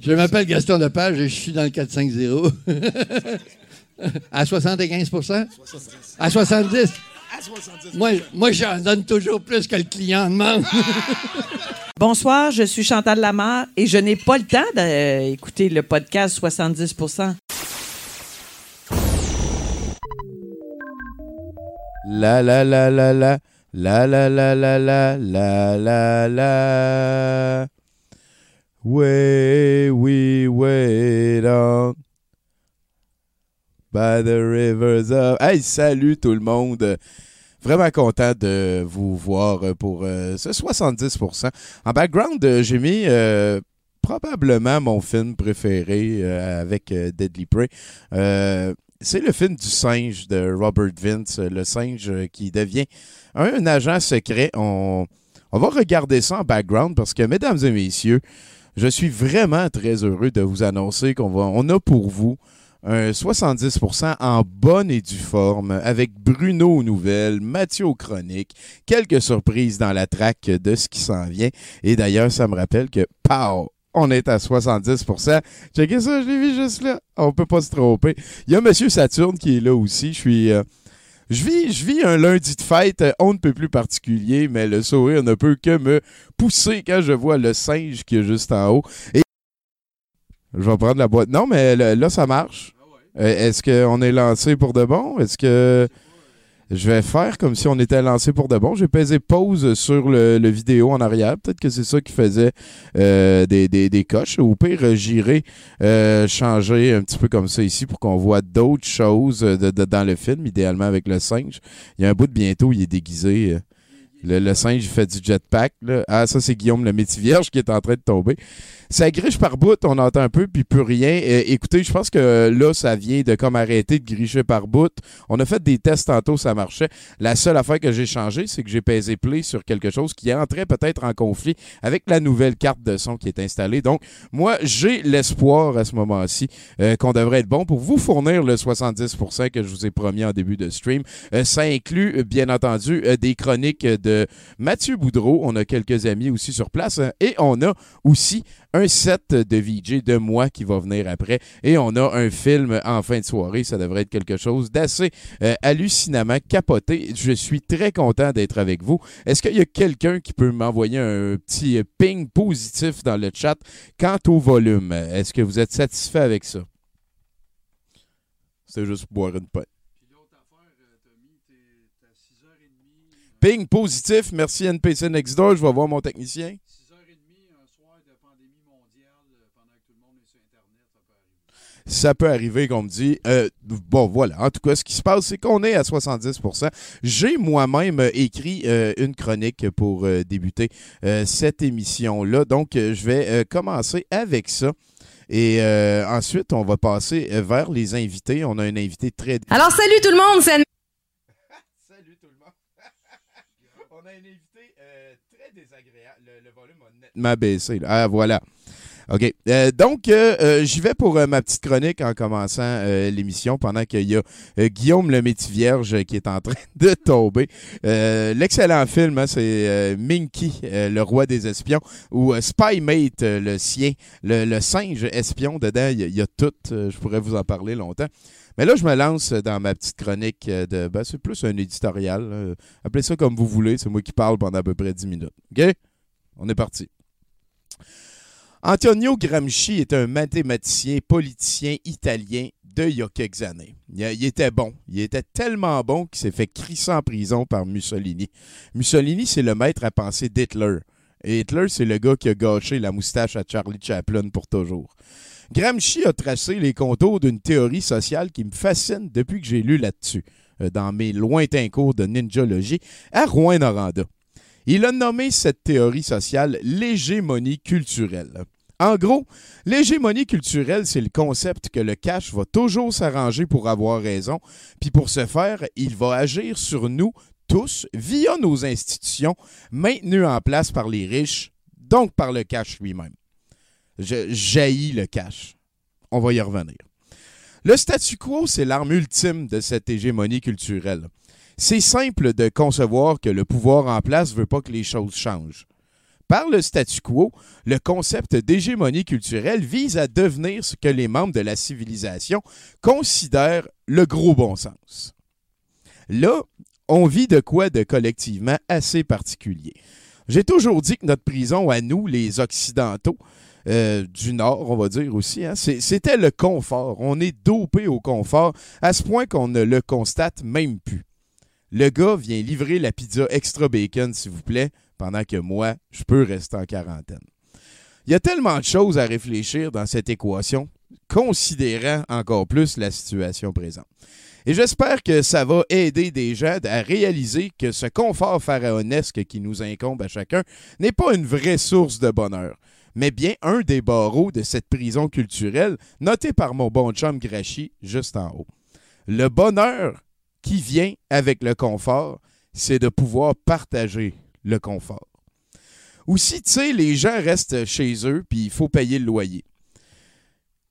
Je m'appelle Gaston Lepage et je suis dans le 450. à 75% À 70 Moi, moi j'en donne toujours plus que le client demande. Bonsoir, je suis Chantal Lamar et je n'ai pas le temps d'écouter le podcast 70 La la la la la la. La la la la la la la Way we wait on by the rivers of. Hey, salut tout le monde! Vraiment content de vous voir pour euh, ce 70%. En background, euh, j'ai mis euh, probablement mon film préféré avec Deadly Prey. c'est le film du singe de Robert Vince, le singe qui devient un, agent secret. On, on va regarder ça en background parce que, mesdames et messieurs, je suis vraiment très heureux de vous annoncer qu'on a pour vous un 70% en bonne et due forme avec Bruno aux nouvelles, Mathieu aux chroniques, quelques surprises dans la traque de ce qui s'en vient. Et d'ailleurs, ça me rappelle que, pow, on est à 70%. Checkez ça, je l'ai vu juste là. On peut pas se tromper. Il y a Monsieur Saturne qui est là aussi. Je suis... Euh, je vis, je vis un lundi de fête, euh, on ne peut plus particulier, mais le sourire ne peut que me pousser quand je vois le singe qui est juste en haut. Et je vais prendre la boîte. Non, mais là, ça marche. Euh, est-ce qu'on est lancé pour de bon? Est-ce que je vais faire comme si on était lancé pour de bon. J'ai pesé pause sur le, vidéo en arrière. Peut-être que c'est ça qui faisait euh, des, des, coches. Ou pire, j'irai euh, changer un petit peu comme ça ici pour qu'on voit d'autres choses dans le film, idéalement avec le singe. Il y a un bout de bientôt, il est déguisé. Euh, le, le, singe fait du jetpack. Là. Ah, ça, c'est Guillaume le métier vierge qui est en train de tomber. Ça griche par bout, on entend un peu, puis plus rien. Euh, écoutez, je pense que là, ça vient de comme arrêter de gricher par bout. On a fait des tests tantôt, ça marchait. La seule affaire que j'ai changé, c'est que j'ai pesé play sur quelque chose qui entrait peut-être en conflit avec la nouvelle carte de son qui est installée. Donc, moi, j'ai l'espoir à ce moment-ci euh, qu'on devrait être bon pour vous fournir le 70% que je vous ai promis en début de stream. Euh, ça inclut, bien entendu, des chroniques de Mathieu Boudreau. On a quelques amis aussi sur place. Hein, et on a aussi un set de VJ de moi qui va venir après. Et on a un film en fin de soirée. Ça devrait être quelque chose d'assez euh, hallucinamment capoté. Je suis très content d'être avec vous. Est-ce qu'il y a quelqu'un qui peut m'envoyer un petit ping positif dans le chat? Quant au volume? Est-ce que vous êtes satisfait avec ça? C'est juste boire une pote. Ping positif, merci NPC Next Door, je vais voir mon technicien. Ça peut arriver qu'on me dit, euh, bon voilà, en tout cas, ce qui se passe, c'est qu'on est à 70%. J'ai moi-même euh, écrit euh, une chronique pour débuter cette émission-là, donc je vais commencer avec ça. Et ensuite, on va passer vers les invités. On a un invité très... Alors, salut tout le monde, c'est... salut tout le monde. on a un invité très désagréable. Le, volume a nettement baissé. Ah, voilà. OK. Euh, donc, euh, euh, j'y vais pour ma petite chronique en commençant l'émission pendant qu'il y a Guillaume le métier vierge qui est en train de tomber. L'excellent film, hein, c'est Minky, le roi des espions, ou Spymate, le sien, le, singe espion. Dedans, il y, a tout. je pourrais vous en parler longtemps. Mais là, je me lance dans ma petite chronique de. Ben, c'est plus un éditorial. Appelez ça comme vous voulez. C'est moi qui parle pendant à peu près 10 minutes. OK? On est parti. Antonio Gramsci est un mathématicien, politicien italien de il y a quelques années. Il, était bon. Il était tellement bon qu'il s'est fait crisser en prison par Mussolini. Mussolini, c'est le maître à penser d'Hitler. Hitler, c'est le gars qui a gâché la moustache à Charlie Chaplin pour toujours. Gramsci a tracé les contours d'une théorie sociale qui me fascine depuis que j'ai lu là-dessus, euh, dans mes lointains cours de ninjologie à Rouen-Noranda. Il a nommé cette théorie sociale l'hégémonie culturelle. En gros, l'hégémonie culturelle, c'est le concept que le cash va toujours s'arranger pour avoir raison, puis pour ce faire, il va agir sur nous tous via nos institutions maintenues en place par les riches, donc par le cash lui-même. Je jaillis le cash. On va y revenir. Le statu quo, c'est l'arme ultime de cette hégémonie culturelle. C'est simple de concevoir que le pouvoir en place ne veut pas que les choses changent. Par le statu quo, le concept d'hégémonie culturelle vise à devenir ce que les membres de la civilisation considèrent le gros bon sens. Là, on vit de quoi de collectivement assez particulier. J'ai toujours dit que notre prison à nous, les Occidentaux, euh, du Nord, on va dire aussi, hein, c'était le confort. On est dopé au confort à ce point qu'on ne le constate même plus. Le gars vient livrer la pizza extra bacon, s'il vous plaît, pendant que moi, je peux rester en quarantaine. Il y a tellement de choses à réfléchir dans cette équation, considérant encore plus la situation présente. Et j'espère que ça va aider des gens à réaliser que ce confort pharaonesque qui nous incombe à chacun n'est pas une vraie source de bonheur, mais bien un des barreaux de cette prison culturelle noté par mon bon chum Grachi juste en haut. Le bonheur qui vient avec le confort, c'est de pouvoir partager le confort. Ou si, tu sais, les gens restent chez eux, puis il faut payer le loyer.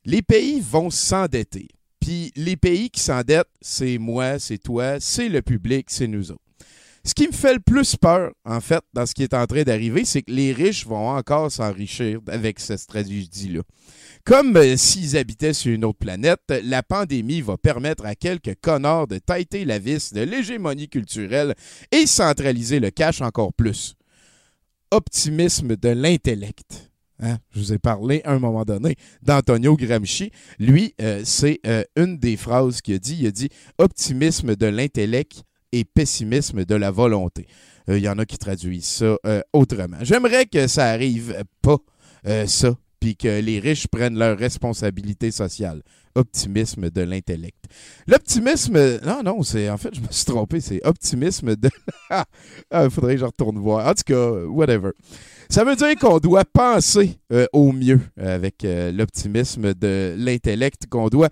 Les pays vont s'endetter. Puis les pays qui s'endettent, c'est moi, c'est toi, c'est le public, c'est nous autres. Ce qui me fait le plus peur, en fait, dans ce qui est en train d'arriver, c'est que les riches vont encore s'enrichir avec cette stratégie-là. Comme euh, s'ils habitaient sur une autre planète, la pandémie va permettre à quelques connards de taiter la vis de l'hégémonie culturelle et centraliser le cash encore plus. Optimisme de l'intellect. Hein? Je vous ai parlé un moment donné d'Antonio Gramsci. Lui, euh, c'est euh, une des phrases qu'il a dit. Il a dit optimisme de l'intellect et pessimisme de la volonté. Il y en a qui traduisent ça autrement. J'aimerais que ça arrive pas, ça, puis que les riches prennent leurs responsabilités sociales. Optimisme de l'intellect. L'optimisme, non, non, c'est en fait, je me suis trompé, c'est optimisme de. Il ah, faudrait que je retourne voir. En tout cas, whatever. Ça veut dire qu'on doit penser euh, au mieux avec euh, l'optimisme de l'intellect, qu'on doit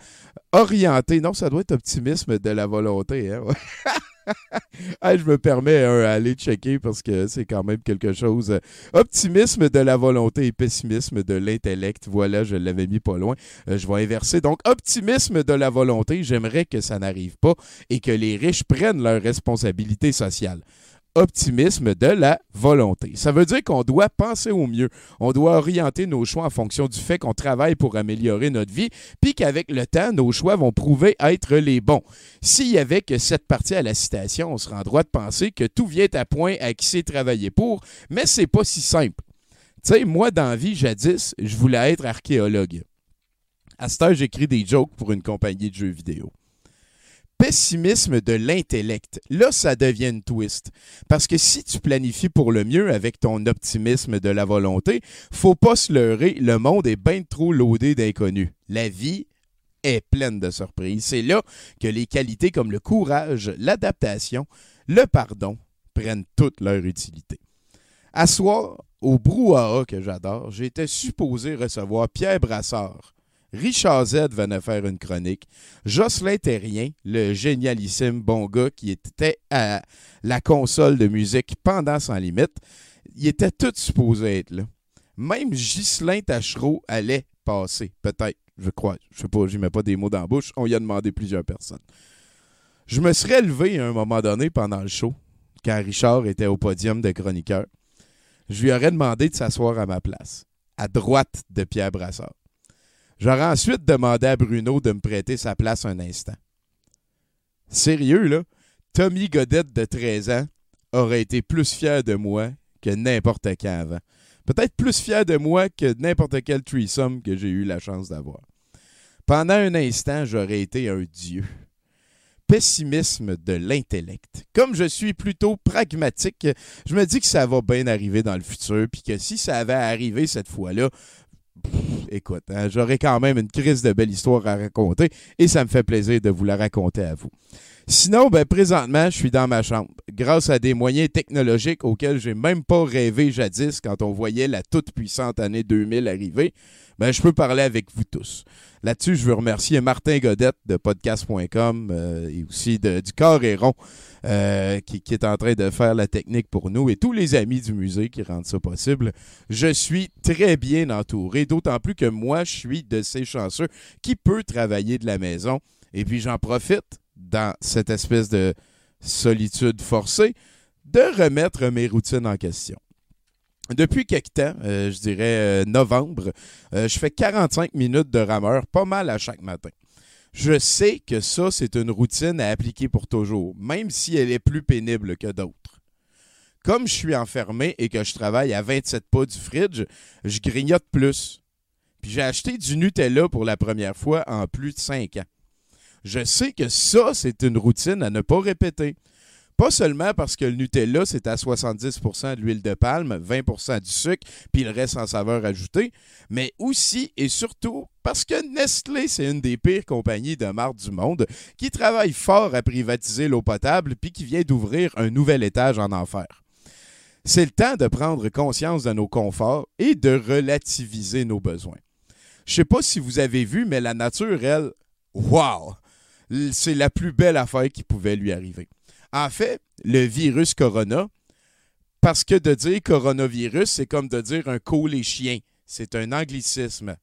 orienter. Non, ça doit être optimisme de la volonté. Hein? je me permets hein, d'aller checker parce que c'est quand même quelque chose. Optimisme de la volonté et pessimisme de l'intellect. Voilà, je l'avais mis pas loin. Euh, je vais inverser. Donc, optimisme de la volonté, j'aimerais que ça n'arrive pas et que les riches prennent leurs responsabilités sociales optimisme de la volonté. Ça veut dire qu'on doit penser au mieux. On doit orienter nos choix en fonction du fait qu'on travaille pour améliorer notre vie, puis qu'avec le temps, nos choix vont prouver être les bons. S'il y avait que cette partie à la citation, on serait en droit de penser que tout vient à point à qui s'est travaillé pour, mais c'est pas si simple. Tu sais, moi, dans vie, jadis, je voulais être archéologue. À ce temps, j'écris des jokes pour une compagnie de jeux vidéo pessimisme de l'intellect. Là, ça devient une twist. Parce que si tu planifies pour le mieux avec ton optimisme de la volonté, faut pas se leurrer, le monde est bien trop loadé d'inconnus. La vie est pleine de surprises. C'est là que les qualités comme le courage, l'adaptation, le pardon prennent toute leur utilité. À soir, au brouhaha que j'adore, j'étais supposé recevoir Pierre Brassard, Richard Z venait faire une chronique. Jocelyn Terrien, le génialissime bon gars qui était à la console de musique pendant Sans Limite, il était tout supposé être là. Même Ghislain Tachereau allait passer, peut-être, je crois. Je sais pas, mets pas des mots dans la bouche. On y a demandé plusieurs personnes. Je me serais levé à un moment donné pendant le show, quand Richard était au podium de chroniqueur. Je lui aurais demandé de s'asseoir à ma place, à droite de Pierre Brassard. J'aurais ensuite demandé à Bruno de me prêter sa place un instant. Sérieux, là, Tommy Godette de 13 ans aurait été plus fier de moi que n'importe quand avant. Peut-être plus fier de moi que n'importe quel threesome que j'ai eu la chance d'avoir. Pendant un instant, j'aurais été un dieu. Pessimisme de l'intellect. Comme je suis plutôt pragmatique, je me dis que ça va bien arriver dans le futur, puis que si ça avait arrivé cette fois-là, écoute, hein, j'aurais quand même une crise de belle histoire à raconter et ça me fait plaisir de vous la raconter à vous. Sinon, ben, présentement, je suis dans ma chambre. Grâce à des moyens technologiques auxquels j'ai même pas rêvé jadis quand on voyait la toute puissante année 2000 arriver, ben, je peux parler avec vous tous. Là-dessus, je veux remercier Martin Godette de podcast.com euh, et aussi du Corps et euh, qui, qui, est en train de faire la technique pour nous et tous les amis du musée qui rendent ça possible. Je suis très bien entouré, d'autant plus que moi, je suis de ces chanceux qui peut travailler de la maison. Et puis, j'en profite dans cette espèce de solitude forcée de remettre mes routines en question. depuis quelque temps, euh, je dirais novembre, je fais 45 minutes de rameur, pas mal à chaque matin. Je sais que ça, c'est une routine à appliquer pour toujours, même si elle est plus pénible que d'autres. Comme je suis enfermé et que je travaille à 27 pas du fridge, je grignote plus. Puis j'ai acheté du Nutella pour la première fois en plus de 5 ans. Je sais que ça, c'est une routine à ne pas répéter. Pas seulement parce que le Nutella, c'est à 70% d'huile de palme, 20% du sucre, puis le reste en saveur ajoutée, mais aussi et surtout parce que Nestlé, c'est une des pires compagnies de marque du monde qui travaille fort à privatiser l'eau potable puis qui vient d'ouvrir un nouvel étage en enfer. C'est le temps de prendre conscience de nos conforts et de relativiser nos besoins. Je sais pas si vous avez vu, mais la nature, elle, wow! C'est la plus belle affaire qui pouvait lui arriver. En fait, le virus corona, parce que de dire coronavirus, c'est comme de dire un les chien. C'est un anglicisme.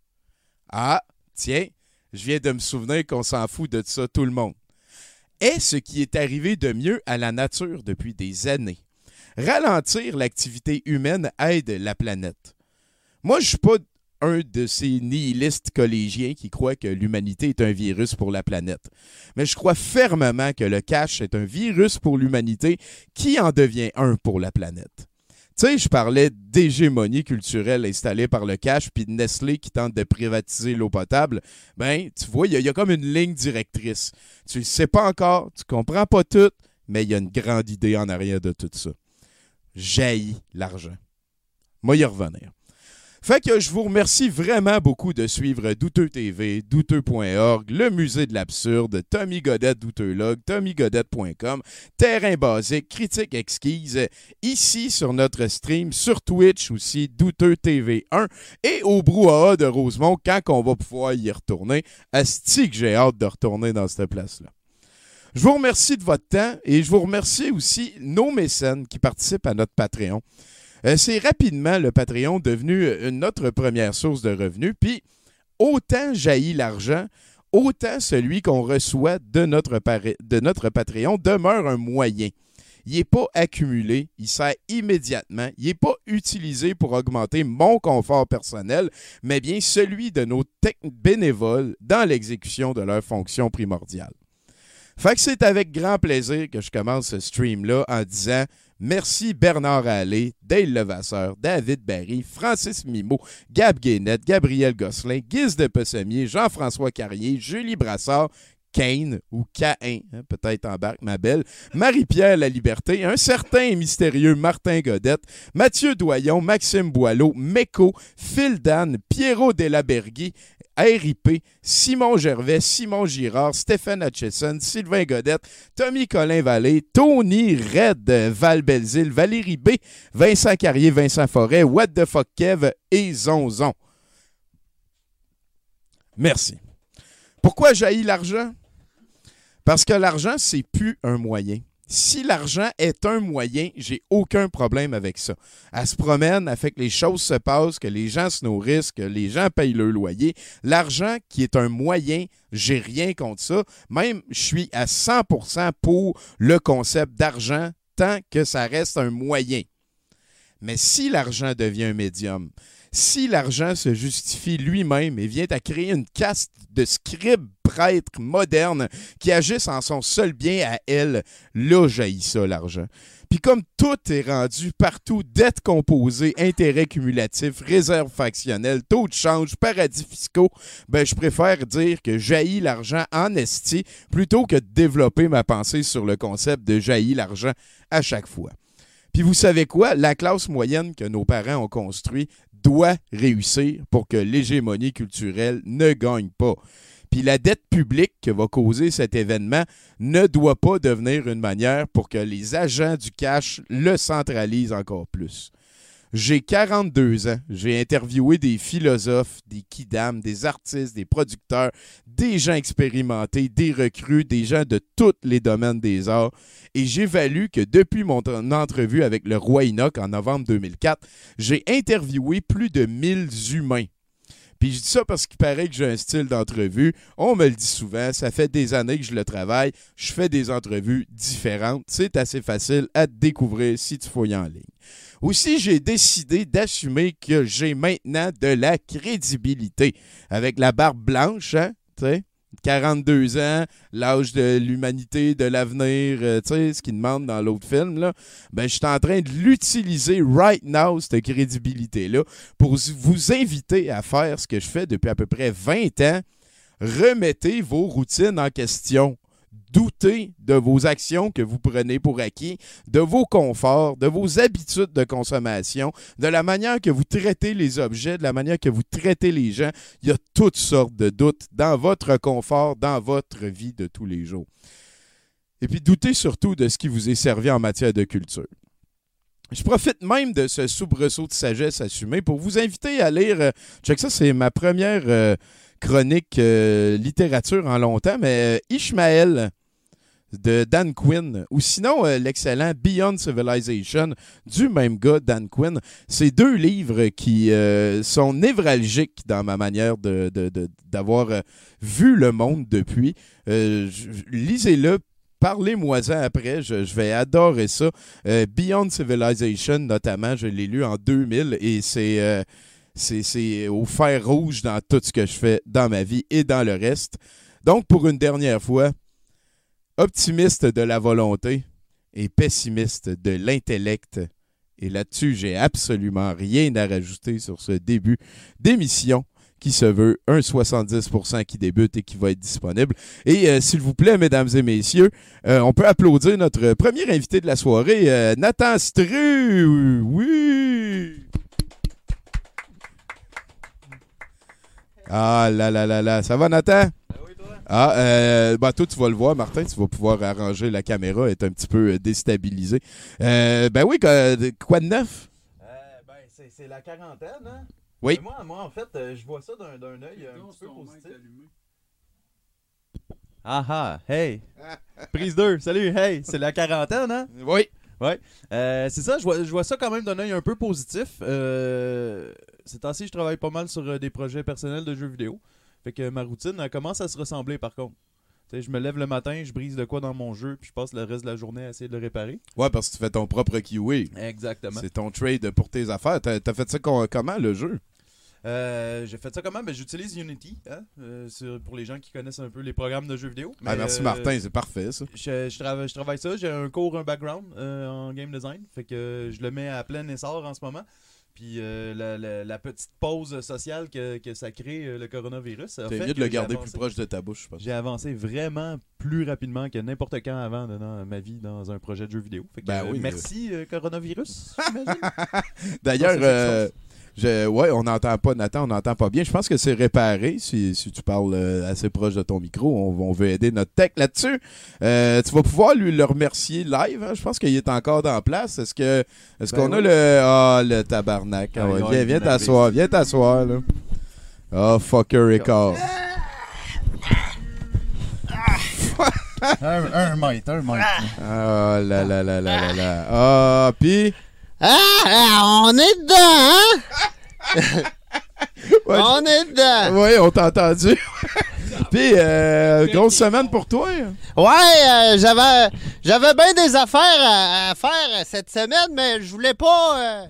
Ah, tiens, je viens de me souvenir qu'on s'en fout de ça tout le monde. Est ce qui est arrivé de mieux à la nature depuis des années. Ralentir l'activité humaine aide la planète. Moi, je ne suis pas un de ces nihilistes collégiens qui croient que l'humanité est un virus pour la planète. Mais je crois fermement que le cash est un virus pour l'humanité qui en devient un pour la planète. Tu sais, je parlais d'hégémonie culturelle installée par le cash, puis de Nestlé qui tente de privatiser l'eau potable. Ben, tu vois, il y, a comme une ligne directrice. Tu ne sais pas encore, tu comprends pas tout, mais il y a une grande idée en arrière de tout ça. Jaillit l'argent. Moi, y revenir. Fait que je vous remercie vraiment beaucoup de suivre Douteux TV, douteux.org, le musée de l'absurde, Tommy Godette Douteulog, tommygodette.com, Terrain basique, critique exquise, ici sur notre stream, sur Twitch aussi, Douteux TV 1 et au brouhaha de Rosemont quand on va pouvoir y retourner. Asti que j'ai hâte de retourner dans cette place-là. Je vous remercie de votre temps et je vous remercie aussi nos mécènes qui participent à notre Patreon. Euh, c'est rapidement le Patreon devenu euh, notre première source de revenus. Puis, autant jaillit l'argent, autant celui qu'on reçoit de notre, de notre Patreon demeure un moyen. Il n'est pas accumulé, il sert immédiatement, il n'est pas utilisé pour augmenter mon confort personnel, mais bien celui de nos bénévoles dans l'exécution de leurs fonctions primordiales. Fait que c'est avec grand plaisir que je commence ce stream-là en disant Merci Bernard Allé, Dale Levasseur, David Barry, Francis Mimo, Gab Guénette, Gabriel Gosselin, Guise de Pessemier, Jean-François Carrier, Julie Brassard, Kane ou Cain, hein, peut-être en barque, ma belle, Marie-Pierre La Liberté, un certain et mystérieux Martin Godette, Mathieu Doyon, Maxime Boileau, Meko, Phil Dan, Pierrot Delabergui, RIP, Simon Gervais, Simon Girard, Stéphane Hutchison, Sylvain Godette, Tommy Colin Vallée, Tony Red, Val Belzile, Valérie B, Vincent Carrier, Vincent Forêt, What the fuck Kev et Zonzon. Merci. Pourquoi jaillit l'argent? Parce que l'argent, c'est plus un moyen. Si l'argent est un moyen, j'ai aucun problème avec ça. Elle se promène, elle fait que les choses se passent, que les gens se nourrissent, que les gens payent leur loyer. L'argent qui est un moyen, j'ai rien contre ça. Même, je suis à 100% pour le concept d'argent tant que ça reste un moyen. Mais si l'argent devient un médium, si l'argent se justifie lui-même et vient à créer une caste de scribes prêtres modernes qui agissent en son seul bien à elle, là jaillit ça l'argent. Puis comme tout est rendu partout, dette composée, intérêts cumulatifs, réserves factionnelles, taux de change, paradis fiscaux, ben je préfère dire que jaillit l'argent en esti plutôt que de développer ma pensée sur le concept de jaillit l'argent à chaque fois. Puis vous savez quoi? La classe moyenne que nos parents ont construit doit réussir pour que l'hégémonie culturelle ne gagne pas. Puis la dette publique que va causer cet événement ne doit pas devenir une manière pour que les agents du cash le centralisent encore plus. J'ai 42 ans. J'ai interviewé des philosophes, des kidam, des artistes, des producteurs, des gens expérimentés, des recrues, des gens de tous les domaines des arts. Et j'évalue que depuis mon entrevue avec le roi Enoch en novembre 2004, j'ai interviewé plus de 1000 humains. Puis je dis ça parce qu'il paraît que j'ai un style d'entrevue. On me le dit souvent, ça fait des années que je le travaille. Je fais des entrevues différentes. C'est assez facile à découvrir si tu fouilles en ligne. Aussi, j'ai décidé d'assumer que j'ai maintenant de la crédibilité. Avec la barbe blanche, hein, tu sais, 42 ans, l'âge de l'humanité, de l'avenir, euh, tu sais, ce qu'il demande dans l'autre film, là, ben, je suis en train de l'utiliser right now, cette crédibilité-là, pour vous inviter à faire ce que je fais depuis à peu près 20 ans. Remettez vos routines en question douter de vos actions que vous prenez pour acquis, de vos conforts, de vos habitudes de consommation, de la manière que vous traitez les objets, de la manière que vous traitez les gens. Il y a toutes sortes de doutes dans votre confort, dans votre vie de tous les jours. Et puis doutez surtout de ce qui vous est servi en matière de culture. Je profite même de ce soubresaut de sagesse assumé pour vous inviter à lire. Euh, check ça, c'est ma première euh, chronique euh, littérature en longtemps, mais Ishmael de Dan Quinn, ou sinon euh, l'excellent Beyond Civilization du même gars, Dan Quinn. C'est deux livres qui euh, sont névralgiques dans ma manière d'avoir de, vu le monde depuis. Lisez-le, Parlez-moi-en après, je, vais adorer ça. Beyond Civilization, notamment, je l'ai lu en 2000 et c'est c'est au fer rouge dans tout ce que je fais dans ma vie et dans le reste. Donc, pour une dernière fois, optimiste de la volonté et pessimiste de l'intellect. Et là-dessus, j'ai absolument rien à rajouter sur ce début d'émission qui se veut un 70% qui débute et qui va être disponible. Et euh, s'il vous plaît, mesdames et messieurs, euh, on peut applaudir notre premier invité de la soirée, euh, Nathan Stru. Oui! Ah là là là là. Ça va, Nathan? Ah euh, bah, toi, tu vas le voir, Martin. Tu vas pouvoir arranger la caméra. Est un petit peu euh, déstabilisée. Euh, ben oui, quoi, de neuf? Euh, ben, c'est la quarantaine, hein? Oui. moi, moi, en fait, euh, je vois ça d'un œil un petit peu positif. Ah ah, hey! Prise 2, salut, hey! C'est la quarantaine, hein? Oui. Ouais. Euh, c'est ça, je vois, je vois ça quand même d'un œil un peu positif. Euh, ces temps-ci, je travaille pas mal sur euh, des projets personnels de jeux vidéo. Fait que ma routine elle commence à se ressembler par contre. je me lève le matin, je brise de quoi dans mon jeu, puis je passe le reste de la journée à essayer de le réparer. Ouais, parce que tu fais ton propre QA. Exactement. C'est ton trade pour tes affaires. T'as as fait ça comment, le jeu? Euh, j'ai fait ça comment? Ben, j'utilise Unity hein, euh, pour les gens qui connaissent un peu les programmes de jeux vidéo. ah, merci euh, Martin, c'est parfait ça. Je, travaille, je travaille ça, j'ai un cours, un background en game design. Fait que je le mets à plein essor en ce moment. Puis la, petite pause sociale que, ça crée, le coronavirus. C'est mieux de le garder plus proche de ta bouche, je pense. J'ai avancé vraiment plus rapidement que n'importe quand avant dans ma vie dans un projet de jeu vidéo. Fait que, ben oui, merci, coronavirus. D'ailleurs, ouais, on n'entend pas Nathan, on n'entend pas bien. Je pense que c'est réparé si, tu parles euh, assez proche de ton micro. On, veut aider notre tech là-dessus. Euh, tu vas pouvoir lui le remercier live. Hein. Je pense qu'il est encore dans place. Est-ce que est-ce ben qu'on a le ah le tabarnak? Ah Viens, viens t'asseoir, viens t'asseoir là. Oh fucker record. un, un mètre, un mètre. Oh là là là là là là. Ah, puis ah, on est dedans, hein? on est dedans. Oui, on t'a entendu. Puis, euh, grosse semaine pour toi. Ouais, euh, j'avais j'avais bien des affaires à, faire cette semaine, mais je voulais pas. Euh,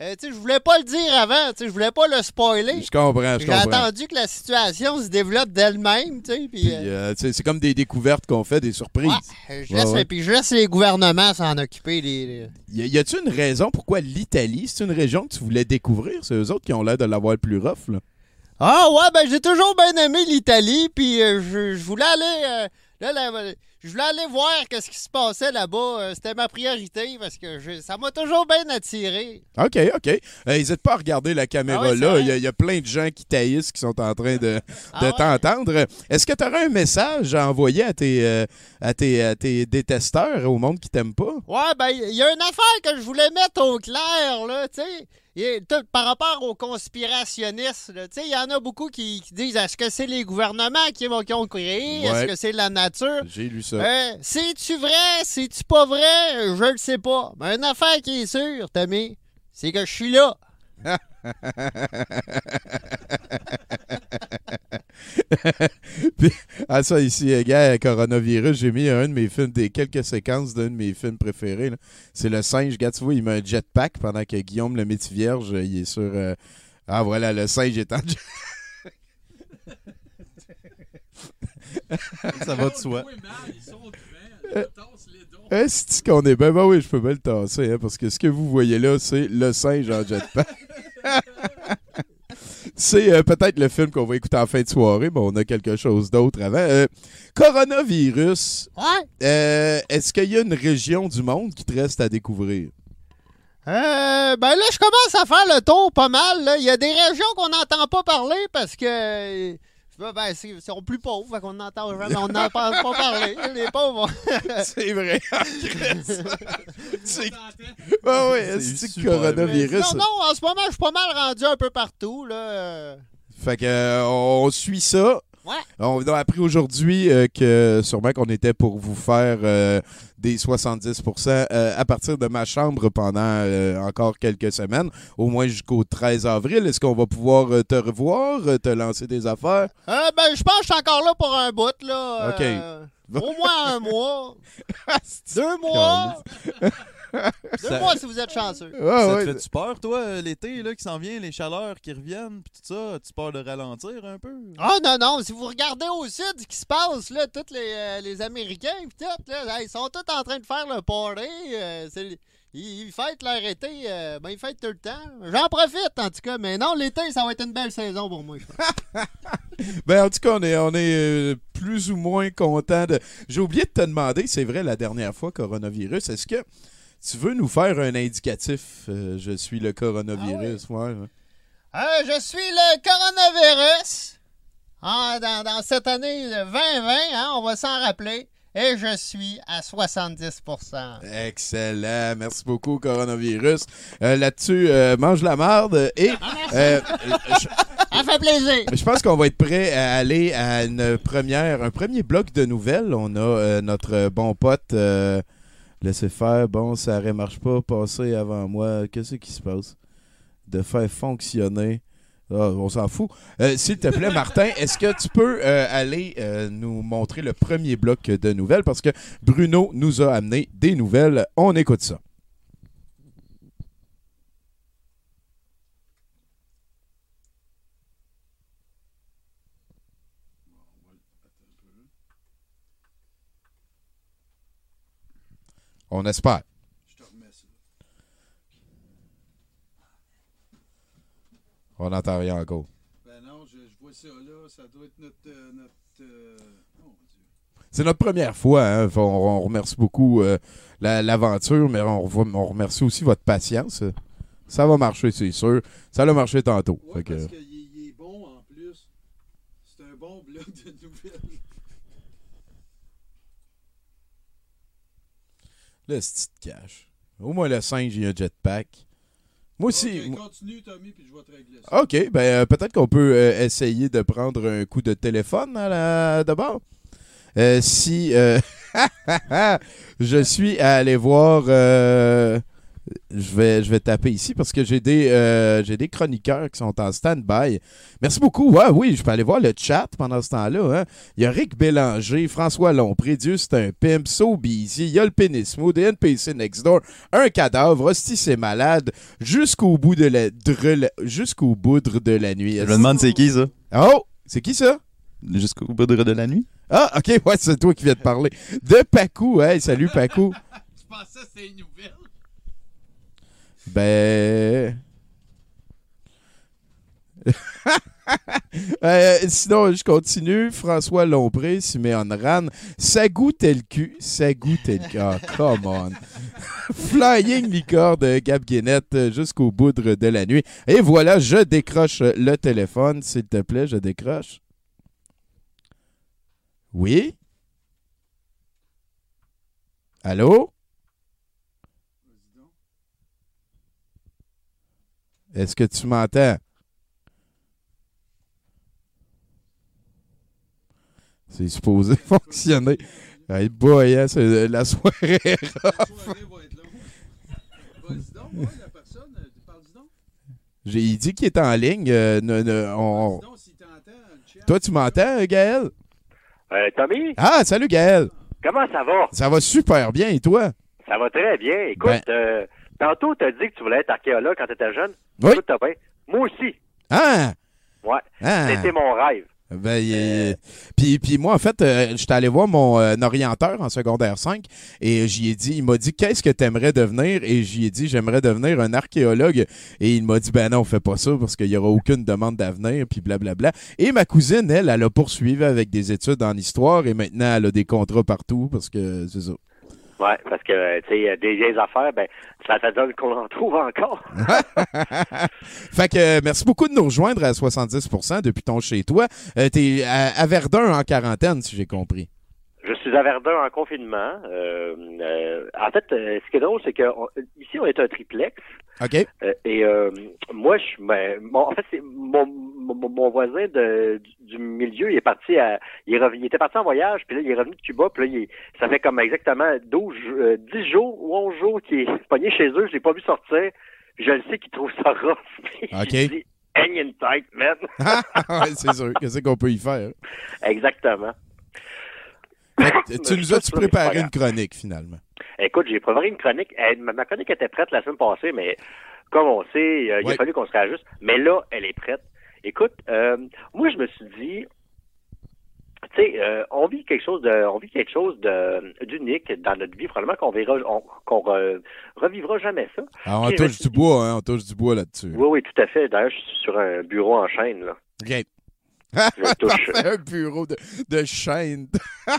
euh, je voulais pas le dire avant, je voulais pas le spoiler. Je comprends, je comprends. J'ai attendu que la situation se développe d'elle-même, euh, euh, c'est comme des découvertes qu'on fait, des surprises. je laisse, Puis je laisse les gouvernements s'en occuper. Les, Y a-tu une raison pourquoi l'Italie, c'est une région que tu voulais découvrir? C'est eux autres qui ont l'air de l'avoir le plus rough, là. Ah ouais, ben j'ai toujours bien aimé l'Italie, puis je, voulais aller... là, je voulais aller voir ce qui se passait là-bas. Euh, c'était ma priorité parce que ça m'a toujours bien attiré. OK, OK. N'hésite pas à regarder la caméra ah là. Il y, a plein de gens qui taillissent qui sont en train de, ah t'entendre. Est-ce que tu aurais un message à envoyer à tes, euh, à tes, tes détesteurs, au monde qui t'aime pas? Ouais, ben, il y a une affaire que je voulais mettre au clair, là, tu sais par rapport aux conspirationnistes, il y en a beaucoup qui, disent est-ce que c'est les gouvernements qui, vont, ont créé? Est-ce que c'est la nature? J'ai lu ça. Euh, c'est-tu vrai? C'est-tu pas vrai? Je le sais pas. Mais une affaire qui est sûre, Tommy, c'est que je suis là. Puis, ah, ça, ici, euh, gars, coronavirus, j'ai mis un de mes films, des quelques séquences d'un de mes films préférés. C'est le singe. Gars, tu vois, il met un jetpack pendant que Guillaume, le métier vierge, il est sur. euh, Ah, voilà, le singe est en jet. Ça va de soi. Est-ce qu'on est bien? Ben oui, je peux bien le tasser, hein, parce que ce que vous voyez là, c'est le singe en jetpack. c'est euh, peut-être le film qu'on va écouter en fin de soirée, mais on a quelque chose d'autre avant. Euh, coronavirus, Ouais. euh, est-ce qu'il y a une région du monde qui te reste à découvrir? Euh, ben là, je commence à faire le tour pas mal. là. Il y a des régions qu'on n'entend pas parler parce que. Ben, c'est- ils sont plus pauvres, qu'on n'entend jamais, on n'entend pas parler. Les pauvres. c'est vrai. c'est... Ah oui, C'est coronavirus. non, non, en ce moment, je suis pas mal rendu un peu partout. Là. Fait que euh, on suit ça. Ouais. On a appris aujourd'hui euh, que sûrement qu'on était pour vous faire euh, des 70% euh, à partir de ma chambre pendant euh, encore quelques semaines, au moins jusqu'au 13 avril. Est-ce qu'on va pouvoir te revoir, te lancer des affaires? Ben, je pense que je suis encore là pour un bout. Là. OK. Au moins un mois. Deux mois. Deux Ça- mois si vous êtes chanceux. Ça ouais. te fait-tu peur, toi, euh, l'été là, qui s'en vient, les chaleurs qui reviennent, puis tout ça? As-tu peur de ralentir un peu? Ah non, non, si vous regardez au sud ce qui se passe, là, tous les, euh, les Américains, pis tout, là, ils sont tous en train de faire le party. euh, c'est- ils, ils fêtent leur été, euh, ben ils fêtent tout le temps. J'en profite en tout cas, mais non, l'été, ça va être une belle saison pour moi. je pense. Ben, en tout cas, on est, on est euh, plus ou moins content de. J'ai oublié de te demander, c'est vrai, la dernière fois, coronavirus, est-ce que tu veux nous faire un indicatif? euh, je suis le coronavirus. ouais, ouais. Euh, je suis le coronavirus. Ah, dans, dans cette année de 2020, hein, on va s'en rappeler. Et je suis à 70% Excellent. Merci beaucoup, coronavirus. Euh, Là-dessus, mange la marde. Et je, Ça fait plaisir. je pense qu'on va être prêt à aller à une première, un premier bloc de nouvelles. On a euh, notre bon pote. euh, laissez faire. Bon, ça ne marche pas. Passez avant moi. Qu'est-ce qui se passe? De faire fonctionner. Ah, on s'en fout. Euh, S'il te plaît, Martin, est-ce que tu peux euh, aller euh, nous montrer le premier bloc de nouvelles? Parce que Bruno nous a amené des nouvelles. On écoute ça. On espère. On n'entend rien encore. Ben non, je, vois ça là. Ça doit être notre. euh, euh, oh, C'est notre première fois. hein. On, on remercie beaucoup euh, la- l'aventure, mais on, remercie aussi votre patience. Ça va marcher, c'est sûr. Ça a marché tantôt. Ouais, Fait que- parce qu'il il est bon en plus. C'est un bon bloc de nouvelles. Le petit cash. Au moins, le singe, il y a un jetpack. Moi aussi. Ok, moi- continue, Tommy, puis je vais te régler ça. OK, ben euh, peut-être qu'on peut euh, essayer de prendre un coup de téléphone à la- d'abord. Euh, si euh, je suis à aller voir, je vais je vais taper ici parce que j'ai des euh, j'ai des chroniqueurs qui sont en stand-by. Merci beaucoup. Ouais, oui, je peux aller voir le chat pendant ce temps-là. hein. Il y a Rick Bélanger, François Lompré, Dieu c'est un pimp, So Busy, il y a le Pénismo, des NPC Next Door, un cadavre, Hostie c'est malade, jusqu'au bout de la jusqu'au boudre de la nuit. Je me demande c'est qui ça? Oh, c'est qui ça? Jusqu'au bout de la nuit? Ah, ok, ouais, c'est toi qui viens de parler. De Pacou, hey, salut Pacou. Je pensais que c'était une nouvelle. Ben. Euh, sinon, je continue. François Lompré, Siméon Ran, ça goûte le cul, ça goûte le cul. Ah, come on. Flying Licorne de Gab Guénette euh, jusqu'au boudre de la nuit. Et voilà, je décroche le téléphone, s'il te plaît, je décroche. Oui? Allô? Est-ce que tu m'entends? C'est supposé fonctionner. Hey boy, hein, c'est la soirée. La soirée va être longue. Vas-y donc, ouais, la personne, euh, parle-y donc. J'ai il dit qu'il est en ligne. euh, ne- ne- on- Dis donc, si t'entends le chat. Toi, tu m'entends, Gaël? Euh, Tommy, Ah, salut, Gaël. comment ça va? Ça va super bien, et toi? Ça va très bien. Écoute, Ben- euh, tantôt, t'as dit que tu voulais être archéologue quand t'étais jeune. Oui. T'as bien. Moi aussi. Ah! Ouais. Ah! C'était mon rêve. Ben, il- puis, puis moi, en fait, euh, j'étais allé voir mon euh, orienteur en secondaire 5 et j'y ai dit, il m'a dit, qu'est-ce que tu aimerais devenir? Et j'y ai dit, j'aimerais devenir un archéologue. Et il m'a dit, ben non, fais pas ça parce qu'il y aura aucune demande d'avenir, puis blablabla. Et ma cousine, elle, elle a poursuivi avec des études en histoire et maintenant, elle a des contrats partout parce que c'est ça. Ouais, parce que, euh, tu sais, des vieilles affaires, ben, ça te donne qu'on en trouve encore. fait que euh, merci beaucoup de nous rejoindre à 70% depuis ton chez toi. Euh, T'es à, à Verdun en quarantaine, si j'ai compris. Je suis à Verdun en confinement. Euh, euh, en fait, euh, ce qui est drôle, c'est que on- ici, on est un triplex. OK? Euh, et euh, moi, je, ben, mon, en fait, c'est mon, mon, mon voisin de, du, du milieu, il est parti à, il, est revenu- il était parti en voyage, puis là, il est revenu de Cuba, puis là, il ça fait comme exactement 12, euh, 10 jours ou 11 jours qu'il est pogné chez eux, je l'ai pas vu sortir. Je le sais qu'il trouve ça rough. OK. Hang in tight, man. ouais, c'est sûr. Qu'est-ce qu'on peut y faire? Exactement. Fait tu nous as-tu préparé une chronique, finalement? Écoute, j'ai préparé une chronique. Ma, chronique était prête la semaine passée, mais comme on sait, euh, il a fallu qu'on se réajuste. Mais là, elle est prête. Écoute, euh, moi, je me suis dit, tu sais, euh, on vit quelque chose de, on vit quelque chose de d'unique dans notre vie. Probablement qu'on verra, on- qu'on re- revivra jamais ça. Ah, on touche du bois, hein? On touche du bois là-dessus. Oui, oui, tout à fait. D'ailleurs, je suis sur un bureau en chaîne là. Je touche. Parfait, un bureau de, de chaîne.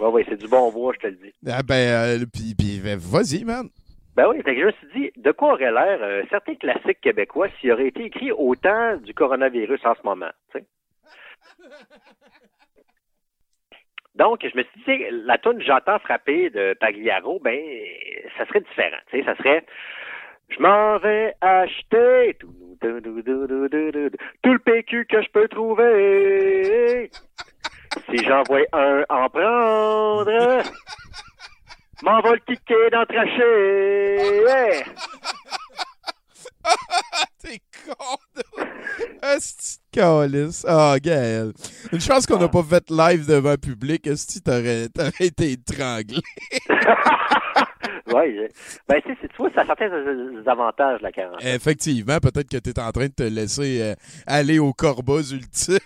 Oui, oui, c'est du bon bois, je te le dis. Ah ben, euh, puis, puis, ben, vas-y, man. Ben oui, fait que je me suis dit, de quoi aurait l'air euh, certains classiques québécois s'il aurait été écrit au temps du coronavirus en ce moment, tu sais? Donc, je me suis dit, la tune J'entends frapper de Pagliaro, ben, ça serait différent, tu sais, ça serait Je m'en vais acheter tout, le PQ que je peux trouver. Si j'en vois un en prendre, m'en va le kicker dans le traché. T'es con, Esti de calice. Ah, Gaël. Une chance qu'on n'a pas fait live devant le public. Esti, t'aurais t'aurais été étranglé. Oui, ben, tu sais, tu vois, ça a certains euh, avantages, la quarantaine. Effectivement, peut-être que t'es en train de te laisser euh, aller au corbas ultime.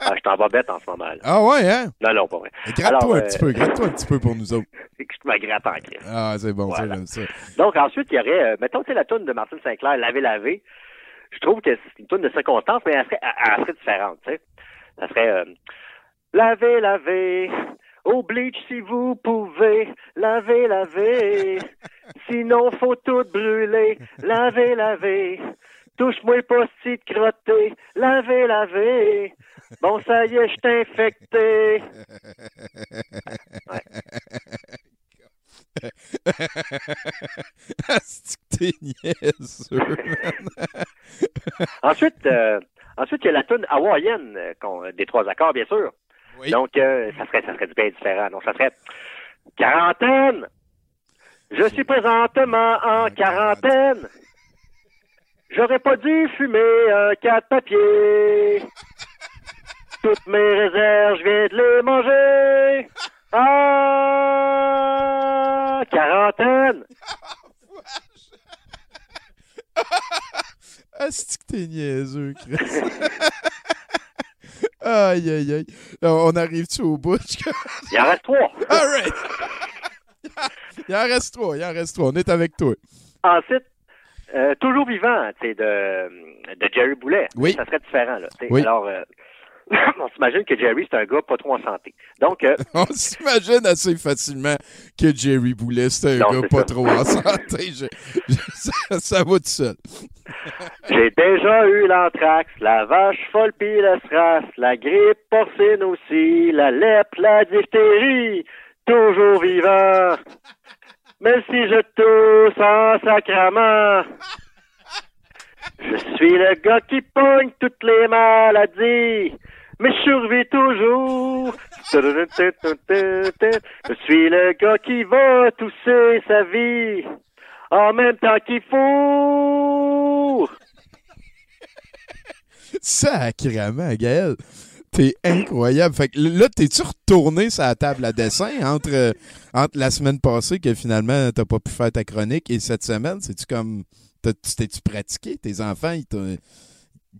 Ah, je t'en vais bête en ce moment, là. Ah ouais, hein? Non, non, pas vrai. Gratte-toi un euh, petit peu, gratte-toi un petit peu pour nous autres. Que je me gratte en crise. Ah, c'est bon, ça, j'aime ça. Donc, ensuite, il y aurait, euh, mettons, tu sais, la toune de Martin Sinclair, Laver, laver. Je trouve que c'est une toune de circonstance, mais elle serait, elle, serait différente, tu sais. Ça serait, euh, Laver, laver. Au bleach, si vous pouvez. Laver, laver. Sinon, faut tout brûler. Laver, laver. Touche-moi pas si de crotté. Laver, laver. Bon, ça y est, je t'ai infecté. Ensuite, euh, ensuite, il y a la tune hawaïenne euh, qu'on- des trois accords, bien sûr. Oui. Donc, euh, ça serait, ça serait bien différent. Donc, ça serait quarantaine. Je suis présentement en quarantaine. J'aurais pas dû fumer un quatre papier. Toutes mes réserves, je viens de les manger. Ah, quarantaine. Asti que t'es niaiseux, Chris? aïe, aïe, aïe. On arrive-tu au bout? Il en reste trois. All right. Il en reste trois, il en reste trois. On est avec toi. Ensuite, euh, toujours vivant, de, de Jerry Boulet. Oui. Ça serait différent, là. Oui. Alors, euh, on s'imagine que Jerry, c'est un gars pas trop en santé. Donc, euh, On s'imagine assez facilement que Jerry Boulet, c'est un Non, gars pas ça. trop en santé. Je- je- ça, ça va tout seul. j'ai déjà eu l'anthrax, la vache folle pis le SRAS, la grippe porcine aussi, la lèpre, la diphtérie, toujours vivant. Même si je tousse en sacrament, je suis le gars qui pogne toutes les maladies, mais je survis toujours. Je suis le gars qui va tousser sa vie en même temps qu'il faut. Sacrément, Gaël. T'es incroyable. Fait que là, t'es-tu retourné sur la table à dessin entre, entre la semaine passée que finalement t'as pas pu faire ta chronique et cette semaine? C'est-tu comme. T'es-tu pratiqué? Tes enfants, ils t'ont.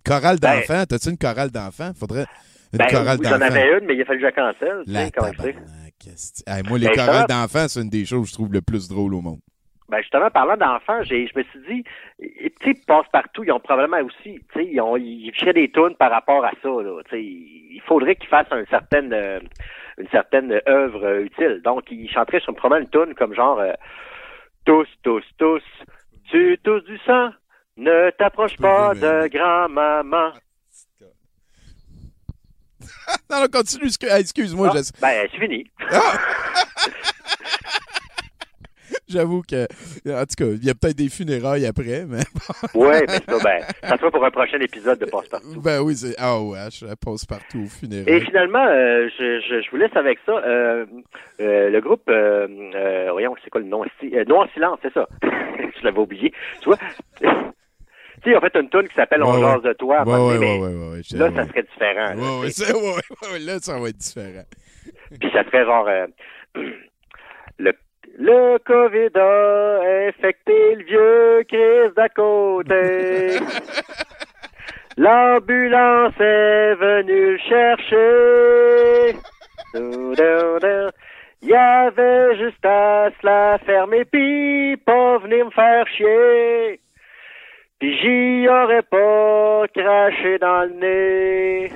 Chorale Ben- d'enfants? T'as-tu une chorale d'enfants? Faudrait. Une Ben, chorale oui, d'enfants. j'en avais une, mais il a fallu que je la cancelle. La. Hey, moi, les Ben, chorales d'enfants, c'est une des choses que je trouve le plus drôle au monde. Ben justement, parlant d'enfants, je me suis dit, tu sais, passe-partout, ils ont probablement aussi, tu sais, ils, ont, ils fichaient des tunes par rapport à ça, là. Tu sais, il faudrait qu'ils fassent une certaine, euh, une certaine œuvre euh, utile. Donc, ils chanteraient sur probablement une tune comme genre, euh, tous, tous, tous, tu tous du sang, ne t'approche pas de grand-maman. Non, non, continue. Excuse-moi, Ah, je- ben, c'est fini. j'avoue que. En tout cas, il y a peut-être des funérailles après, mais. Ouais, mais ça, ben, ça sera pour un prochain épisode de Passe-Partout. Ben oui, c'est. Ah ouais, je passe partout au Et funérailles. finalement, euh, je, je, je vous laisse avec ça. Euh, euh, le groupe, voyons, c'est quoi le nom? Ici? Euh, Noir Silence, c'est ça. je l'avais oublié. Tu vois? tu sais, ont fait une tune qui s'appelle On Ouais, jase de toi. Ouais, ouais, mais Là, ça serait différent. là, Ouais, ça va être différent. Puis ça serait genre... le, le COVID a infecté le vieux Chris d'à côté. L'ambulance est venue le chercher. Il y avait juste à se la fermer pis pas venir me faire chier. Pis j'y aurais pas craché dans le nez.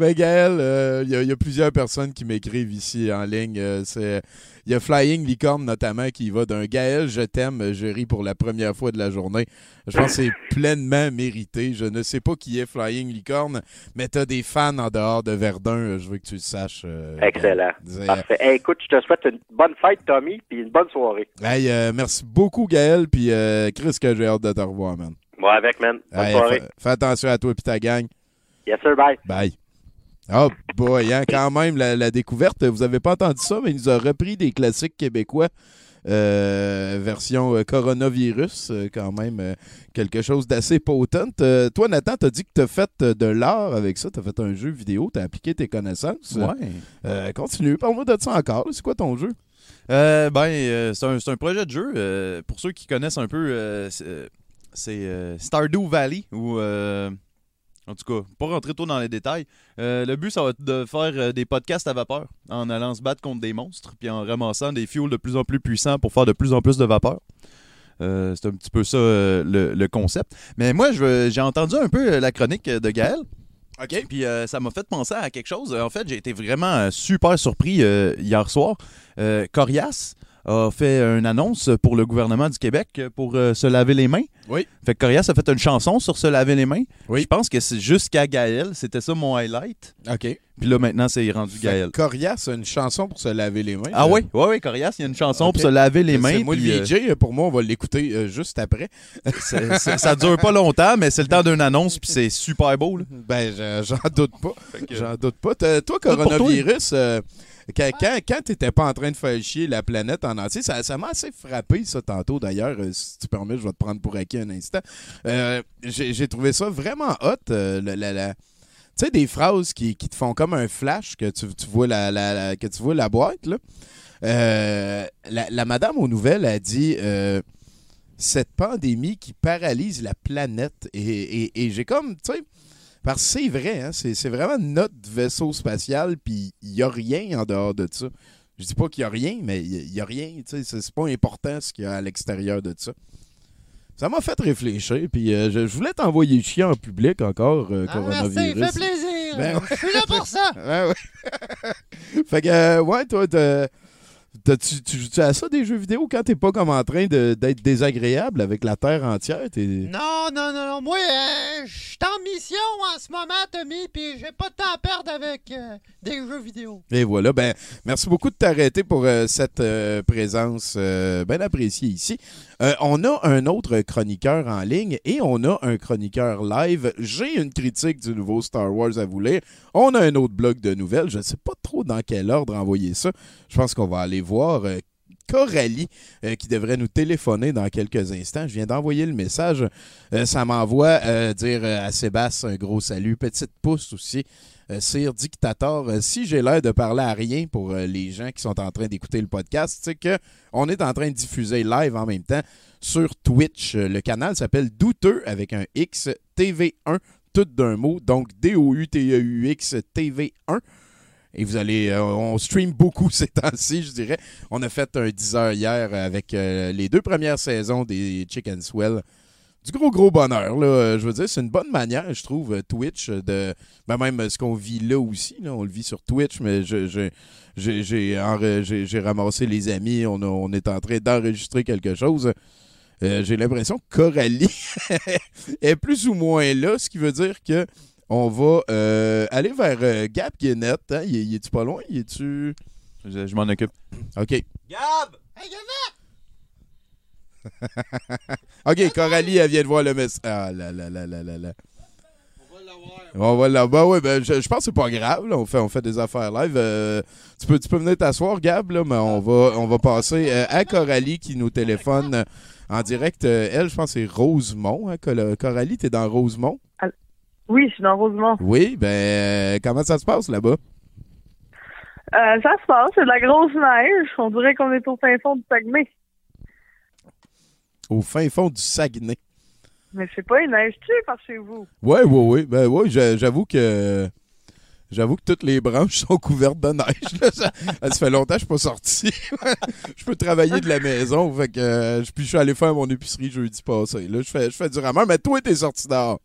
Ben, Gaël, euh, il y, a- il y a plusieurs personnes qui m'écrivent ici en ligne. euh, c'est- Il y a Flying Licorne notamment qui va d'un Gaël, je t'aime, je ris pour la première fois de la journée. Je pense que c'est pleinement mérité. Je ne sais pas qui est Flying Licorne, mais tu as des fans en dehors de Verdun. euh, Je veux que tu le saches. euh, Excellent. Parfait. Hey, écoute, je te souhaite une bonne fête, Tommy, puis une bonne soirée. Hey, euh, merci beaucoup, Gaël. Puis euh, Chris, que j'ai hâte de te revoir, man. Moi avec, man. Bonne Hey, soirée. fais, fais attention à toi et ta gang. Yes, sir, bye. Bye. Oh boy, hein, quand même, la, la découverte, vous avez pas entendu ça, mais il nous a repris des classiques québécois. euh, version euh, coronavirus, euh, quand même quelque chose d'assez potent. Toi, Nathan, t'as dit que t'as fait de l'art avec ça, t'as fait un jeu vidéo, t'as appliqué tes connaissances. Ouais. Continue, parle-moi de ça encore. C'est quoi ton jeu? Ben, c'est un, un projet de jeu. pour ceux qui connaissent un peu, c'est Stardew Valley. Ou, en tout cas, pas rentrer trop dans les détails. Euh, le but, ça va être de faire euh, des podcasts à vapeur en allant se battre contre des monstres puis en ramassant des fuels de plus en plus puissants pour faire de plus en plus de vapeur. Euh, c'est un petit peu ça le, le concept. Mais moi, j'ai entendu un peu la chronique de Gaël. OK. Puis ça m'a fait penser à quelque chose. En fait, j'ai été vraiment super surpris hier soir. Corias a fait une annonce pour le gouvernement du Québec pour euh, se laver les mains. Oui. Fait que Corias a fait une chanson sur se laver les mains. Oui. Je pense que c'est jusqu'à Gaël. C'était ça mon highlight. OK. Puis là, maintenant, c'est rendu Gaël. Corias a une chanson pour se laver les mains. Ah Euh, oui, oui, oui, Corias, il y a une chanson pour se laver les c'est mains. Moi, puis, le euh, VJ, pour moi, on va l'écouter euh, juste après. c'est- c'est- ça dure pas longtemps, mais c'est le temps d'une annonce, puis c'est super beau. là. Ben, je- j'en doute pas. J'en doute pas. Toi, coronavirus, euh, quand, quand, quand t'étais pas en train de faire chier la planète en entier, ça ça m'a assez frappé, ça, tantôt. D'ailleurs, euh, si tu permets, je vais te prendre pour acquis un instant. Euh, J'ai trouvé ça vraiment hot. euh, la- la- la- Tu sais, des phrases qui, qui te font comme un flash, que tu, tu vois, la, que tu vois la boîte, là. La, madame aux nouvelles a dit... cette pandémie qui paralyse la planète. Et, et- et j'ai comme, tu sais, parce que c'est vrai, hein, c'est, c'est vraiment notre vaisseau spatial, puis il n'y a rien en dehors de ça. Je dis pas qu'il n'y a rien, mais il n'y a, rien, tu sais, c'est, pas important ce qu'il y a à l'extérieur de ça. Ça m'a fait réfléchir, puis euh, je, je voulais t'envoyer chier en public encore, euh, Ah, merci, coronavirus. fait plaisir. Ben ouais. Je suis là pour ça. Ouais, ouais. fait que, euh, ouais, toi, tu, tu joues à ça des jeux vidéo quand t'es pas comme en train d'être désagréable avec la Terre entière? Non, non, non, non. Moi, euh, je suis en mission en ce moment, Tommy, puis j'ai pas de temps à perdre avec euh, des jeux vidéo. Et voilà, ben, merci beaucoup de t'arrêter pour euh, cette présence bien appréciée ici. Euh, on a un autre chroniqueur en ligne et on a un chroniqueur live. J'ai une critique du nouveau Star Wars à vous lire. On a un autre blog de nouvelles. Je ne sais pas trop dans quel ordre envoyer ça. Je pense qu'on va aller voir. euh, Coralie euh, qui devrait nous téléphoner dans quelques instants. Je viens d'envoyer le message. Ça m'envoie dire à Sébastien un gros salut. Petite pouce aussi. Sire Dictator, si j'ai l'air de parler à rien pour les gens qui sont en train d'écouter le podcast, c'est que on est en train de diffuser live en même temps sur Twitch. Le canal s'appelle Douteux avec un X TV1 tout d'un mot, donc D-O-U-T-E-U-X TV1. Et vous allez, euh, on stream beaucoup ces temps-ci, je dirais. On a fait un 10 heures hier avec euh, les deux premières saisons des Chicken Swell. Du gros, gros bonheur, là. Je veux dire, c'est une bonne manière, je trouve, Twitch, de. Ben même ce qu'on vit là aussi, on le vit sur Twitch, mais j'ai ramassé les amis, on, on est en train d'enregistrer quelque chose. Euh, j'ai l'impression que Coralie est plus ou moins là, ce qui veut dire que on va euh, aller vers euh, Gab Guénette. Hein? Y, est-tu pas loin? Y tu Je, m'en occupe. OK. Gab! Hey, Gab! OK, Coralie, elle vient de voir le message. Ah là là là là là là. On va l'avoir. On va l'avoir. Ben oui, ben, je, pense que c'est pas grave. On, fait, on fait des affaires live. tu, peux, tu peux venir t'asseoir, Gab, là, mais on va, on va passer à Coralie qui nous téléphone en direct. elle, je pense que c'est Rosemont. Hein, Coralie, t'es dans Rosemont? Oui, je suis dans Rosemont. Oui, ben, euh, comment ça se passe là-bas? Euh, ça se passe, c'est de la grosse neige. On dirait qu'on est au fin fond du Saguenay. Au fin fond du Saguenay. Mais c'est pas une neige-tu par chez vous? Oui, oui, oui. Ben oui, j'avoue que j'avoue que toutes les branches sont couvertes de neige. Ça, fait longtemps que je suis pas sorti. je peux travailler de la maison. Fait que euh, puis je suis allé faire mon épicerie jeudi passé. Là, je fais, je fais du rameur, mais toi, t'es sorti dehors.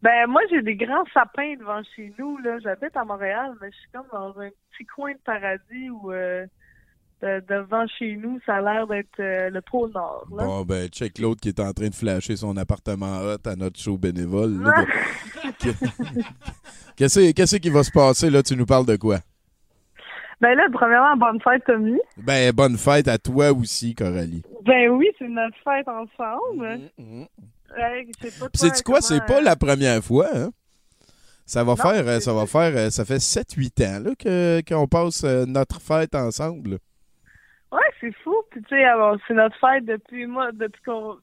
Ben moi j'ai des grands sapins devant chez nous là. J'habite à Montréal, mais je suis comme dans un petit coin de paradis où euh, devant chez nous, ça a l'air d'être euh, le pôle Nord. Bon ben check l'autre qui est en train de flasher son appartement hot à notre show bénévole. Qu'est-ce qu'est-ce qui va se passer là? Tu nous parles de quoi? Ben là, premièrement, bonne fête, Tommy. Ben, bonne fête à toi aussi, Coralie. Ben oui, c'est notre fête ensemble. Mm-hmm. C'est quoi? C'est pas la première fois, hein? Ça va faire, euh, ça va faire, euh, ça fait 7-8 ans là, que, qu'on passe euh, notre fête ensemble. C'est fou. Puis tu sais, c'est notre fête depuis moi, depuis,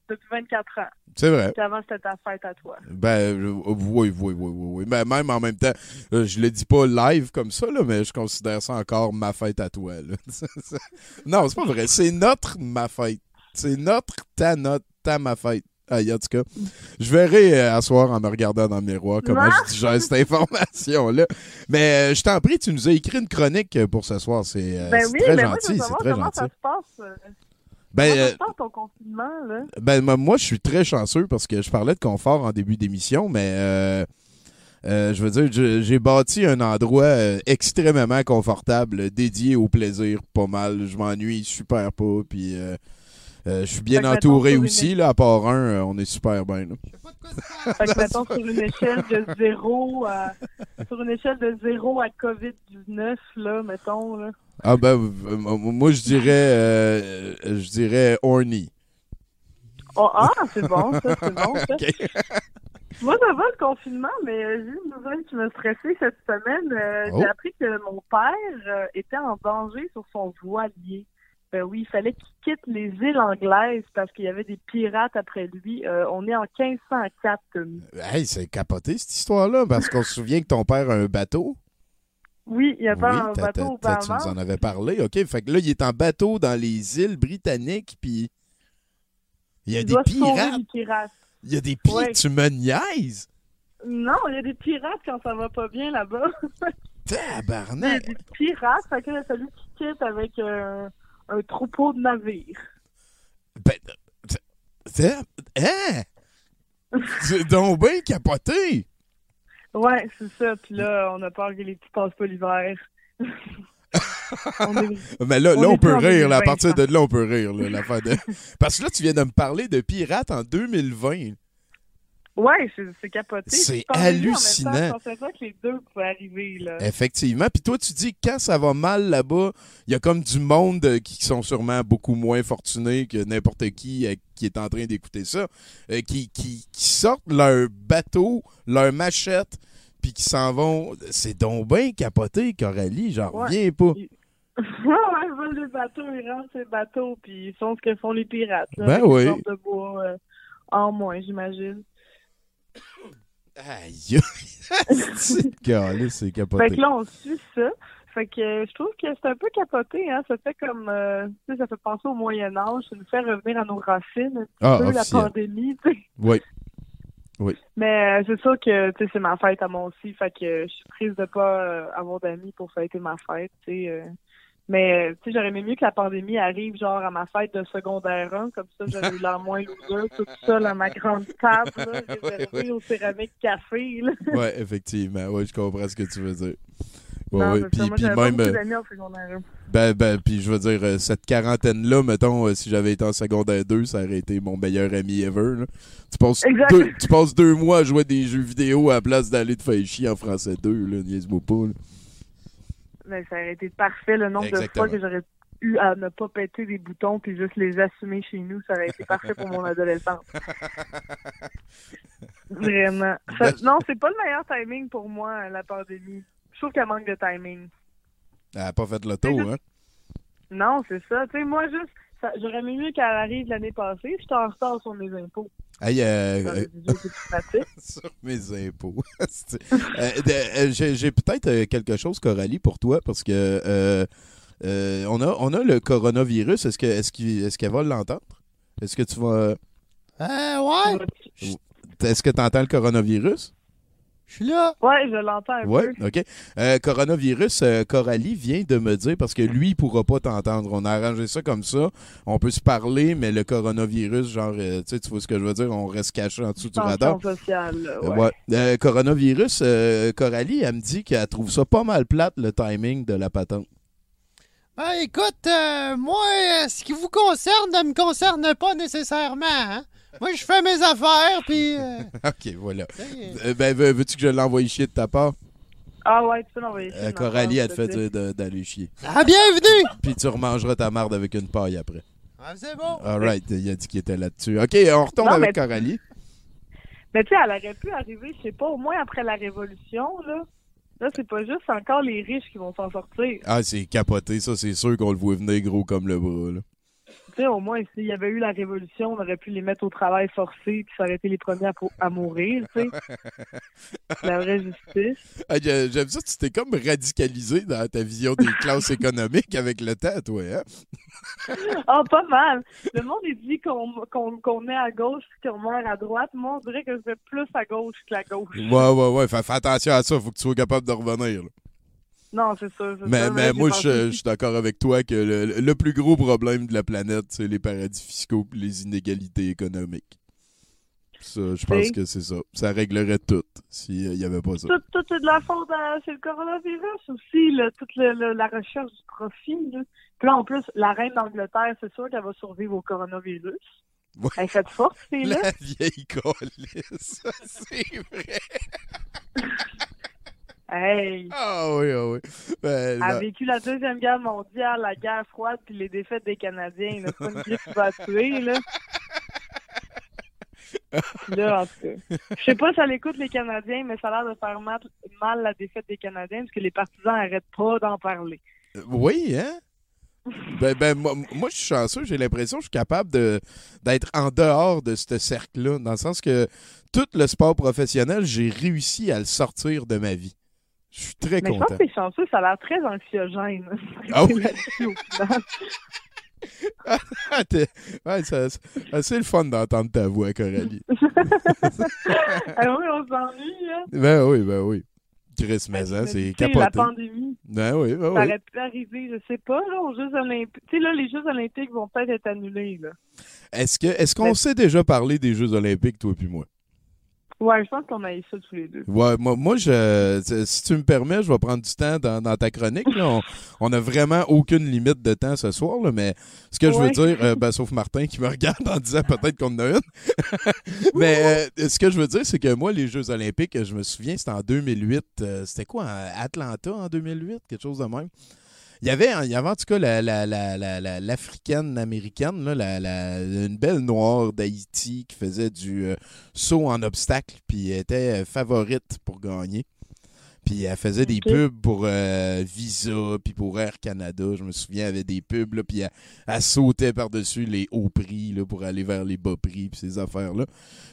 depuis 24 ans. C'est vrai. Puis avant, c'était ta fête à toi. Ben, oui, oui, oui, oui, oui. Mais même en même temps, je le dis pas live comme ça, là, mais je considère ça encore ma fête à toi. Là. non, c'est pas vrai. C'est notre ma fête. C'est notre, ta, notre, ta, ma fête. Aïe, en tout cas, je verrai euh, à soir en me regardant dans le miroir comment je digère cette information-là. Mais euh, je t'en prie, tu nous as écrit une chronique pour ce soir. C'est euh, ben très gentil. C'est très gentil. Ça se passe, ben, comment ça se passe ton confinement? Là? Ben, moi, je suis très chanceux parce que je parlais de confort en début d'émission, mais je veux dire, j'ai bâti un endroit extrêmement confortable, dédié au plaisir, pas mal. Je m'ennuie super pas, puis euh, je suis bien entouré aussi, là, à part un, euh, on est super bien. Là. Fait que mettons sur une échelle de zéro à sur une échelle de zéro à COVID-19, là, mettons, là. Ah ben moi je dirais euh, je dirais horny. Oh, ah, c'est bon, ça, c'est bon, ça. Moi, ça va le confinement, mais j'ai une nouvelle qui m'a stressé cette semaine. J'ai oh. appris que mon père était en danger sur son voilier. Ben oui, il fallait qu'il quitte les îles anglaises parce qu'il y avait des pirates après lui. Euh, on est en 1504. Hey, c'est capoté cette histoire-là, parce qu'on se souvient que ton père a un bateau. Oui, il y a pas un bateau au Tu nous en avais parlé, OK? Fait que là, il est en bateau dans les îles britanniques, puis il y a des pirates. Il y a des pirates. Tu me niaises? Non, il y a des pirates quand ça va pas bien là-bas. Tabarnak! Il y a des pirates, fait qu'il a fallu qu'il quitte avec... Euh, un troupeau de navires. Ben, c'est. Hein? c'est donc bien capoté! Ouais, c'est ça. Puis là, on a peur que les petits passent pas l'hiver. Mais là, on là on peut rire. à partir de là, on peut rire. Là, la fin de... Parce que là, tu viens de me parler de pirates en 2020. Ouais, c'est capoté. C'est hallucinant. Je pensais pas que les deux pouvaient arriver. Là. Effectivement. Puis toi, tu dis quand ça va mal là-bas, il y a comme du monde euh, qui sont sûrement beaucoup moins fortunés que n'importe qui euh, qui est en train d'écouter ça, euh, qui, qui, qui, sortent leur bateau, leur machette, puis qui s'en vont. C'est donc bien capoté, Coralie. J'en reviens pas. Ouais, ouais, volent des bateaux, ils rentrent ces bateaux, puis ils font ce que font les pirates. Là, Ben oui. de bois euh, en moins, j'imagine. Aïe, c'est c'est Fait capoté. que là, on suit ça. Fait que euh, je trouve que c'est un peu capoté, hein. Ça fait comme, euh, tu sais, ça fait penser au Moyen-Âge. Ça nous fait revenir à nos racines. Un Ah, peu la pandémie, tu sais. Oui. Mais euh, c'est sûr que, tu sais, c'est ma fête à moi aussi. Fait que euh, je suis triste de pas avoir d'amis pour fêter ma fête, tu sais. Mais, euh, tu sais, j'aurais aimé mieux que la pandémie arrive, genre, à ma fête de secondaire 1. Comme ça, j'aurais eu l'air moins loser, tout seul à ma grande table, là, réservée au céramique café, là. Ouais, effectivement. Ouais, je comprends ce que tu veux dire. Ouais, Non, ouais. Puis, ça. Moi, puis même, euh, d'amis au secondaire 1. ben, ben, puis je veux dire, euh, cette quarantaine-là, mettons, euh, si j'avais été en secondaire 2, ça aurait été mon meilleur ami ever. là. Tu, passes deux, tu passes deux mois à jouer à des jeux vidéo à la place d'aller te faire chier en français 2, là, niaise-moi pas. là. Mais ça aurait été parfait le nombre Exactement. de fois que j'aurais eu à ne pas péter des boutons puis juste les assumer chez nous. Ça aurait été parfait pour mon adolescence. Vraiment. Ça- non, c'est pas le meilleur timing pour moi, la pandémie. Je trouve qu'elle manque de timing. Elle a pas fait le tour, hein? Non, c'est ça. Tu sais, moi, juste, j'aurais aimé mieux qu'elle arrive l'année passée. J'étais en retard sur mes impôts. Hey, euh, euh, sur mes impôts. Euh, J'ai peut-être quelque chose, Coralie, pour toi, parce que euh, euh, on, a, on a le coronavirus. Est-ce qu'elle va l'entendre? Est-ce que tu vas. Euh, ouais, Est-ce que tu entends le coronavirus? Je suis là. Ouais, je l'entends un Oui, peu. OK. Euh, coronavirus, euh, Coralie vient de me dire, parce que lui, il pourra pas t'entendre. On a arrangé ça comme ça. On peut se parler, mais le coronavirus, genre, euh, tu sais, tu vois ce que je veux dire? On reste caché en dessous du radar. Sociale, Euh, ouais. ouais. Euh, coronavirus, euh, Coralie, elle me dit qu'elle trouve ça pas mal plate, le timing de la patente. Ben, écoute, euh, moi, ce qui vous concerne ne me concerne pas nécessairement. hein. Moi, je fais mes affaires, puis... euh, OK, voilà. Euh, ben, veux- veux-tu que je l'envoie chier de ta part? Ah ouais, tu peux l'envoyer. Euh, Coralie, elle te fait s'il dire de- d'aller chier. Ah, bienvenue! Puis tu remangeras ta marde avec une paille après. Ah, c'est bon. All right, il a dit qu'il était là-dessus. OK, on retourne Non, avec mais- Coralie. Mais tu sais, elle aurait pu arriver, je sais pas, au moins après la Révolution, là. Là, c'est pas juste encore les riches qui vont s'en sortir. Ah, c'est capoté, ça, c'est sûr qu'on le voit venir gros comme le bras, là. Tu sais, au moins, s'il y avait eu la Révolution, on aurait pu les mettre au travail forcé puis ça aurait été les premiers à, mourir, tu sais. la vraie justice. Ah, j'ai- J'aime ça, tu t'es comme radicalisé dans ta vision des classes économiques avec le temps, toi, hein? Ah, pas mal. Le monde, dit qu'on qu'on qu'on est à gauche puis qu'on meurt à droite. Moi, on dirait que je vais plus à gauche que la gauche. Ouais, ouais, ouais, fais, fais attention à ça, faut que tu sois capable de revenir. là. Non, c'est ça. c'est Mais, ça. mais moi, je, suis d'accord avec toi que le, le plus gros problème de la planète, c'est les paradis fiscaux et les inégalités économiques. Ça, je pense que c'est ça. Ça réglerait tout s'il n'y avait pas ça. Tout, tout est de la faute c'est le coronavirus aussi, là, toute le- le- la recherche du profit. Là. Puis là, en plus, la reine d'Angleterre, c'est sûr qu'elle va survivre au coronavirus. Ouais. Elle fait forte, c'est là. La vieille colisse, c'est vrai. Hey! Ah oui, ah oui. Ben, a vécu la Deuxième Guerre mondiale, la guerre froide, puis les défaites des Canadiens. C'est pas une grippe qui va tuer, là. Là, en tout cas. Je sais pas si elle écoute les Canadiens, mais ça a l'air de faire mal, mal la défaite des Canadiens, parce que les partisans arrêtent pas d'en parler. oui, hein? Ben, ben, moi, moi, je suis chanceux. J'ai l'impression que je suis capable de, d'être en dehors de ce cercle-là. Dans le sens que tout le sport professionnel, j'ai réussi à le sortir de ma vie. Je suis très Mais je pense content. que t'es chanceux, ça a l'air très anxiogène. Ah oui? Ouais, ça- ça- c'est le fun d'entendre ta voix, Coralie. Ah oui, on s'ennuie, là. ben oui, ben oui. Chris Maison, Mais c'est sais, La capoté. pandémie, Ben oui, ben ça oui. aurait pu arriver, je sais pas, là, aux Jeux Olympiques. Tu sais, là, les Jeux Olympiques vont peut-être être annulés, là. Est-ce que est-ce qu'on Mais- s'est déjà parlé des Jeux Olympiques, toi puis moi? Ouais, je pense qu'on a eu ça tous les deux. Ouais, moi, moi je, si tu me permets, je vais prendre du temps dans, dans ta chronique. là. On, on a vraiment aucune limite de temps ce soir, là, mais ce que je veux dire, euh, ben, sauf Martin qui me regarde en disant peut-être qu'on en a une. mais euh, ce que je veux dire, c'est que moi, les Jeux Olympiques, je me souviens, c'était en 2008. euh, c'était quoi, Atlanta en 2008, quelque chose de même? Il y avait, il y avait en tout cas la, la, une belle noire d'Haïti qui faisait du euh, saut en obstacle, puis était euh, favorite pour gagner. Puis elle faisait des pubs pour euh, Visa, puis pour Air Canada. Je me souviens, elle avait des pubs, là, puis elle, sautait par-dessus les hauts prix là, pour aller vers les bas prix, puis ces affaires-là.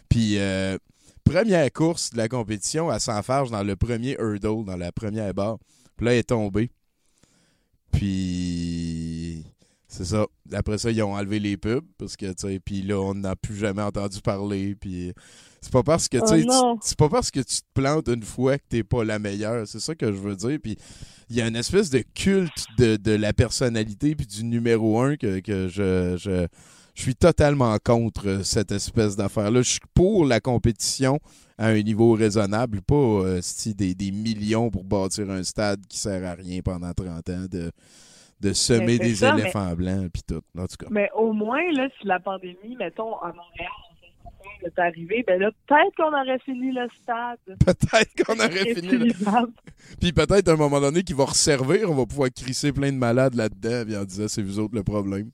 Puis, euh, première course de la compétition, elle s'enfarge dans le premier hurdle, dans la première barre. Puis là, elle est tombée. Puis, c'est ça. Après ça, ils ont enlevé les pubs, parce que, tu sais, puis là, on n'a plus jamais entendu parler, puis c'est pas parce que oh c'est pas parce que tu te plantes une fois que t'es pas la meilleure. C'est ça que je veux dire. Puis il y a une espèce de culte de, la personnalité puis du numéro un que, je, je, suis totalement contre cette espèce d'affaire-là. Je suis pour la compétition à un niveau raisonnable, pas euh, des, des, millions pour bâtir un stade qui sert à rien pendant 30 ans de, de semer des éléphants blancs puis tout. En tout cas. Mais au moins, là, si la pandémie, mettons, à Montréal, est arrivé, ben là, peut-être qu'on aurait fini le stade. Peut-être qu'on aurait fini le Puis peut-être à un moment donné qu'il va resservir, on va pouvoir crisser plein de malades là-dedans, puis en disant c'est vous autres le problème.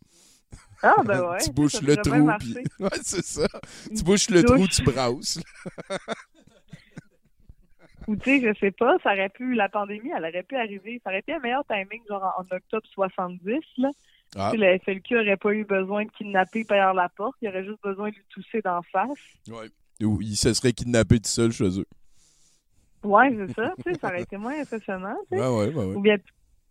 Ah, ben ouais. tu bouches le trou. Ouais, c'est ça. tu bouches le trou, tu brasses. Ou tu sais, je sais pas, ça aurait pu, la pandémie, elle aurait pu arriver, ça aurait été un meilleur timing, genre en, en octobre 70, là. Ah. Le FLQ n'aurait pas eu besoin de kidnapper par la porte, il aurait juste besoin de lui tousser d'en face. Ouais. Ou il se serait kidnappé tout seul chez eux. Ouais, c'est ça, tu sais, ça aurait été moins impressionnant. Tu sais. ouais, ouais, ouais, Ou bien,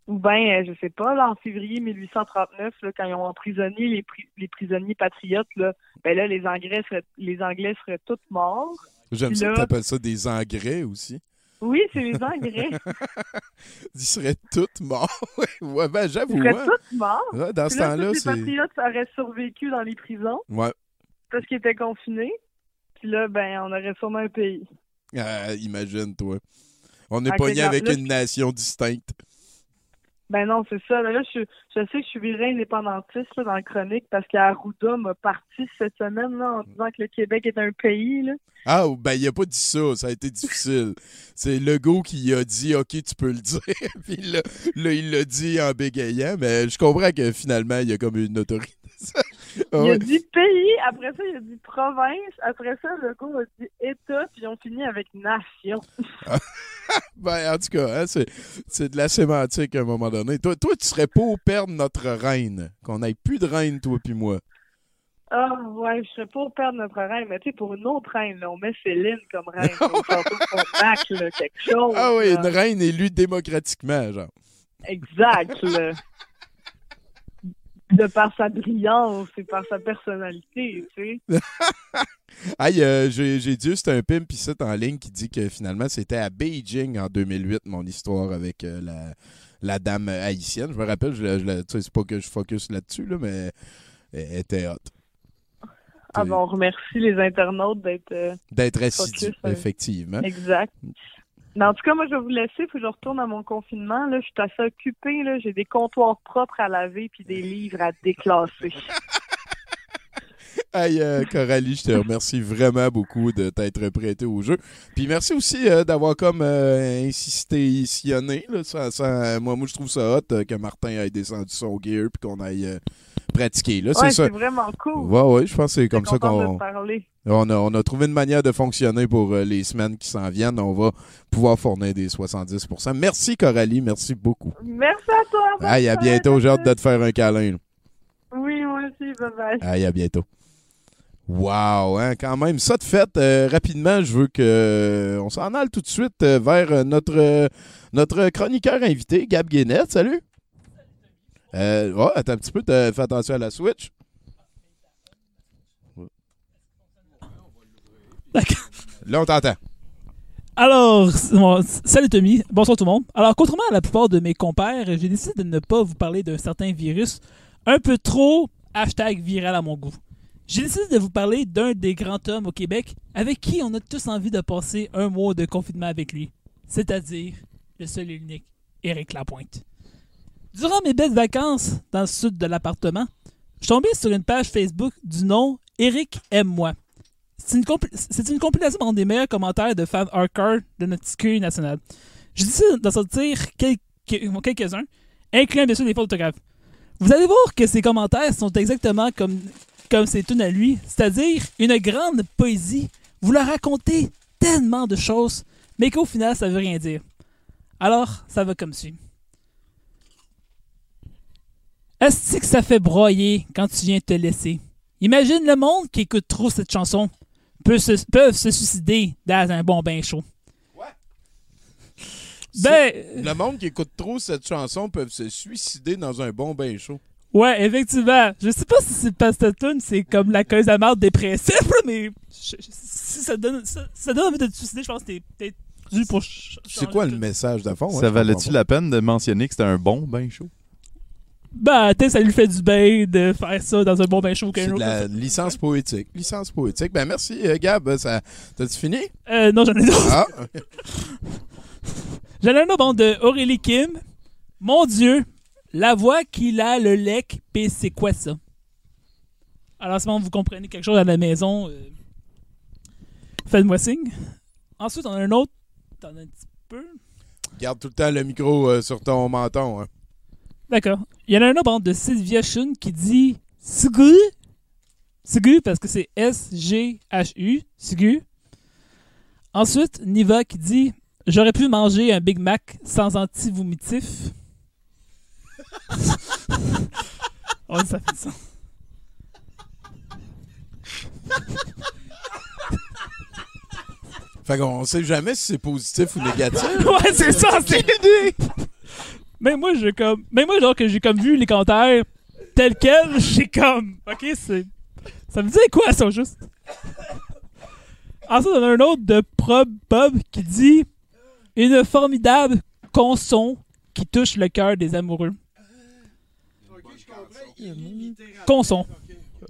ou bien, je sais pas, là, en février 1839, là, quand ils ont emprisonné les, les prisonniers patriotes, là, ben là, les Anglais seraient, les Anglais seraient tous morts. J'aime ça que tu appelles ça des engrais aussi. Oui, c'est les engrais. Ils seraient tous morts. ouais, ben j'avoue. Ils seraient hein. tous morts. Ouais, dans ce temps-là, c'est. Les patriotes auraient survécu dans les prisons. Ouais. Parce qu'ils étaient confinés. Puis là, ben, on aurait sûrement un pays. Ah, imagine, toi. On est pogné avec une nation distincte. Ben non, c'est ça. Là, je, je sais que je suis viré indépendantiste là, dans la chronique parce qu'Arruda m'a parti cette semaine là, en disant que le Québec est un pays. Là. Ah, ben il a pas dit ça. Ça a été difficile. C'est Legault qui a dit OK, tu peux le dire. Puis là, là il l'a dit en bégayant, mais je comprends que finalement, il y a comme une autorité. il a dit pays, après ça, il a dit province, après ça, le gars a dit État, puis ils ont fini avec nation. ben, en tout cas, hein, c'est de la sémantique à un moment donné. Toi, toi tu serais pour perdre notre reine, qu'on ait plus de reine, toi puis moi. Ah, ouais, je serais pour perdre notre reine, mais tu sais, pour une autre reine, on met Céline comme reine. on Mac, là, quelque chose. Ah oui, une reine élue démocratiquement, genre. Exact, là de par sa brillance et par sa personnalité, tu sais. Aïe, euh, j'ai dit juste un pimp ici en ligne qui dit que finalement c'était à Beijing en 2008 mon histoire avec euh, la, la, dame haïtienne. Je me rappelle, je, je, c'est pas que je focus là-dessus, là, mais elle était hot. Ah bon, on remercie les internautes d'être euh, d'être assidus, effectivement. Exact. Mais en tout cas, moi, je vais vous laisser. Faut que je retourne à mon confinement. Là, je suis assez occupée. Là. J'ai des comptoirs propres à laver puis des livres à déclasser. Hey, euh, Coralie, je te remercie vraiment beaucoup de t'être prêté au jeu. Puis merci aussi euh, d'avoir comme euh, insisté, sillonné. Là, moi, moi, je trouve ça hot que Martin ait descendu son gear puis qu'on aille pratiquer. Là, ouais, c'est vraiment cool. Ouais, ouais, je pense que c'est comme ça qu'on. On a, on a trouvé une manière de fonctionner pour les semaines qui s'en viennent. On va pouvoir fournir des 70% Merci, Coralie. Merci beaucoup. Merci à toi. Aïe, à bientôt. J'ai hâte de te faire un câlin. Oui, moi aussi. Bye bye. Aïe, à bientôt. Wow, hein, quand même. Ça de fait, euh, rapidement, je veux que euh, on s'en aille tout de suite euh, vers notre, notre chroniqueur invité, Gab Guénette. Salut. oh, attends un petit peu, fais attention à la Switch? Là, on t'entend. Alors, salut Tommy, bonsoir tout le monde. Alors, contrairement à la plupart de mes compères, j'ai décidé de ne pas vous parler d'un certain virus un peu trop hashtag viral à mon goût. J'ai décidé de vous parler d'un des grands hommes au Québec avec qui on a tous envie de passer un mois de confinement avec lui, c'est-à-dire le seul et unique Éric Lapointe. Durant mes belles vacances dans le sud de l'appartement, je tombé sur une page Facebook du nom Éric aime-moi. C'est une, compilation des meilleurs commentaires de fans hardcore de notre sécurité nationale. J'ai décidé d'en sortir quelques, quelques-uns, incluant bien sûr des photographes. Vous allez voir que ces commentaires sont exactement comme comme c'est une à lui, c'est-à-dire une grande poésie. Vous leur racontez tellement de choses, mais qu'au final, ça veut rien dire. Alors, ça va comme suit. Est-ce que ça fait broyer quand tu viens te laisser? Imagine le monde qui écoute trop cette chanson peut se, peuvent se suicider dans un bon bain chaud. Ben, Le monde qui écoute trop cette chanson peuvent se suicider dans un bon bain chaud. ouais, effectivement. Je sais pas si c'est parce que cette tune, c'est comme la cause à marde dépressif, là, mais je- je- si ça donne, ça, ça donne envie de te suicider, je pense que t'es peut-être dû pour. C'est quoi le message de fond? hein? Ça valait-tu la peine de mentionner que c'était un bon bain chaud? Ben, peut-être ça lui fait du bien de faire ça dans un bon bain chaud C'est de autre. la licence poétique. Licence poétique. Ben merci, euh, Gab. Ça... T'as-tu fini? Euh, non, j'en ai d'autres. Ah, J'en ai un autre bon, de Aurélie Kim. Mon Dieu, la voix qu'il a, le lec, pis c'est quoi ça? Alors, si vous comprenez quelque chose à la maison, euh, faites-moi signe. Ensuite, on a un autre. T'en as un petit peu? garde tout le temps le micro euh, sur ton menton. hein. D'accord. Il y en a un autre bon, de Sylvia Shun qui dit Sugu? Sugu parce que c'est S-G-H-U. Sugu. Ensuite, Niva qui dit J'aurais pu manger un Big Mac sans anti-vomitif. oh, ça fait ça. Fait qu'on sait jamais si c'est positif ou négatif. ouais, c'est ça, c'est Mais moi, j'ai comme. Mais moi, genre, que j'ai comme vu les commentaires tels quels, j'ai comme. Ok, c'est. Ça me dit quoi, ça, juste? Ensuite, on a un autre de Prob Bob qui dit Une formidable conson qui touche le cœur des amoureux. Conson.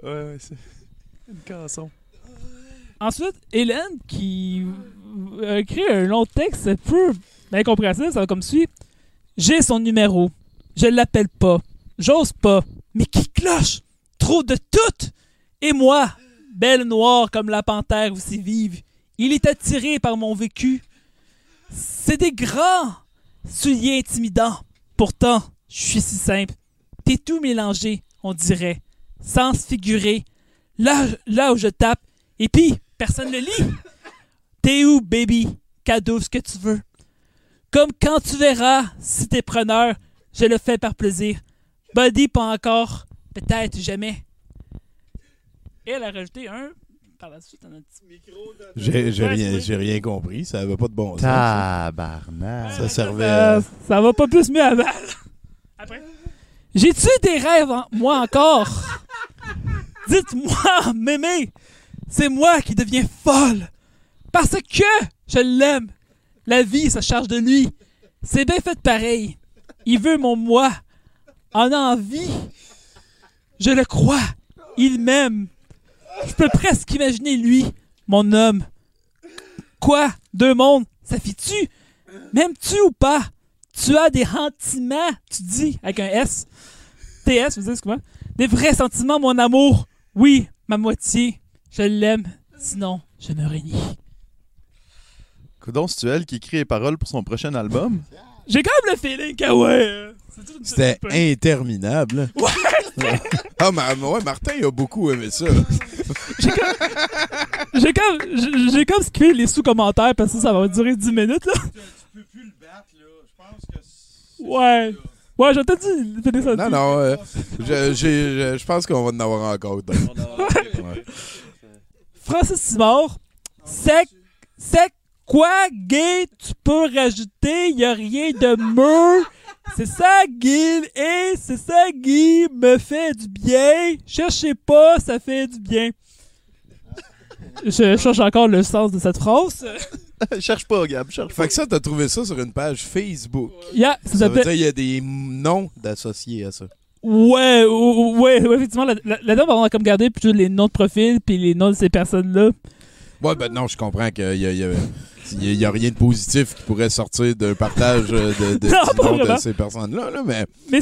Ouais, ouais, c'est une canson. Ensuite, Hélène qui a écrit un long texte peu incompréhensible, ça va comme suit. J'ai son numéro. Je l'appelle pas. J'ose pas. Mais qui cloche? Trop de tout! Et moi, belle noire comme la panthère aussi vive, il est attiré par mon vécu. C'est des grands souliers intimidants. Pourtant, je suis si simple. T'es tout mélangé, on dirait. Sens figuré. Là, là où je tape, et puis, personne le lit. T'es où, baby? Cadeau, ce que tu veux. Comme quand tu verras, si t'es preneur, je le fais par plaisir. Buddy, pas encore. Peut-être jamais. Et elle a rajouté un. Par la suite, on a un petit micro. J'ai j'ai rien, j'ai rien compris. Ça avait pas de bon sens. Tabarnak. Ça servait. Euh, à- ça va pas plus mieux avant. Après. J'ai-tu des rêves, en- moi encore? Dites-moi, mémé, c'est moi qui deviens folle. Parce que je l'aime. La vie se charge de lui. C'est bien fait pareil. Il veut mon moi. En envie. Je le crois. Il m'aime. Je peux presque imaginer lui, mon homme. Quoi? Deux mondes? Ça fit-tu? M'aimes-tu ou pas? Tu as des sentiments, tu dis, avec un S. TS, vous dites comment? Des vrais sentiments, mon amour. Oui, ma moitié. Je l'aime. Sinon, je me réunis. Coudon, c'est elle qui écrit les paroles pour son prochain album? J'ai quand même le feeling que ouais. euh, C'était interminable. Ouais, Ah, mais ouais, Martin il a beaucoup aimé ça. j'ai comme, j'ai- j'ai comme skippé les sous-commentaires parce que ça va durer 10 minutes, là. Ouais. Ouais, j'ai peut-être dit finir ça. Non, non. euh, je, j'ai- je- je pense qu'on va en avoir encore. Ouais. Francis Simard, c'est c'est quoi, gay? Tu peux rajouter, y a rien de mur. C'est ça, Guy. Et c'est ça, Guy, me fait du bien. Cherchez pas, ça fait du bien. Je cherche encore le sens de cette phrase. cherche pas, Gab, cherche pas. Fait que ça, t'as trouvé ça sur une page Facebook. Yeah, ça Ça veut dire qu'il y a des noms d'associés à ça. Ouais, ou- ou- ouais, ouais, effectivement, dame, on a comme gardé plutôt les noms de profil puis les noms de ces personnes-là. Ouais, ben non, je comprends qu'il y a, il y a- il y a- rien de positif qui pourrait sortir d'un partage euh, de, Non, pas ces personnes-là, là, mais Mais.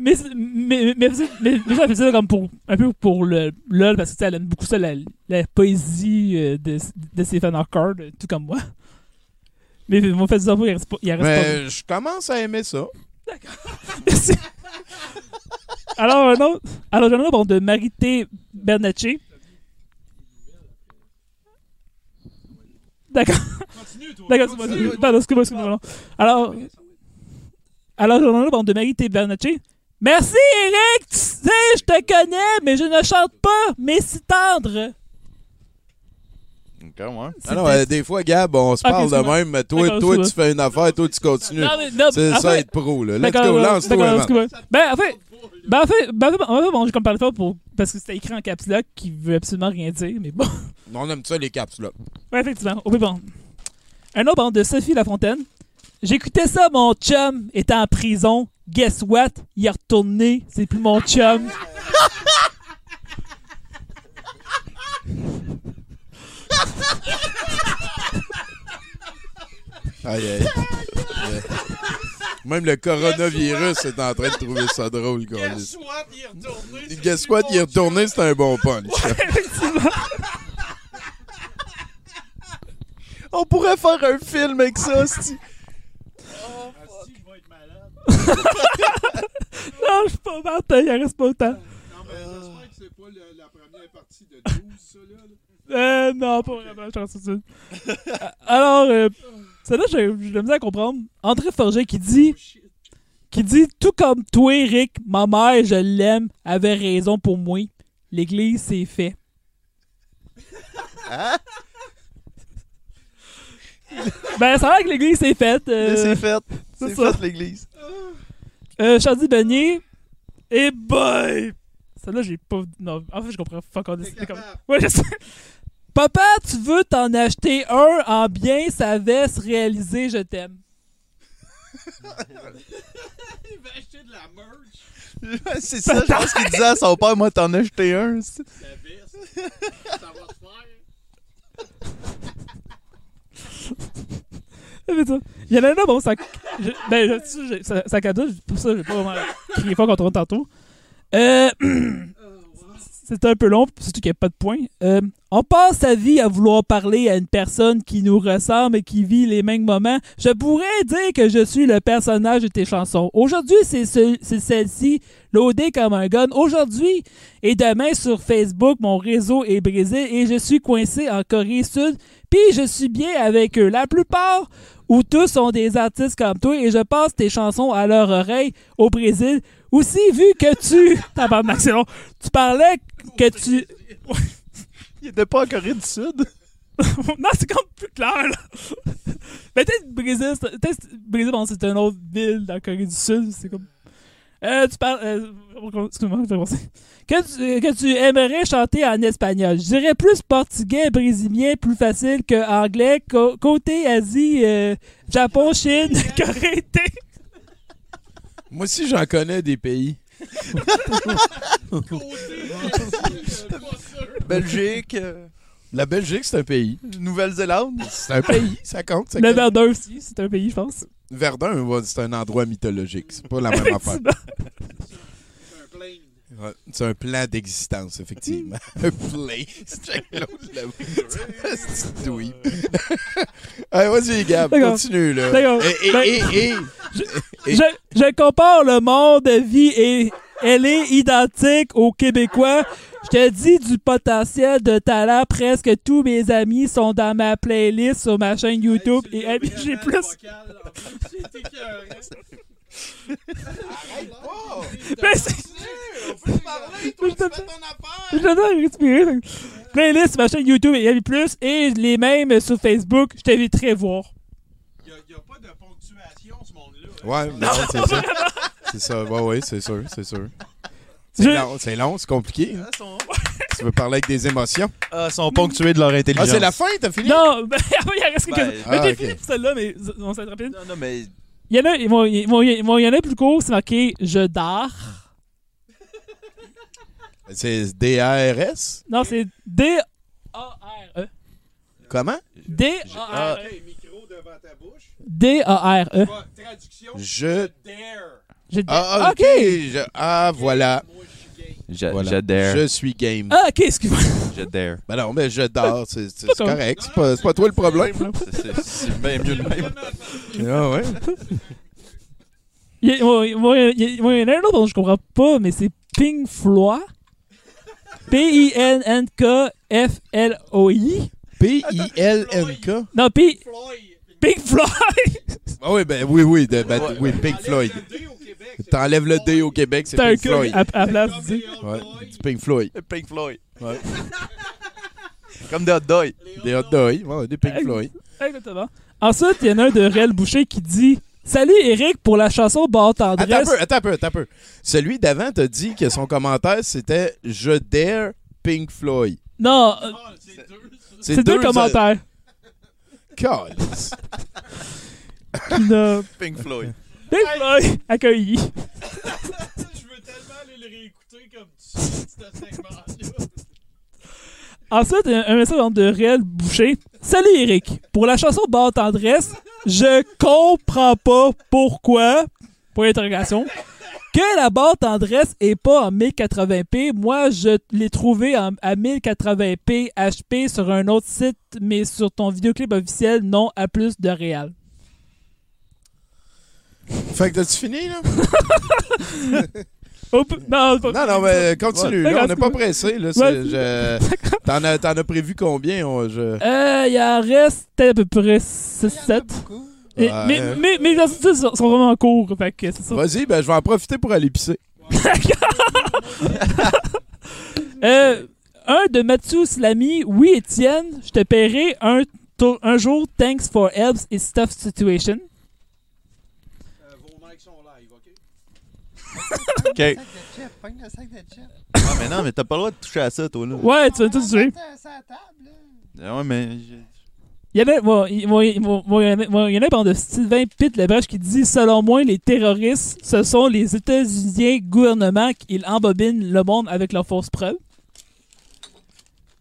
Mais, mais, mais, mais, mais, mais ça fait ça comme pour un peu pour le LOL parce que elle aime beaucoup ça la, la poésie euh, de, de ses hardcore, euh, tout comme moi. Mais mon fait du il reste pas. Il reste mais je commence à aimer ça. pas. Merci. alors un autre. Alors j'en ai un bon, de Marité Bernacci. D'accord. D'accord, excuse-moi. Pardon, excuse-moi, excuse-moi. Alors, alors, j'en ai de Marie T. Bernacci. Merci, Eric! Tu sais, je te connais, mais je ne chante pas, mais si tendre. Ok, ouais. Ah non, euh, des fois, Gab, on se parle de même, mais toi, D'accord, toi tu excuse-moi. fais une affaire, toi, tu continues. Non, mais- non, C'est en ça, fait- être pro, là. Let's D'accord, go, euh, lance-toi, d'accord, man. excuse-moi. Ben, en fait, ben, en fait, ben, en fait, en fait, bon, j'ai comme parlé fort pour, parce que c'était écrit en caps lock qui veut absolument rien dire, mais bon. On aime ça, les caps, là. Ouais, effectivement. Oh, oui, bon. Un autre bande de Sophie Lafontaine. J'écoutais ça, mon chum était en prison. Guess what? Il est retourné. C'est plus mon chum. Aïe, aïe. Même le coronavirus est en train de trouver ça drôle, gars. Guess what, retourné. c'est Guess what, est retourné, c'est un bon punch. Effectivement. On pourrait faire un film avec ça, c'ti. Non, je suis pas Martin, il en reste pas autant. Non, mais j'espère que c'est pas le- la première partie de 12, ça, là. là. Euh, non, pas vraiment, je pense que. Euh, Alors, euh, celle-là, j'ai de la misère à comprendre. André Forget qui dit, qui dit, tout comme toi, Eric, ma mère, je l'aime, avait raison pour moi. L'église, c'est fait. Ben, ça a l'air que l'église, c'est fait. euh, C'est fait. c'est C'est ça. fait, l'église. Euh, Chardy Beignet. Et boy! Celle-là, j'ai pas. Non, en fait, je comprends encore T'es décidé comme. Ouais, je sais. Papa, tu veux t'en acheter un en bien sa veste réalisée, je t'aime. Il va acheter de la merch, c'est ça, je pense qu'il disait à son père, moi, t'en as acheté un. la veste. ça va te faire. Il y en a un là, bon, ça. je- ben, je- je- ça, ça cadeau, pour ça, j'ai pas vraiment crié fort contre tantôt. Euh. C'est un peu long, surtout qu'il n'y a pas de point. Euh, on passe sa vie à vouloir parler à une personne qui nous ressemble et qui vit les mêmes moments. Je pourrais dire que je suis le personnage de tes chansons. Aujourd'hui, c'est ce- c'est celle-ci, loadée comme un gun. Aujourd'hui et demain sur Facebook, mon réseau est brisé et je suis coincé en Corée Sud. Puis je suis bien avec eux. La plupart ou tous sont des artistes comme toi et je passe tes chansons à leur oreille au Brésil. Aussi, vu que tu. Tu parlais que tu. Il était pas en Corée du Sud. non, c'est comme plus clair, là. Mais peut-être Brésil, peut-être Brésil, bon, c'est une autre ville dans la Corée du Sud. C'est comme. Euh, tu parles. euh, Excuse-moi, je vais commencer. Que tu, que tu aimerais chanter en espagnol? Je dirais plus portugais, brésilien, plus facile que anglais. Co- côté Asie, euh, Japon, Chine, Corée. Moi aussi, j'en connais des pays. Belgique, euh, La Belgique, c'est un pays. Nouvelle-Zélande. C'est un pays, ça compte. ça Le compte. Verdun aussi, c'est un pays, je pense. Verdun, ouais, c'est un endroit mythologique. C'est pas la même affaire. C'est un plane. Ouais, c'est un plan d'existence, effectivement. un plan. C'est. C'est douille. Allez, vas-y, Gab, D'accord. continue, là. D'accord. Et, et, Ben- et, et- Et- Je, je compare le monde de vie et elle est identique aux Québécois. Je te dis du potentiel de talent. Presque tous mes amis sont dans ma playlist sur ma chaîne YouTube et J'ai plus. Mais c'est- Je te- Je te donne à respirer. Playlist sur ma chaîne YouTube et Plus et les mêmes sur Facebook. Je t'inviterai à voir. Il n'y a, pas de ponctuation, ce monde-là. Ouais, non, c'est ça. C'est ça, ouais, ouais, c'est sûr, c'est sûr. C'est Je- long, c'est long, c'est compliqué. hein. Tu veux parler avec des émotions? Ah, sont ponctués de leur Ah, intelligence. c'est la fin, t'as fini? Non, ben, il reste quelques Ben, Mais ah, j'ai ok. fini pour celle-là, mais on s'est rapide. Non, non, mais Il y en a, il bon, il bon, il bon, il y en a plus court, c'est marqué Je dors. C'est D-A-R-S? Non, c'est D-A-R-E. Comment? D-A-R-E. Micro devant ta bouche. D-A-R-E. Traduction. Je... Dare. J'ai- Ah, ok. ok. Je- Ah, voilà. Moi, je suis game. je, voilà. je dare. Je suis game. Ah, ok, excuse-moi. Je dare. Ben non, mais je dors, c'est correct. C'est pas, pas toi le problème. C'est- bien mieux de même. Ah ouais. Il y, a- moi, moi, il y a- moi, il y en a un autre dont je comprends pas, mais c'est Pink Floyd. P-I-N-N-K-F-L-O-I. P-I-L-N-K. Non, puis Pink Floyd. Ah oui, ben oui, oui, de- ben, oui, Pink Floyd. T'enlèves le D au Québec, c'est C'est un Pink Floyd. à, à place du- Ouais, du Pink Floyd. Pink Floyd. Ouais. Comme des hot dogs. Des hot dogs, ouais, des Pink Floyd. Exactement. Ensuite, il y en a un de Réel Boucher qui dit Salut Eric pour la chanson Barre Attends un Tendresse. peu, attends un peu, attends un peu. Celui d'avant t'a dit que son commentaire, c'était « Je dare Pink Floyd Non, euh, ». c'est deux, commentaires. Calice. Qui n'a- Pink Floyd. Pink Floyd accueilli. Je veux tellement aller le réécouter comme tu ce segment-là. Ensuite, un, message de Réel Boucher. Salut Eric. Pour la chanson Barre Tendresse, je comprends pas pourquoi, pour l'interrogation, que la barre tendresse est pas en 1080p. Moi, je l'ai trouvé en- à 1080p HP sur un autre site, mais sur ton vidéoclip officiel, non à plus de réel. Fait que t'as-tu fini, là? Oh, non, Non, non, mais continue. Ouais. là, on n'est pas pressé. Là, Ouais. je- T'en as, t'en as prévu combien? on- je- Euh, il en reste à peu près 6-7. Mais, Ouais. mais, mais, mais les exercices sont vraiment courts, fait que c'est ça. Vas-y, ben, je vais en profiter pour aller pisser. Euh, un de Mathieu Slamy. Oui, Étienne, je te paierai un, tour- un jour. Thanks for helps is tough situation. Euh, vos mics sont live, OK? OK. Sac de chips, pogne le sac de chips. Ah, mais non, mais t'as pas le droit de toucher à ça, toi, là. Ouais, tu vas tout tuer. Table, là. Ah Ouais, mais. j'ai- Il y en a, bon, il y en a- par de Sylvain Pitt Labrèche qui dit Selon moi, les terroristes, ce sont les États-Unis gouvernement qui embobinent le monde avec leurs fausses preuves.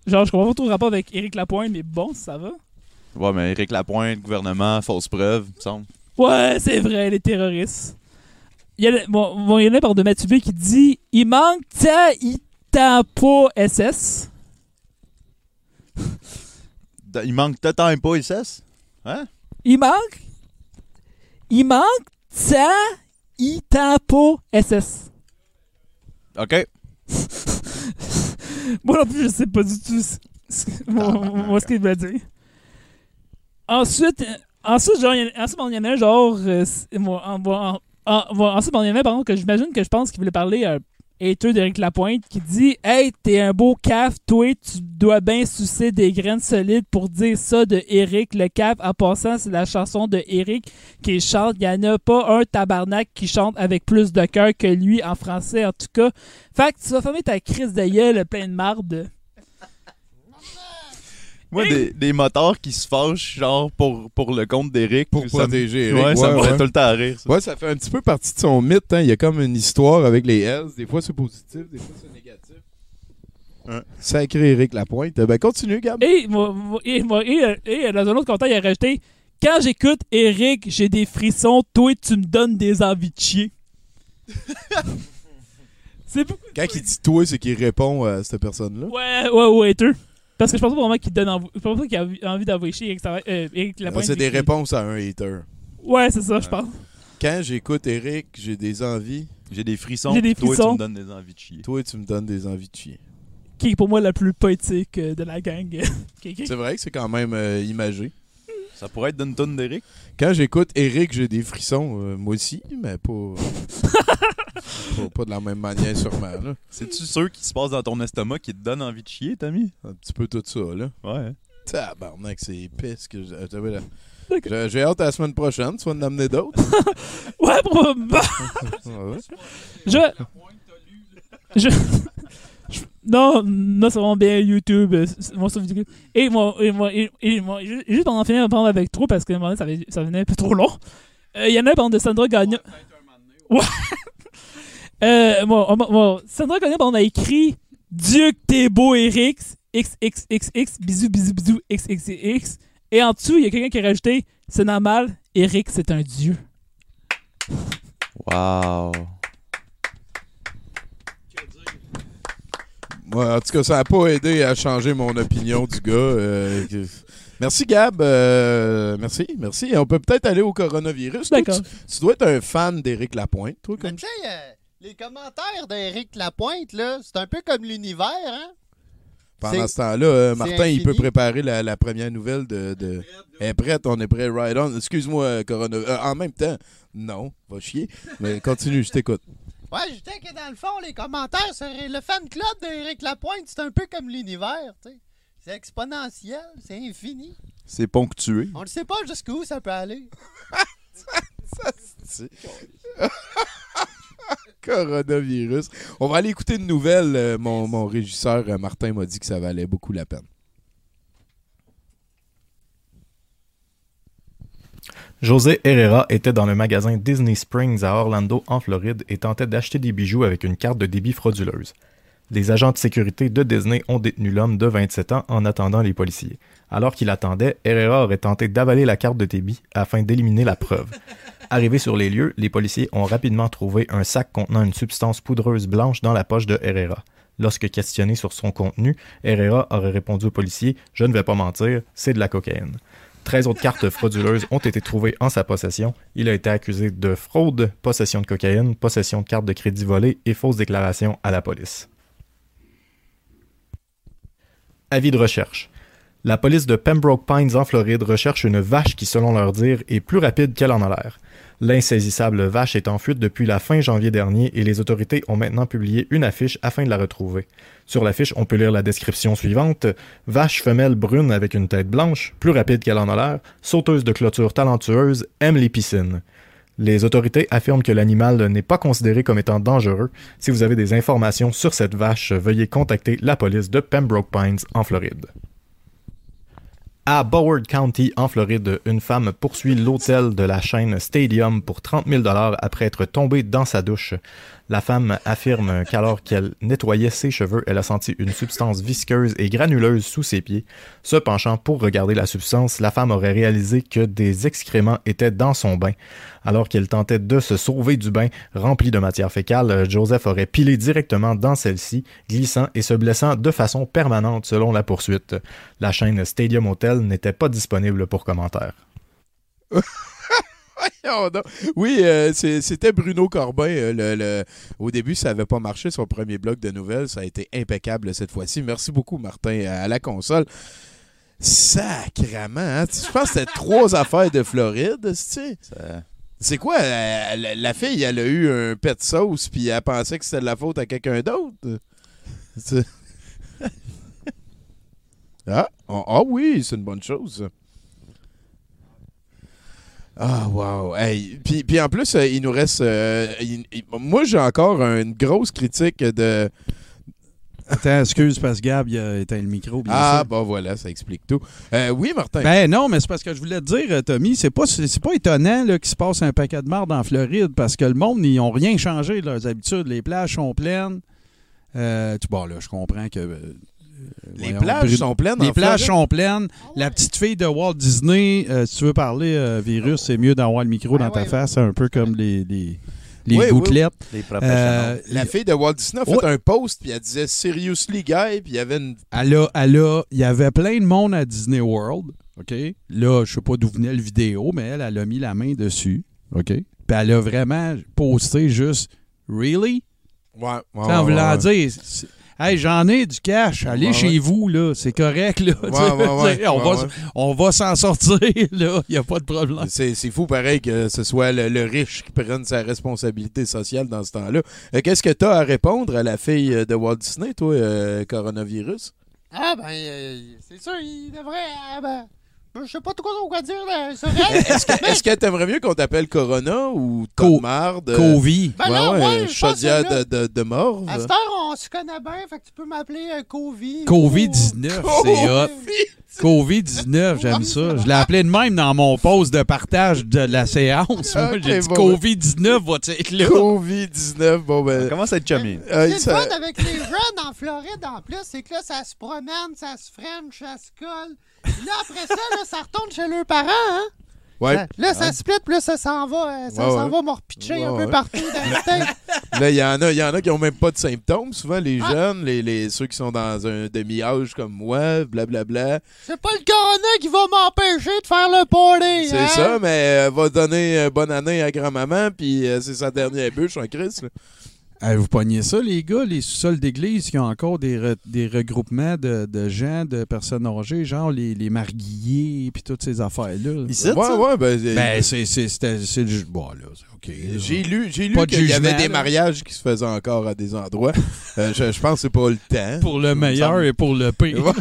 Genre, je comprends pas trop le rapport avec Éric Lapointe, mais bon, ça va. Ouais, mais Éric Lapointe, gouvernement, fausse preuve, me semble. Ouais, c'est vrai, les terroristes. Il y en a, bon, bon, il y en a par de Mathieu B qui dit Il manque ta Itapo SS. Il manque temps pas, ISS? Hein? Il manque. Il manque ta Itapo SS. OK. Moi non plus, je sais pas du tout ce, moi- qu'il veut dire. Ensuite, euh, ensuite, genre, il y en- ensuite, y en a un genre. euh, en- en- en- bon, ensuite, il y en a par exemple, que j'imagine que je pense qu'il voulait parler à un hater d'Éric Lapointe qui dit Hey, t'es un beau caf, toi, tu dois bien sucer des graines solides pour dire ça de Eric. Le caf, en passant, c'est la chanson de Eric qui chante. Il n'y en a pas un tabarnak qui chante avec plus de cœur que lui en français, en tout cas. Fait que tu vas fermer ta crise de gueule plein de marde. Moi, des, des motards qui se fâchent, genre, pour, pour le compte d'Éric. Pour protéger Eric. Ouais, ça me Ouais, fait tout le temps à rire, ça. Ouais, ça fait un petit peu partie de son mythe. Hein. Il y a comme une histoire avec les Hells. Des fois, c'est positif, des fois, c'est négatif. Ouais. Sacré Eric Lapointe. Ben, continue, Gab. Et, moi- moi- et, moi- et, et, dans un autre commentaire, il a rajouté Quand j'écoute Eric, j'ai des frissons, toi, tu me donnes des envies de chier. C'est beaucoup. Quand il dit toi, c'est qu'il répond à cette personne-là. Ouais, ouais, ouais. Parce que je pense pas vraiment qu'il donne envie. Je pense pas qu'il a envie- d'envoyer chier Eric, Sava- euh, Eric Lapointe. c'est des réponses à un hater. Ouais, c'est ça, je pense. Quand j'écoute Eric, j'ai des envies. J'ai des frissons, J'ai des puis toi, frissons. tu me donnes des envies de chier. Toi, tu me donnes des envies de chier. Qui est pour moi la plus poétique euh, de la gang. C'est vrai que c'est quand même euh, imagé. Ça pourrait être d'une tonne d'Éric. Quand j'écoute Eric, j'ai des frissons. euh, moi aussi, mais pas, pas. pas de la même manière, sûrement. Là. C'est-tu ceux qui se passent dans ton estomac qui te donnent envie de chier, Tommy? Un petit peu tout ça, là. Ouais. Tabarnak, c'est épais. que je- euh, là. J'ai hâte à la semaine prochaine. Tu vas en amener d'autres. Ouais, probablement. Ouais. Je. Je. Non, non, c'est vraiment bien YouTube. euh. Et moi, et moi, et, et moi, ju- juste pour en finir parler avec trop, parce que moment ça, venait un peu trop long. Euh, Il y en a un par exemple, de Sandra Gagnon. Ouais. euh, moi, moi, moi, Sandra Gagnon, on a écrit Dieu que t'es beau, Eric. XXXX, bisous, bisous, bisous, XXX. Et en dessous, il y a quelqu'un qui a rajouté C'est normal, Eric, c'est un dieu. Wow. Ouais, en tout cas, ça n'a pas aidé à changer mon opinion du gars. euh, Merci, Gab. euh, merci, merci. On peut peut-être aller au coronavirus. Toi, D'accord. Tu, tu dois être un fan d'Éric Lapointe, toi, comme tu sais, euh, les commentaires d'Éric Lapointe, là, c'est un peu comme l'univers, hein? Pendant ce temps-là, euh, Martin, il peut préparer la, la première nouvelle de. de... Elle est prête, on est prêt, right on. Excuse-moi, Corona. euh, en même temps, non, va chier. Mais continue, je t'écoute. Ouais, je disais que dans le fond, les commentaires sur le fan club d'Éric Lapointe, c'est un peu comme l'univers, tu sais. C'est exponentiel, c'est infini. C'est ponctué. On ne sait pas jusqu'où ça peut aller. Coronavirus. On va aller écouter une nouvelle. euh, mon, mon régisseur euh, Martin m'a dit que ça valait beaucoup la peine. José Herrera était dans le magasin Disney Springs à Orlando, en Floride, et tentait d'acheter des bijoux avec une carte de débit frauduleuse. Les agents de sécurité de Disney ont détenu l'homme de 27 ans en attendant les policiers. Alors qu'il attendait, Herrera aurait tenté d'avaler la carte de débit afin d'éliminer la preuve. Arrivés sur les lieux, les policiers ont rapidement trouvé un sac contenant une substance poudreuse blanche dans la poche de Herrera. Lorsque questionné sur son contenu, Herrera aurait répondu aux policiers Je ne vais pas mentir, c'est de la cocaïne. 13 autres cartes frauduleuses ont été trouvées en sa possession. Il a été accusé de fraude, possession de cocaïne, possession de cartes de crédit volées et fausse déclaration à la police. Avis de recherche. La police de Pembroke Pines en Floride recherche une vache qui, selon leur dire, est plus rapide qu'elle en a l'air. L'insaisissable vache est en fuite depuis la fin janvier dernier et les autorités ont maintenant publié une affiche afin de la retrouver. Sur l'affiche, on peut lire la description suivante Vache femelle brune avec une tête blanche, plus rapide qu'elle en a l'air, sauteuse de clôture talentueuse, aime les piscines. Les autorités affirment que l'animal n'est pas considéré comme étant dangereux. Si vous avez des informations sur cette vache, veuillez contacter la police de Pembroke Pines en Floride. À Broward County, en Floride, une femme poursuit l'hôtel de la chaîne Stadium pour 30 000 après être tombée dans sa douche. La femme affirme qu'alors qu'elle nettoyait ses cheveux, elle a senti une substance visqueuse et granuleuse sous ses pieds. Se penchant pour regarder la substance, la femme aurait réalisé que des excréments étaient dans son bain. Alors qu'elle tentait de se sauver du bain rempli de matière fécale, Joseph aurait pilé directement dans celle-ci, glissant et se blessant de façon permanente selon la poursuite. La chaîne Stadium Hotel n'était pas disponible pour commentaire. Oui, euh, c'était Bruno Corbin. euh, le- le- Au début, ça n'avait pas marché, son premier bloc de nouvelles. Ça a été impeccable cette fois-ci. Merci beaucoup, Martin, à la console. Sacrement, hein? Je pense que c'était trois affaires de Floride, tu sais. Ça- C'est quoi? euh, La, la fille, elle a eu un pet sauce, puis elle pensait que c'était de la faute à quelqu'un d'autre? Ah, ah, ah oui, c'est une bonne chose. Ah, wow. Hey, puis, puis en plus, euh, il nous reste. euh, il- il- moi, j'ai encore une grosse critique de. Attends, excuse, parce que Gab, il a éteint le micro. bien Ah, bon, voilà, ça explique tout. Euh, oui, Martin. Ben non, mais c'est parce que je voulais te dire, Tommy, c'est pas, c'est pas étonnant là, qu'il se passe un paquet de marde en Floride parce que le monde, ils ont rien changé de leurs habitudes. Les plages sont pleines. Euh, tu- bon, là, je comprends que. Euh, les voyons, plages Bruno- sont pleines. Les en plages Floride? sont pleines. La petite fille de Walt Disney, euh, si tu veux parler euh, virus, c'est mieux d'avoir le micro dans ta face, un peu comme les, les, les Oui, oui, gouttelettes. Les Euh. La fille de Walt Disney a fait Ouais. un post, puis elle disait Seriously, guy, puis il y avait une. Elle a, elle a- il y avait plein de monde à Disney World, OK? Là, je sais pas d'où venait le vidéo, mais elle, elle a mis la main dessus, OK? Puis elle a vraiment posté juste « Really? Ouais, ouais, » En ouais, voulant ouais. dire Hey, j'en ai du cash, allez Ouais, chez ouais. vous, là, c'est correct, là. Ouais, ouais, ouais, on, ouais, va, ouais. on va s'en sortir, là, il n'y a pas de problème. C'est c'est fou, pareil, que ce soit le, le riche qui prenne sa responsabilité sociale dans ce temps-là. Euh, Qu'est-ce que tu as à répondre à la fille euh, de Walt Disney, toi, euh, coronavirus? Ah, ben, euh, c'est sûr, il devrait. ah, ben, je sais pas trop quoi dire là, sur elle. Est-ce que est-ce que t'aimerais mieux qu'on t'appelle Corona ou Co- Marde? Covid. Ben là, ouais, ouais, euh, je pense chaudière que là- de, de, de morve. À cette heure, on se connaît bien, fait que tu peux m'appeler euh, Covid. COVID-19, c'est hot. COVID-19, j'aime ça. Je l'ai appelé de même dans mon post de partage de la séance. Moi, Ok, J'ai dit bon, COVID-19 va être là. Covid-19, bon ben... Ça commence à être chummy. euh, Ce qui est le ça- fun avec les jeunes en Floride en plus, c'est que là, ça se promène, ça se french, ça se colle. Là, après ça, là, ça retourne chez leurs parents, hein? Ouais. Ça- Là, ça split, puis là, ça s'en va, euh, ça Ouais, s'en ouais. va Ouais, un peu partout dans le tête. Là, il y en a, il y en a qui ont même pas de symptômes. Souvent, les Ah. jeunes, les, les, ceux qui sont dans un demi-âge comme moi, blablabla. C'est pas le corona qui va m'empêcher de faire le party, C'est hein? ça, mais euh, va donner euh, bonne année à grand-maman, puis euh, c'est sa dernière bûche en Christ. Vous pognez ça, les gars, les sous-sols d'église qui ont encore des, re- des regroupements de, de gens, de personnes âgées, genre les, les marguilliers puis toutes ces affaires-là? Ici, Ouais, ça? ouais, ben, Ben, c'est le Bon, là, c'est OK. J'ai lu, j'ai lu qu'il y avait des là. mariages qui se faisaient encore à des endroits. Euh, je, je pense que c'est pas le temps. Pour le meilleur et pour le pire.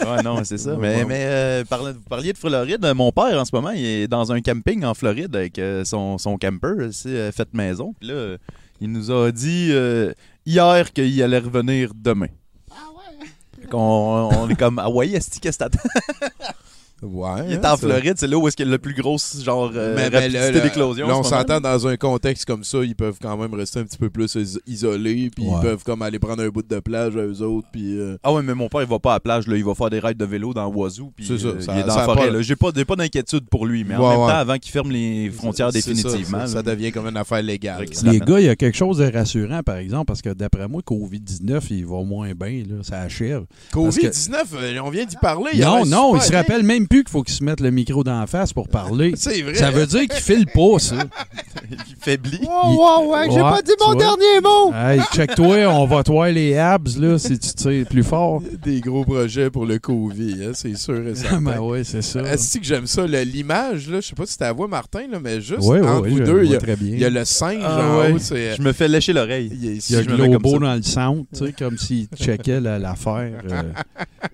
Ouais, non, c'est ça. Mais, Ouais. mais euh, vous parliez de Floride. Mon père, en ce moment, il est dans un camping en Floride avec euh, son, son camper, c'est euh, fait maison. Puis là, euh, il nous a dit euh, hier qu'il allait revenir demain. Ah ouais? On, on est comme, ah ouais, est-ce que Ouais, Il est hein, en ça. Floride, c'est là où est-ce qu'il y a le plus gros genre euh, Mais- mais là, d'éclosion. là, on s'entend dans un contexte comme ça, ils peuvent quand même rester un petit peu plus is- isolés, puis Ouais. ils peuvent comme aller prendre un bout de plage à eux autres, puis... euh, Ah ouais, mais mon père, il va pas à la plage, là. il va faire des rides de vélo dans Oiseau, puis C'est ça, euh, ça- il est dans ça la forêt. pas- là. J'ai pas, j'ai pas d'inquiétude pour lui, mais en même ouais. temps, avant qu'il ferme les frontières c'est définitivement. ça, devient comme une affaire légale. Les gars, il y a quelque chose de rassurant, par exemple, parce que d'après moi, COVID-19, il va moins bien, là, ça achève. Parce que- COVID-19, euh, on vient d'y parler. il Non, non, il se rappelle même plus qu'il faut qu'il se mette le micro dans la face pour parler. C'est vrai. Ça veut dire qu'il file pas, ça. il faiblit. Wow, wow, ouais, j'ai Ouais, pas dit mon vois. dernier mot. Hey, check-toi, on va te voir les abs, là, si tu tires plus fort. Des gros projets pour le COVID, hein, c'est sûr et certain. ben ouais, c'est ça. Est-ce que j'aime ça? le- L'image, là, je sais pas si la vois, Martin, là, mais juste Ouais, ouais, entre ouais, vous deux, il y, a- y le singe Ah en ouais. haut. c'est- Je me fais lécher l'oreille. Il y a comme Globo dans le centre, tu sais, comme s'il checkait la- l'affaire. euh,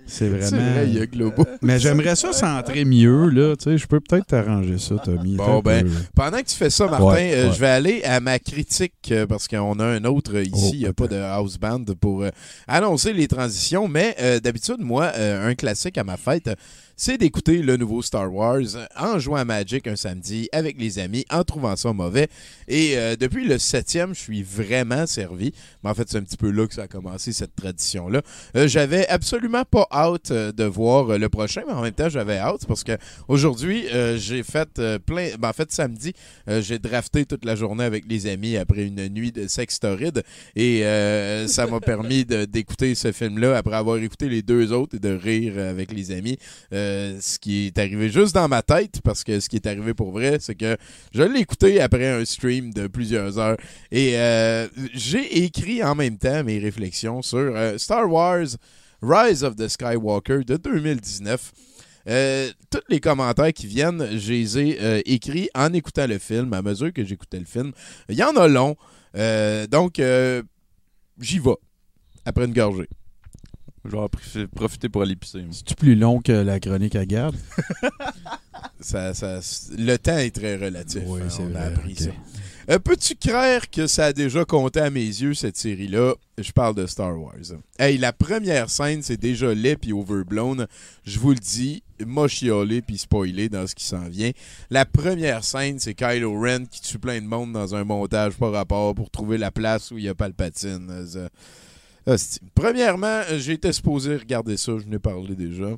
c'est vraiment. C'est vrai, il y a Globo. Mais j'aimerais ça centrer mieux, là. Tu sais, je peux peut-être t'arranger ça, Tommy. Bon, ben, peu. pendant que tu fais ça, Martin, Ouais, euh, ouais. je vais aller à ma critique euh, parce qu'on a un autre euh, ici. Oh, Il n'y a pas de house band pour euh, annoncer les transitions. Mais d'habitude, moi, un classique à ma fête, c'est d'écouter le nouveau Star Wars en jouant à Magic un samedi avec les amis, en trouvant ça mauvais. Et euh, depuis le septième, je suis vraiment servi. Mais en fait, c'est un petit peu là que ça a commencé, cette tradition-là. Euh, j'avais absolument pas hâte euh, de voir le prochain, mais en même temps, j'avais hâte parce que aujourd'hui, j'ai fait plein. ben, en fait, samedi, j'ai drafté toute la journée avec les amis après une nuit de sexe torride et ça m'a permis d'écouter ce film-là après avoir écouté les deux autres et de rire avec les amis. Ce qui est arrivé juste dans ma tête parce que ce qui est arrivé pour vrai, c'est que je l'ai écouté après un stream de plusieurs heures et euh, j'ai écrit en même temps mes réflexions sur euh, Star Wars Rise of the Skywalker de 2019. Euh, tous les commentaires qui viennent, je les ai euh, écrits en écoutant le film, à mesure que j'écoutais le film. Il y en a long, euh, donc euh, j'y vais, après une gorgée. Je vais en profi- profiter pour aller pisser. moi. C'est plus long que la chronique à garde? Ça, ça- le temps est très relatif. Oui, hein, c'est on a vrai, appris ok. ça. Euh, Peux-tu croire que ça a déjà compté à mes yeux, cette série-là? Je parle de Star Wars. Hey, la première scène, c'est déjà laid puis overblown. Je vous le dis, m'a chiolé puis spoilé dans ce qui s'en vient. La première scène, c'est Kylo Ren qui tue plein de monde dans un montage par rapport pour trouver la place où il y a Palpatine. Euh, Hostie. Premièrement, j'ai été supposé regarder ça, je n'ai parlé déjà.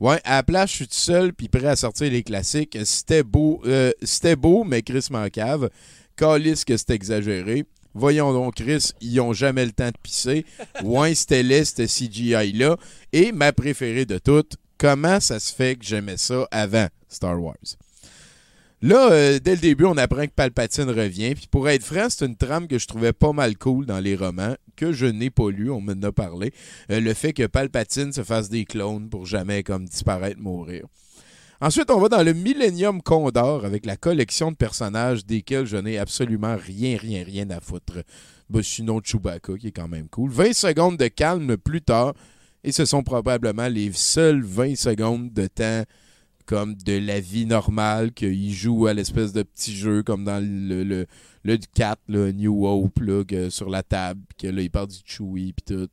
Ouais, à la place, je suis tout seul puis prêt à sortir les classiques. C'était beau, euh, c'était beau, mais Chris m'encave. Calisse que c'était exagéré. Voyons donc, Chris, ils ont jamais le temps de pisser. Ouais, c'était laid, c'était CGI-là. Et ma préférée de toutes, comment ça se fait que j'aimais ça avant Star Wars? Là, euh, dès le début, on apprend que Palpatine revient. Puis pour être franc, c'est une trame que je trouvais pas mal cool dans les romans, que je n'ai pas lu, on m'en a parlé. Euh, le fait que Palpatine se fasse des clones pour jamais comme disparaître, mourir. Ensuite, on va dans le Millennium Condor avec la collection de personnages desquels je n'ai absolument rien, rien, rien à foutre. Ben, sinon, Chewbacca, qui est quand même cool. 20 secondes de calme plus tard, et ce sont probablement les seules 20 secondes de temps comme de la vie normale, qu'il joue à l'espèce de petit jeu comme dans le, le, le 4, là, New Hope, là, que- sur la table, que là, il parle du Chewie, puis tout.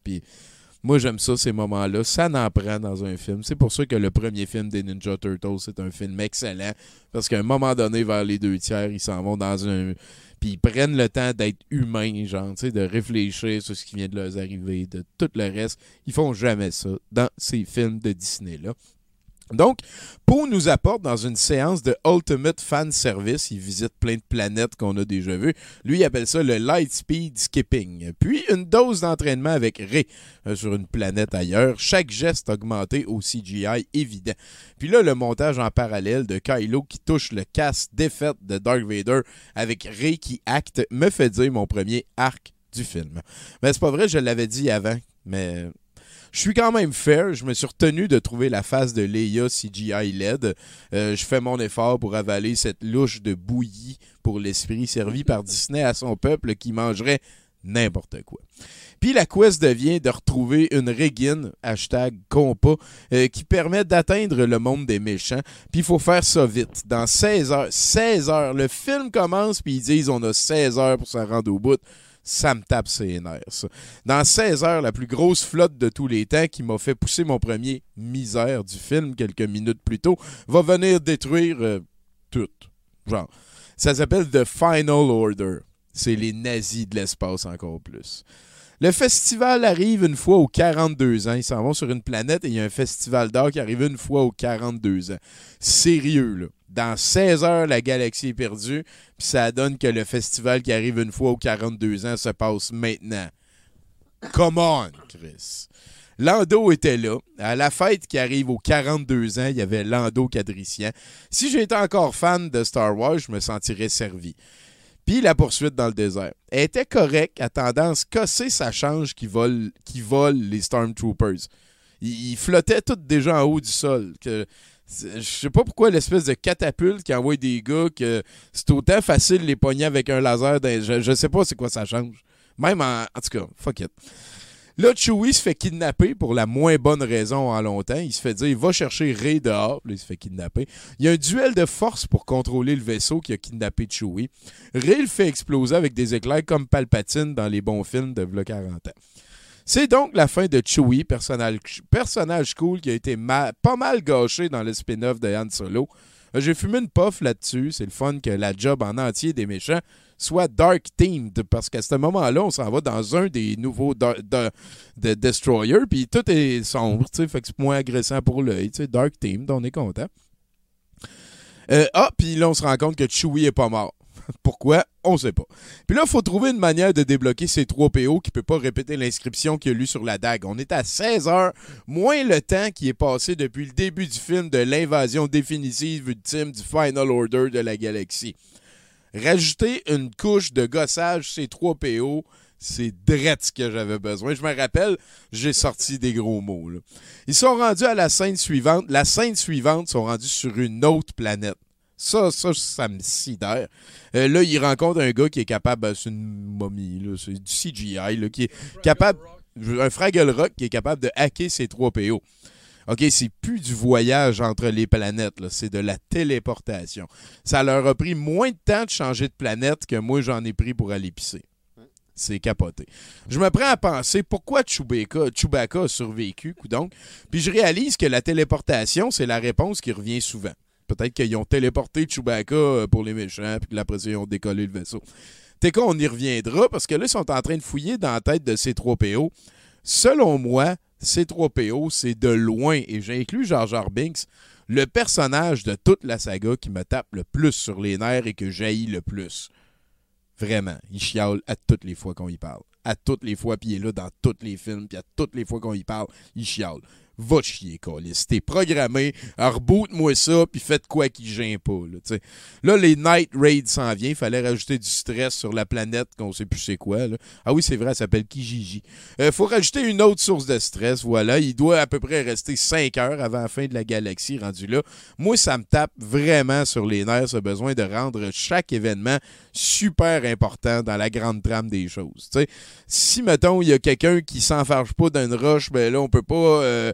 Moi, j'aime ça, ces moments-là. Ça n'en prend dans un film. C'est pour ça que le premier film des Ninja Turtles, c'est un film excellent. Parce qu'à un moment donné, vers les deux tiers, ils s'en vont dans un. Puis ils prennent le temps d'être humains, genre, de réfléchir sur ce qui vient de leur arriver, de tout le reste. Ils font jamais ça dans ces films de Disney-là. Donc, Poe nous apporte dans une séance de Ultimate Fan Service. Il visite plein de planètes qu'on a déjà vues. Lui, il appelle ça le Light Speed Skipping. Puis, une dose d'entraînement avec Ray euh, sur une planète ailleurs. Chaque geste augmenté au CGI évident. Puis là, le montage en parallèle de Kylo qui touche le casse défaite de Dark Vader avec Ray qui acte me fait dire mon premier arc du film. Mais c'est pas vrai, je l'avais dit avant, mais je suis quand même fair. Je me suis retenu de trouver la face de Leia CGI LED. Euh, je fais mon effort pour avaler cette louche de bouillie pour l'esprit servi par Disney à son peuple qui mangerait n'importe quoi. Puis la quest devient de retrouver une Régine, hashtag compas, euh, qui permet d'atteindre le monde des méchants. Puis il faut faire ça vite. Dans 16 heures, 16 heures, le film commence, puis ils disent on a 16 heures pour s'en rendre au bout. Ça me tape ses nerfs. Dans 16 heures, la plus grosse flotte de tous les temps qui m'a fait pousser mon premier misère du film quelques minutes plus tôt va venir détruire euh, tout. Genre. Ça s'appelle The Final Order. C'est les nazis de l'espace encore plus. Le festival arrive une fois aux 42 ans. Ils s'en vont sur une planète et il y a un festival d'art qui arrive une fois aux 42 ans. Sérieux, là. Dans 16 heures, la galaxie est perdue, puis ça donne que le festival qui arrive une fois aux 42 ans se passe maintenant. Come on, Chris. Lando était là. À la fête qui arrive aux 42 ans, il y avait Lando Cadricien. Si j'étais encore fan de Star Wars, je me sentirais servi. Puis la poursuite dans le désert. Elle était correcte, à tendance casser sa change qui vole, qui vole les Stormtroopers. Ils, flottaient tous déjà en haut du sol. Je sais pas pourquoi l'espèce de catapulte qui envoie des gars que c'est autant facile les pogner avec un laser. je, je sais pas c'est quoi ça change. Même en. En tout cas, fuck it. Là, Chewie se fait kidnapper pour la moins bonne raison en longtemps. Il se fait dire, va chercher Ray dehors. Il se fait kidnapper. Il y a un duel de force pour contrôler le vaisseau qui a kidnappé Chewie. Ray le fait exploser avec des éclairs comme Palpatine dans les bons films de v'là 40 ans. C'est donc la fin de Chewie, personnage, cool qui a été pas mal gâché dans le spin-off de Han Solo. Euh, J'ai fumé une puff là-dessus. C'est le fun que la job en entier des méchants soit dark themed parce qu'à ce moment-là, on s'en va dans un des nouveaux de, de Destroyer, puis tout est sombre, fait que c'est moins agressant pour l'œil, dark themed, on est content. Euh, ah, puis là, on se rend compte que Chewie est pas mort. Pourquoi? On sait pas. Puis là, il faut trouver une manière de débloquer ces 3 PO qui peut pas répéter l'inscription qu'il a lue sur la dague. On est à 16 heures, moins le temps qui est passé depuis le début du film de l'invasion définitive ultime du Final Order de la galaxie. Rajouter une couche de gossage ces 3 PO, c'est drette ce que j'avais besoin. Je me rappelle, j'ai sorti des gros mots. Ils sont rendus à la scène suivante. La scène suivante sont rendus sur une autre planète. Ça, ça, ça me sidère. Euh, là, il rencontre un gars qui est capable, ben, c'est une momie, c'est du CGI, qui est capable, un Fraggle Rock qui est capable de hacker ses 3 PO. OK, c'est plus du voyage entre les planètes, c'est de la téléportation. Ça leur a pris moins de temps de changer de planète que moi, j'en ai pris pour aller pisser. C'est capoté. Je me prends à penser pourquoi Chewbacca, Chewbacca a survécu, donc. Puis je réalise que la téléportation, c'est la réponse qui revient souvent. Peut-être qu'ils ont téléporté Chewbacca euh, pour les méchants, puis après ça, ils ont décollé le vaisseau. T'es quoi, on y reviendra, parce que là, ils sont en train de fouiller dans la tête de ces 3 PO. Selon moi, ces 3 PO, c'est de loin, et j'inclus Jar Jar Binks, le personnage de toute la saga qui me tape le plus sur les nerfs et que jaillit le plus. Vraiment, il chiale à toutes les fois qu'on y parle. À toutes les fois, puis il est là dans tous les films, puis à toutes les fois qu'on y parle, il chiale. Va chier, Colis. T'es programmé, reboot-moi ça, puis faites quoi qui gêne pas. Là, là, les Night Raids s'en vient. Il fallait rajouter du stress sur la planète qu'on sait plus c'est quoi. Ah oui, c'est vrai, elle s'appelle Kijiji. Il faut rajouter une autre source de stress. Voilà, il doit à peu près rester 5 heures avant la fin de la galaxie rendu là. Moi, ça me tape vraiment sur les nerfs, ce besoin de rendre chaque événement super important dans la grande trame des choses. Si, mettons, il y a quelqu'un qui s'enfarge pas d'une roche, ben là, on peut pas... euh,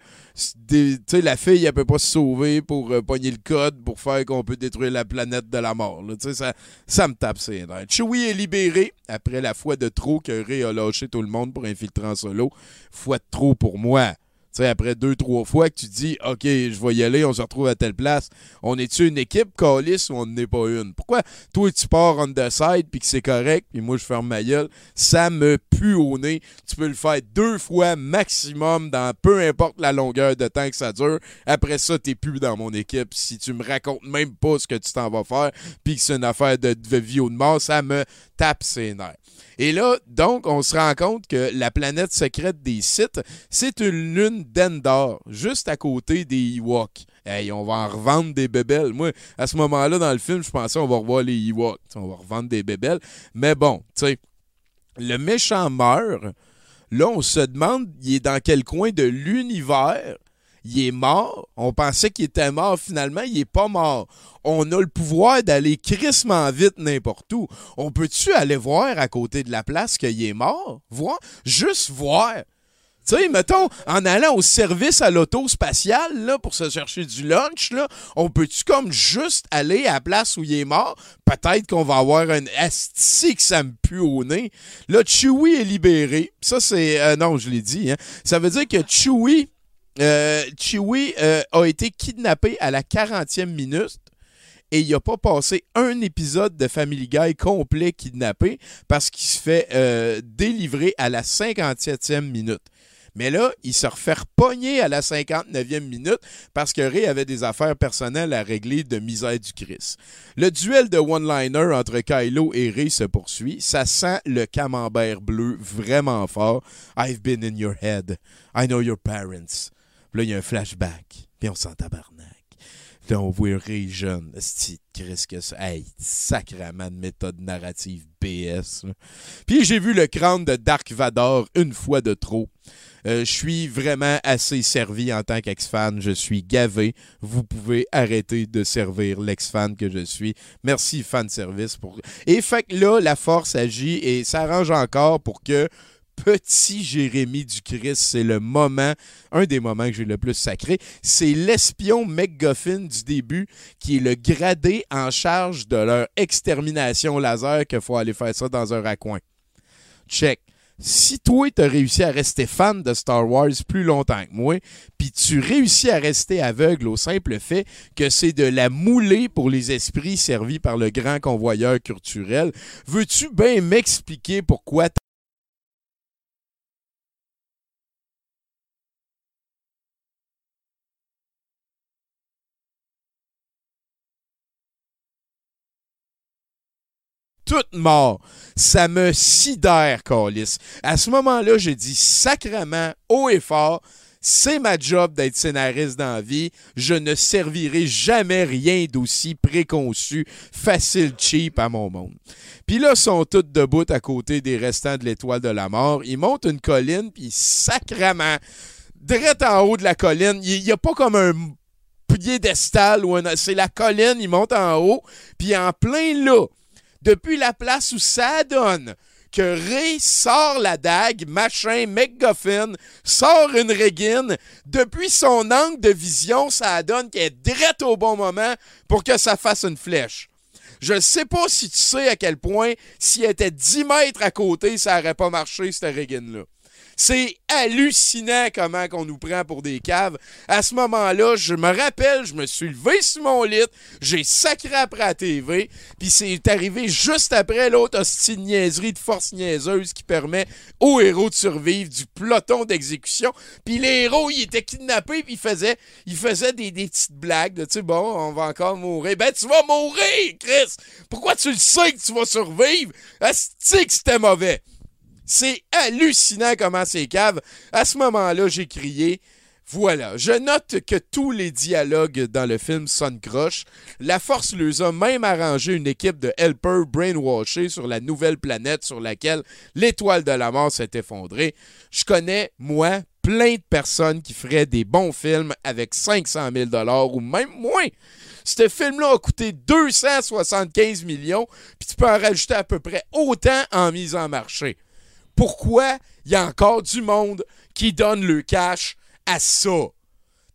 la fille, elle peut pas se sauver pour euh, pogner le code pour faire qu'on peut détruire la planète de la mort. là. Ça, ça me tape ses nerfs. Chewie est libéré après la fois de trop que Rey a lâché tout le monde pour infiltrer en solo. Fois de trop pour moi. Sais, après deux, trois fois que tu dis OK, je vais y aller, on se retrouve à telle place. On est-tu une équipe, Calis, ou on n'est pas une? Pourquoi toi tu pars on the side puis que c'est correct, puis moi je ferme ma gueule? Ça me pue au nez. Tu peux le faire deux fois maximum dans peu importe la longueur de temps que ça dure. Après ça, t'es plus dans mon équipe. Si tu me racontes même pas ce que tu t'en vas faire, puis que c'est une affaire de, de vie ou de mort, ça me tape ses nerfs. Et là, donc, on se rend compte que la planète secrète des sites, c'est une lune d'Endor, juste à côté des Ewoks. Hey, on va en revendre des bébelles. Moi, à ce moment-là, dans le film, je pensais on va revoir les Ewoks. On va revendre des bébelles. Mais bon, tu sais, le méchant meurt. Là, on se demande, il est dans quel coin de l'univers? Il est mort. On pensait qu'il était mort. Finalement, il est pas mort. On a le pouvoir d'aller crissement vite n'importe où. On peut-tu aller voir à côté de la place qu'il est mort? Voir? Juste voir. Tu sais, mettons, en allant au service à l'auto spatial, là, pour se chercher du lunch, là, on peut-tu comme juste aller à la place où il est mort? Peut-être qu'on va avoir un asti que ça me pue au nez. Là, Chewie est libéré. Ça, c'est... euh, non, je l'ai dit, hein. Ça veut dire que Chewie... euh, Chewie euh, a été kidnappé à la 40e minute et il n'a pas passé un épisode de Family Guy complet kidnappé parce qu'il se fait euh, délivrer à la 57e minute. Mais là, il se refait repogner à la 59e minute parce que Ray avait des affaires personnelles à régler de misère du Christ. Le duel de one-liner entre Kylo et Ray se poursuit. Ça sent le camembert bleu vraiment fort. I've been in your head. I know your parents. Là, il y a un flashback. Puis on s'en tabarnak. Puis là, on voit Ray jeune. Esti, Christ que ça. Hey, sacrament de méthode narrative BS. Puis j'ai vu le crâne de Dark Vador une fois de trop. Euh, je suis vraiment assez servi en tant qu'ex-fan. Je suis gavé. Vous pouvez arrêter de servir l'ex-fan que je suis. Merci, fan service. Pour... Et fait que là, la force agit et s'arrange encore pour que petit Jérémy du Christ, c'est le moment, un des moments que j'ai le plus sacré. C'est l'espion McGuffin du début qui est le gradé en charge de leur extermination laser qu'il faut aller faire ça dans un raccoin. Check. Si toi, tu as réussi à rester fan de Star Wars plus longtemps que moi, puis tu réussis à rester aveugle au simple fait que c'est de la moulée pour les esprits servis par le grand convoyeur culturel, veux-tu bien m'expliquer pourquoi t- tout mort. Ça me sidère, Calis. À ce moment-là, j'ai dit sacrement, haut et fort, c'est ma job d'être scénariste dans la vie. Je ne servirai jamais rien d'aussi préconçu, facile, cheap à mon monde. Puis là, ils sont tous debout à côté des restants de l'étoile de la mort. Ils montent une colline, puis sacrement, direct en haut de la colline, il n'y a pas comme un piédestal. C'est la colline, ils montent en haut, puis en plein là, depuis la place où ça donne que Ray sort la dague, machin, McGuffin, sort une régine, depuis son angle de vision, ça donne qu'elle est direct au bon moment pour que ça fasse une flèche. Je ne sais pas si tu sais à quel point, si elle était 10 mètres à côté, ça n'aurait pas marché, cette régine-là. C'est hallucinant comment qu'on nous prend pour des caves. À ce moment-là, je me rappelle, je me suis levé sur mon lit, j'ai sacré après la TV, puis c'est arrivé juste après l'autre hostie niaiserie de force niaiseuse qui permet aux héros de survivre du peloton d'exécution. Puis les héros, ils étaient kidnappés, puis ils faisaient, des petites blagues de, tu sais, bon, on va encore mourir. Ben, tu vas mourir, Chris! Pourquoi tu le sais que tu vas survivre? Asti que c'était mauvais. C'est hallucinant comment c'est cave. À ce moment-là, j'ai crié. Voilà, je note que tous les dialogues dans le film sonnent croche. La Force leur a même arrangé une équipe de helpers brainwashés sur la nouvelle planète sur laquelle l'étoile de la mort s'est effondrée. Je connais, moi, plein de personnes qui feraient des bons films avec 500 000 ou même moins. Ce film-là a coûté 275 millions, puis tu peux en rajouter à peu près autant en mise en marché pourquoi il y a encore du monde qui donne le cash à ça?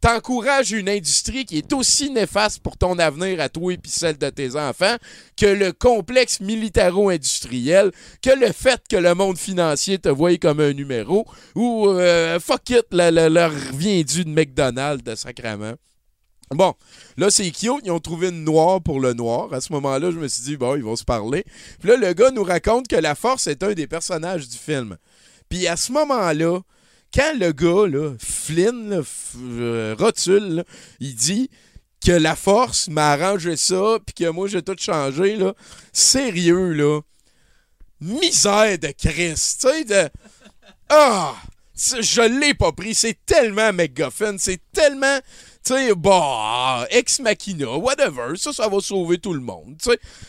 T'encourages une industrie qui est aussi néfaste pour ton avenir à toi et puis celle de tes enfants que le complexe militaro-industriel, que le fait que le monde financier te voie comme un numéro ou euh, fuck it, le, le, le revient dû de McDonald's de sacrament. Bon, là, c'est cute. Ils ont trouvé une noire pour le noir. À ce moment-là, je me suis dit, bon, ils vont se parler. Puis là, le gars nous raconte que la force est un des personnages du film. Puis à ce moment-là, quand le gars, là, Flynn, euh, rotule, il dit que la force m'a arrangé ça, puis que moi, j'ai tout changé, là, sérieux, là, misère de Christ, tu sais, de... Ah! Je l'ai pas pris. C'est tellement McGuffin. C'est tellement. Tu sais, bah, ex machina, whatever. Ça, ça va sauver tout le monde.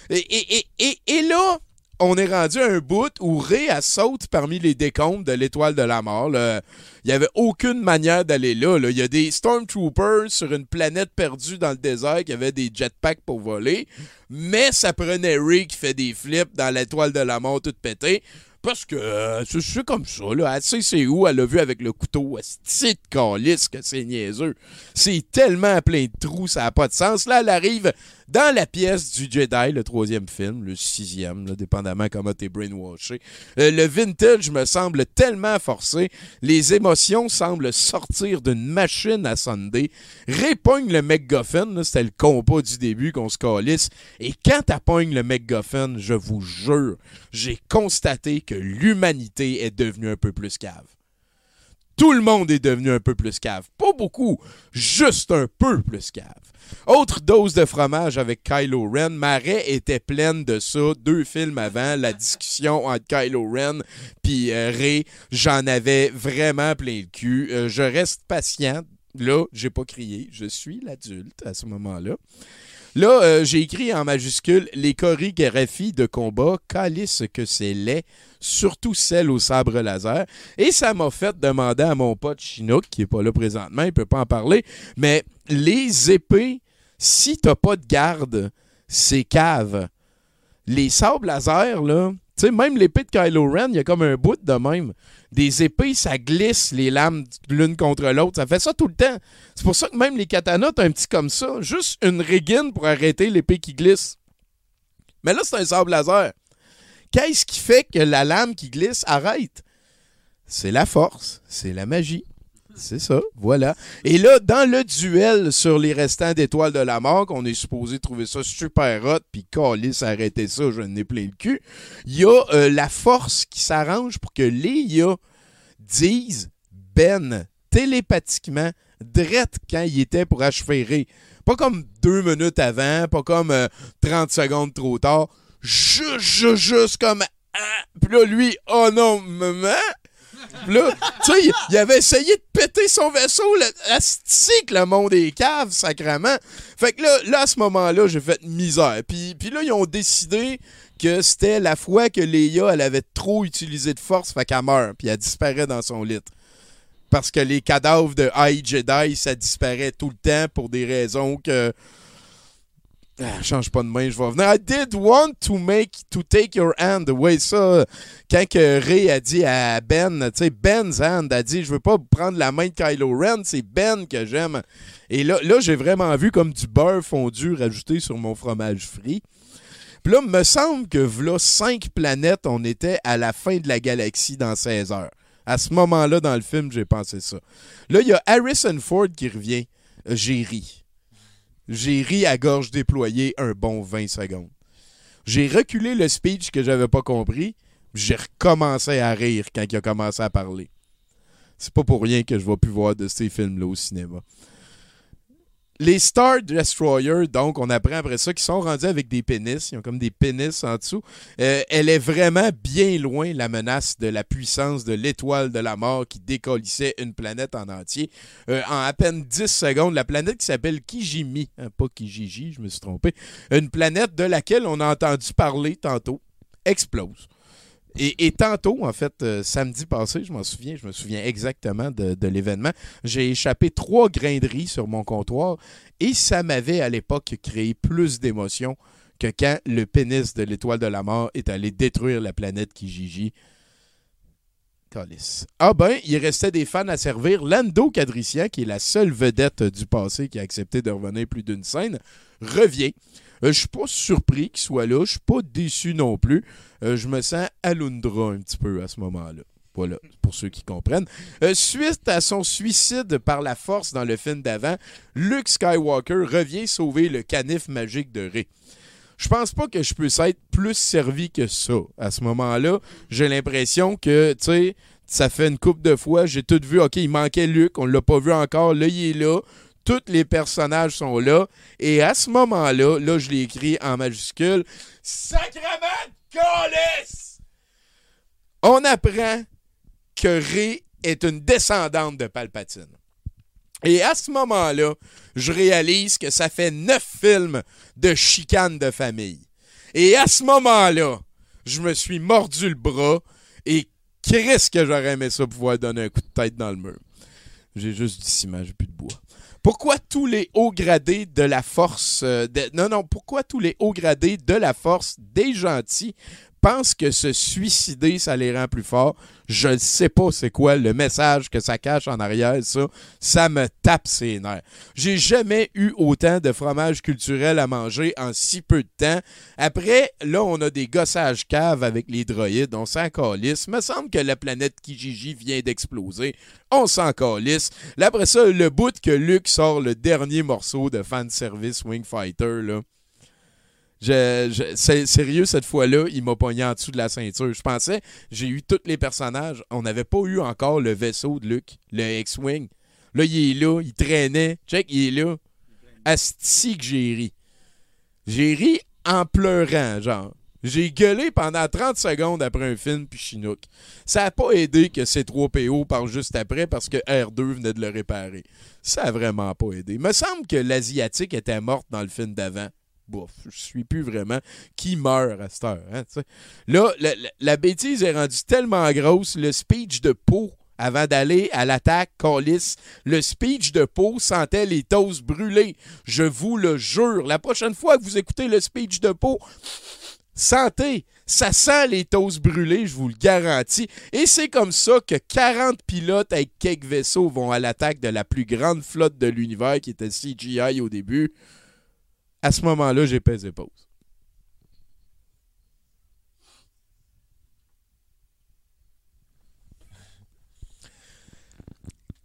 Et, là, on est rendu à un bout où elle saute parmi les décombres de l'étoile de la mort. Il n'y avait aucune manière d'aller là, là. Il y a des Stormtroopers sur une planète perdue dans le désert qui avaient des jetpacks pour voler. Mais ça prenait Ray qui fait des flips dans l'étoile de la mort toute pétée. Parce que euh, c'est comme ça, là. Elle sait c'est où, elle l'a vu avec le couteau. C'est de calice que c'est niaiseux. C'est tellement plein de trous, ça n'a pas de sens. Là, elle arrive dans la pièce du Jedi, le troisième film, le sixième, là, dépendamment comment t'es brainwashé. Euh, le vintage me semble tellement forcé. Les émotions semblent sortir d'une machine à Sunday. Répogne le McGuffin, c'était le compas du début qu'on se calisse. Et quand t'appoignes le McGuffin, je vous jure, j'ai constaté que l'humanité est devenue un peu plus cave. Tout le monde est devenu un peu plus cave. Pas beaucoup, juste un peu plus cave. Autre dose de fromage avec Kylo Ren. Marais était pleine de ça deux films avant. La discussion entre Kylo Ren puis euh, j'en avais vraiment plein le cul. Euh, je reste patient. Là, j'ai pas crié. Je suis l'adulte à ce moment-là. Là, euh, j'ai écrit en majuscule les chorégraphies de combat, calice que c'est laid, surtout celle au sabre laser. Et ça m'a fait demander à mon pote Chinook, qui est pas là présentement, il peut pas en parler, mais les épées, si t'as pas de garde, c'est cave. Les sabres laser, là, tu sais, même l'épée de Kylo Ren, il y a comme un bout de même. Des épées, ça glisse les lames l'une contre l'autre. Ça fait ça tout le temps. C'est pour ça que même les katanas, t'as un petit comme ça. Juste une régine pour arrêter l'épée qui glisse. Mais là, c'est un sabre laser. Qu'est-ce qui fait que la lame qui glisse arrête? C'est la force, c'est la magie. C'est ça, voilà. Et là, dans le duel sur les restants d'étoiles de la mort, qu'on est supposé trouver ça super hot, puis Calis arrêter ça, je n'ai plein le cul, il y a euh, la force qui s'arrange pour que Léa dise Ben télépathiquement, drette quand il était pour achever. Pas comme deux minutes avant, pas comme euh, 30 secondes trop tard. Juste, juste, juste comme. Ah! Puis là, lui, oh non, maman! Là, tu sais, il- avait essayé de péter son vaisseau. Le, asti que le monde est cave, sacrement. Fait que là, là à ce moment-là, j'ai fait misère. Puis, puis là, ils ont décidé que c'était la fois que Léa, elle avait trop utilisé de force, fait qu'elle meurt, puis elle disparaît dans son lit. Parce que les cadavres de High Jedi, ça disparaît tout le temps pour des raisons que. Ah, change pas de main, je vais venir. I did want to make to take your hand. Oui, ça, quand que Ray a dit à Ben, tu sais, Ben's hand a dit Je veux pas prendre la main de Kylo Ren, c'est Ben que j'aime. Et là, là j'ai vraiment vu comme du beurre fondu rajouté sur mon fromage frit. Puis là, me semble que v'là cinq planètes, on était à la fin de la galaxie dans 16 heures. À ce moment-là, dans le film, j'ai pensé ça. Là, il y a Harrison Ford qui revient. Euh, J'ai ri. J'ai ri à gorge déployée un bon 20 secondes. J'ai reculé le speech que j'avais pas compris. J'ai recommencé à rire quand il a commencé à parler. C'est pas pour rien que je vais plus voir de ces films-là au cinéma. Les Star Destroyer, donc, on apprend après ça qu'ils sont rendus avec des pénis. Ils ont comme des pénis en dessous. Euh, elle est vraiment bien loin, la menace de la puissance de l'étoile de la mort qui décollissait une planète en entier. Euh, en à peine 10 secondes, la planète qui s'appelle Kijimi, hein, pas Kijiji, je me suis trompé, une planète de laquelle on a entendu parler tantôt, explose. Et, tantôt, en fait, euh, samedi passé, je m'en souviens, je me souviens exactement de, l'événement, j'ai échappé trois grains de riz sur mon comptoir et ça m'avait à l'époque créé plus d'émotion que quand le pénis de l'étoile de la mort est allé détruire la planète Kijiji. Calice. Ah ben, il restait des fans à servir. Lando Cadrician, qui est la seule vedette du passé qui a accepté de revenir plus d'une scène, revient. Euh, je suis pas surpris qu'il soit là. Je suis pas déçu non plus. Euh, je me sens Alundra un petit peu à ce moment-là. Voilà, pour ceux qui comprennent. Euh, suite à son suicide par la force dans le film d'avant, Luke Skywalker revient sauver le canif magique de Rey. Je pense pas que je puisse être plus servi que ça. À ce moment-là, j'ai l'impression que, tu sais, ça fait une couple de fois, j'ai tout vu, OK, il manquait Luke, on l'a pas vu encore, là, il est là. Tous les personnages sont là. Et à ce moment-là, là, je l'ai écrit en majuscule. Sacrement de! On apprend que Rey est une descendante de Palpatine. Et à ce moment-là, je réalise que ça fait neuf films de chicane de famille. Et à ce moment-là, je me suis mordu le bras et qu'est-ce que j'aurais aimé ça pouvoir donner un coup de tête dans le mur. J'ai juste du ciment, j'ai plus de bois. Pourquoi tous les hauts gradés de la force euh, de- non non, pourquoi tous les hauts gradés de la force des gentils pensent que se suicider ça les rend plus forts Je ne sais pas c'est quoi le message que ça cache en arrière ça, ça me tape ses nerfs. J'ai jamais eu autant de fromage culturel à manger en si peu de temps. Après, là, on a des gossages caves avec les droïdes, on s'en calisse. Me semble que la planète Kijiji vient d'exploser. On s'en calisse. Là, après ça, le bout que Luke sort le dernier morceau de fanservice Wing Fighter, là. Je, sérieux, cette fois-là, il m'a pogné en dessous de la ceinture. Je pensais, j'ai eu tous les personnages. On n'avait pas eu encore le vaisseau de Luke, le X-Wing. Là, il est là, il traînait. Check, il est là. J'ai ri. J'ai ri en pleurant, genre. J'ai gueulé pendant 30 secondes après un film, puis chinook. Ça n'a pas aidé que C3PO parle juste après parce que R2 venait de le réparer. Ça a vraiment pas aidé. Il me semble que l'Asiatique était morte dans le film d'avant. Bouf, je suis plus vraiment qui meurt à cette heure. hein. Là, la, bêtise est rendue tellement grosse, le speech de Poe avant d'aller à l'attaque, Callis, le speech de Poe sentait les toasts brûlés. Je vous le jure. La prochaine fois que vous écoutez le speech de Poe, Sentez, ça sent les toasts brûlés, je vous le garantis. Et c'est comme ça que 40 pilotes avec quelques vaisseaux vont à l'attaque de la plus grande flotte de l'univers qui était CGI au début. À ce moment-là, j'ai pesé pause.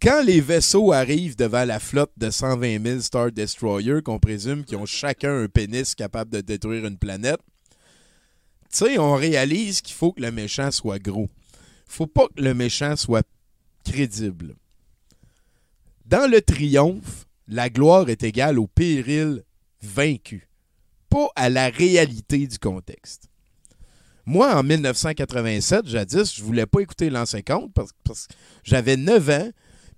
Quand les vaisseaux arrivent devant la flotte de 120 000 Star Destroyer, qu'on présume qu'ils ont chacun un pénis capable de détruire une planète, tu sais, on réalise qu'il faut que le méchant soit gros. faut pas que le méchant soit crédible. Dans le triomphe, la gloire est égale au péril vaincu, pas à la réalité du contexte. Moi, en 1987, jadis, je voulais pas écouter l'an 50 parce, que j'avais 9 ans,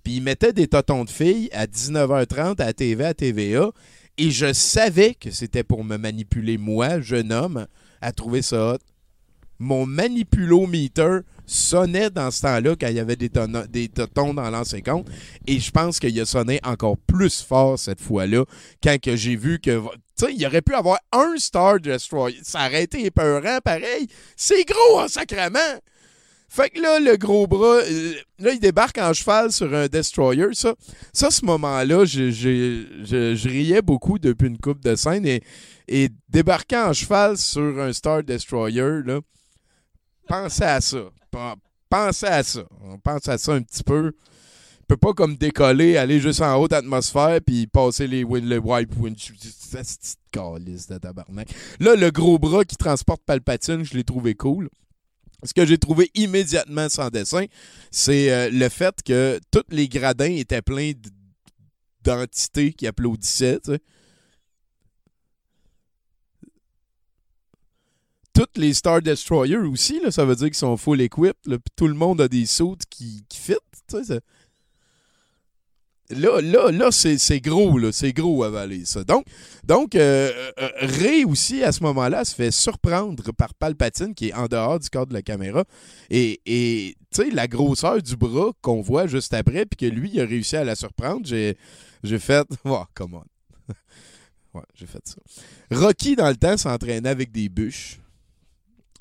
puis ils mettaient des totons de filles à 19h30 à TV, à TVA, et je savais que c'était pour me manipuler, moi, jeune homme, à trouver ça hot. Mon manipulometer sonnait dans ce temps-là quand il y avait des, totons dans l'an 50. Et je pense qu'il a sonné encore plus fort cette fois-là quand j'ai vu que. Tu sais, il aurait pu avoir un Star Destroyer. Ça aurait été épeurant pareil. C'est gros en! Fait que là, le gros bras, euh, là, il débarque en cheval sur un destroyer. Ça, ça ce moment-là, j'ai- j'ai- je, je riais beaucoup depuis une coupe de scène. Et, et débarquer en cheval sur un Star Destroyer, là, pensez à ça. Pen- Pensez à ça. On pense à ça un petit peu. Il peut pas comme décoller, aller juste en haute atmosphère, puis passer les, le wipe petite calice de tabarnak. Là, le gros bras qui transporte Palpatine, je l'ai trouvé cool. Ce que j'ai trouvé immédiatement sans dessin, c'est euh, le fait que tous les gradins étaient pleins d'entités qui applaudissaient. Toutes les Star Destroyers aussi, là, ça veut dire qu'ils sont full equipped. puis tout le monde a des sauts qui, qui fit. Là, là, là c'est gros, là. C'est gros avaler ça. Donc, donc euh, euh, Ray aussi, à ce moment-là, se fait surprendre par Palpatine, qui est en dehors du cadre de la caméra. Et, tu sais, la grosseur du bras qu'on voit juste après, puis que lui, il a réussi à la surprendre, j'ai j'ai fait. Oh, come on. ouais, j'ai fait ça. Rocky, dans le temps, s'entraînait avec des bûches.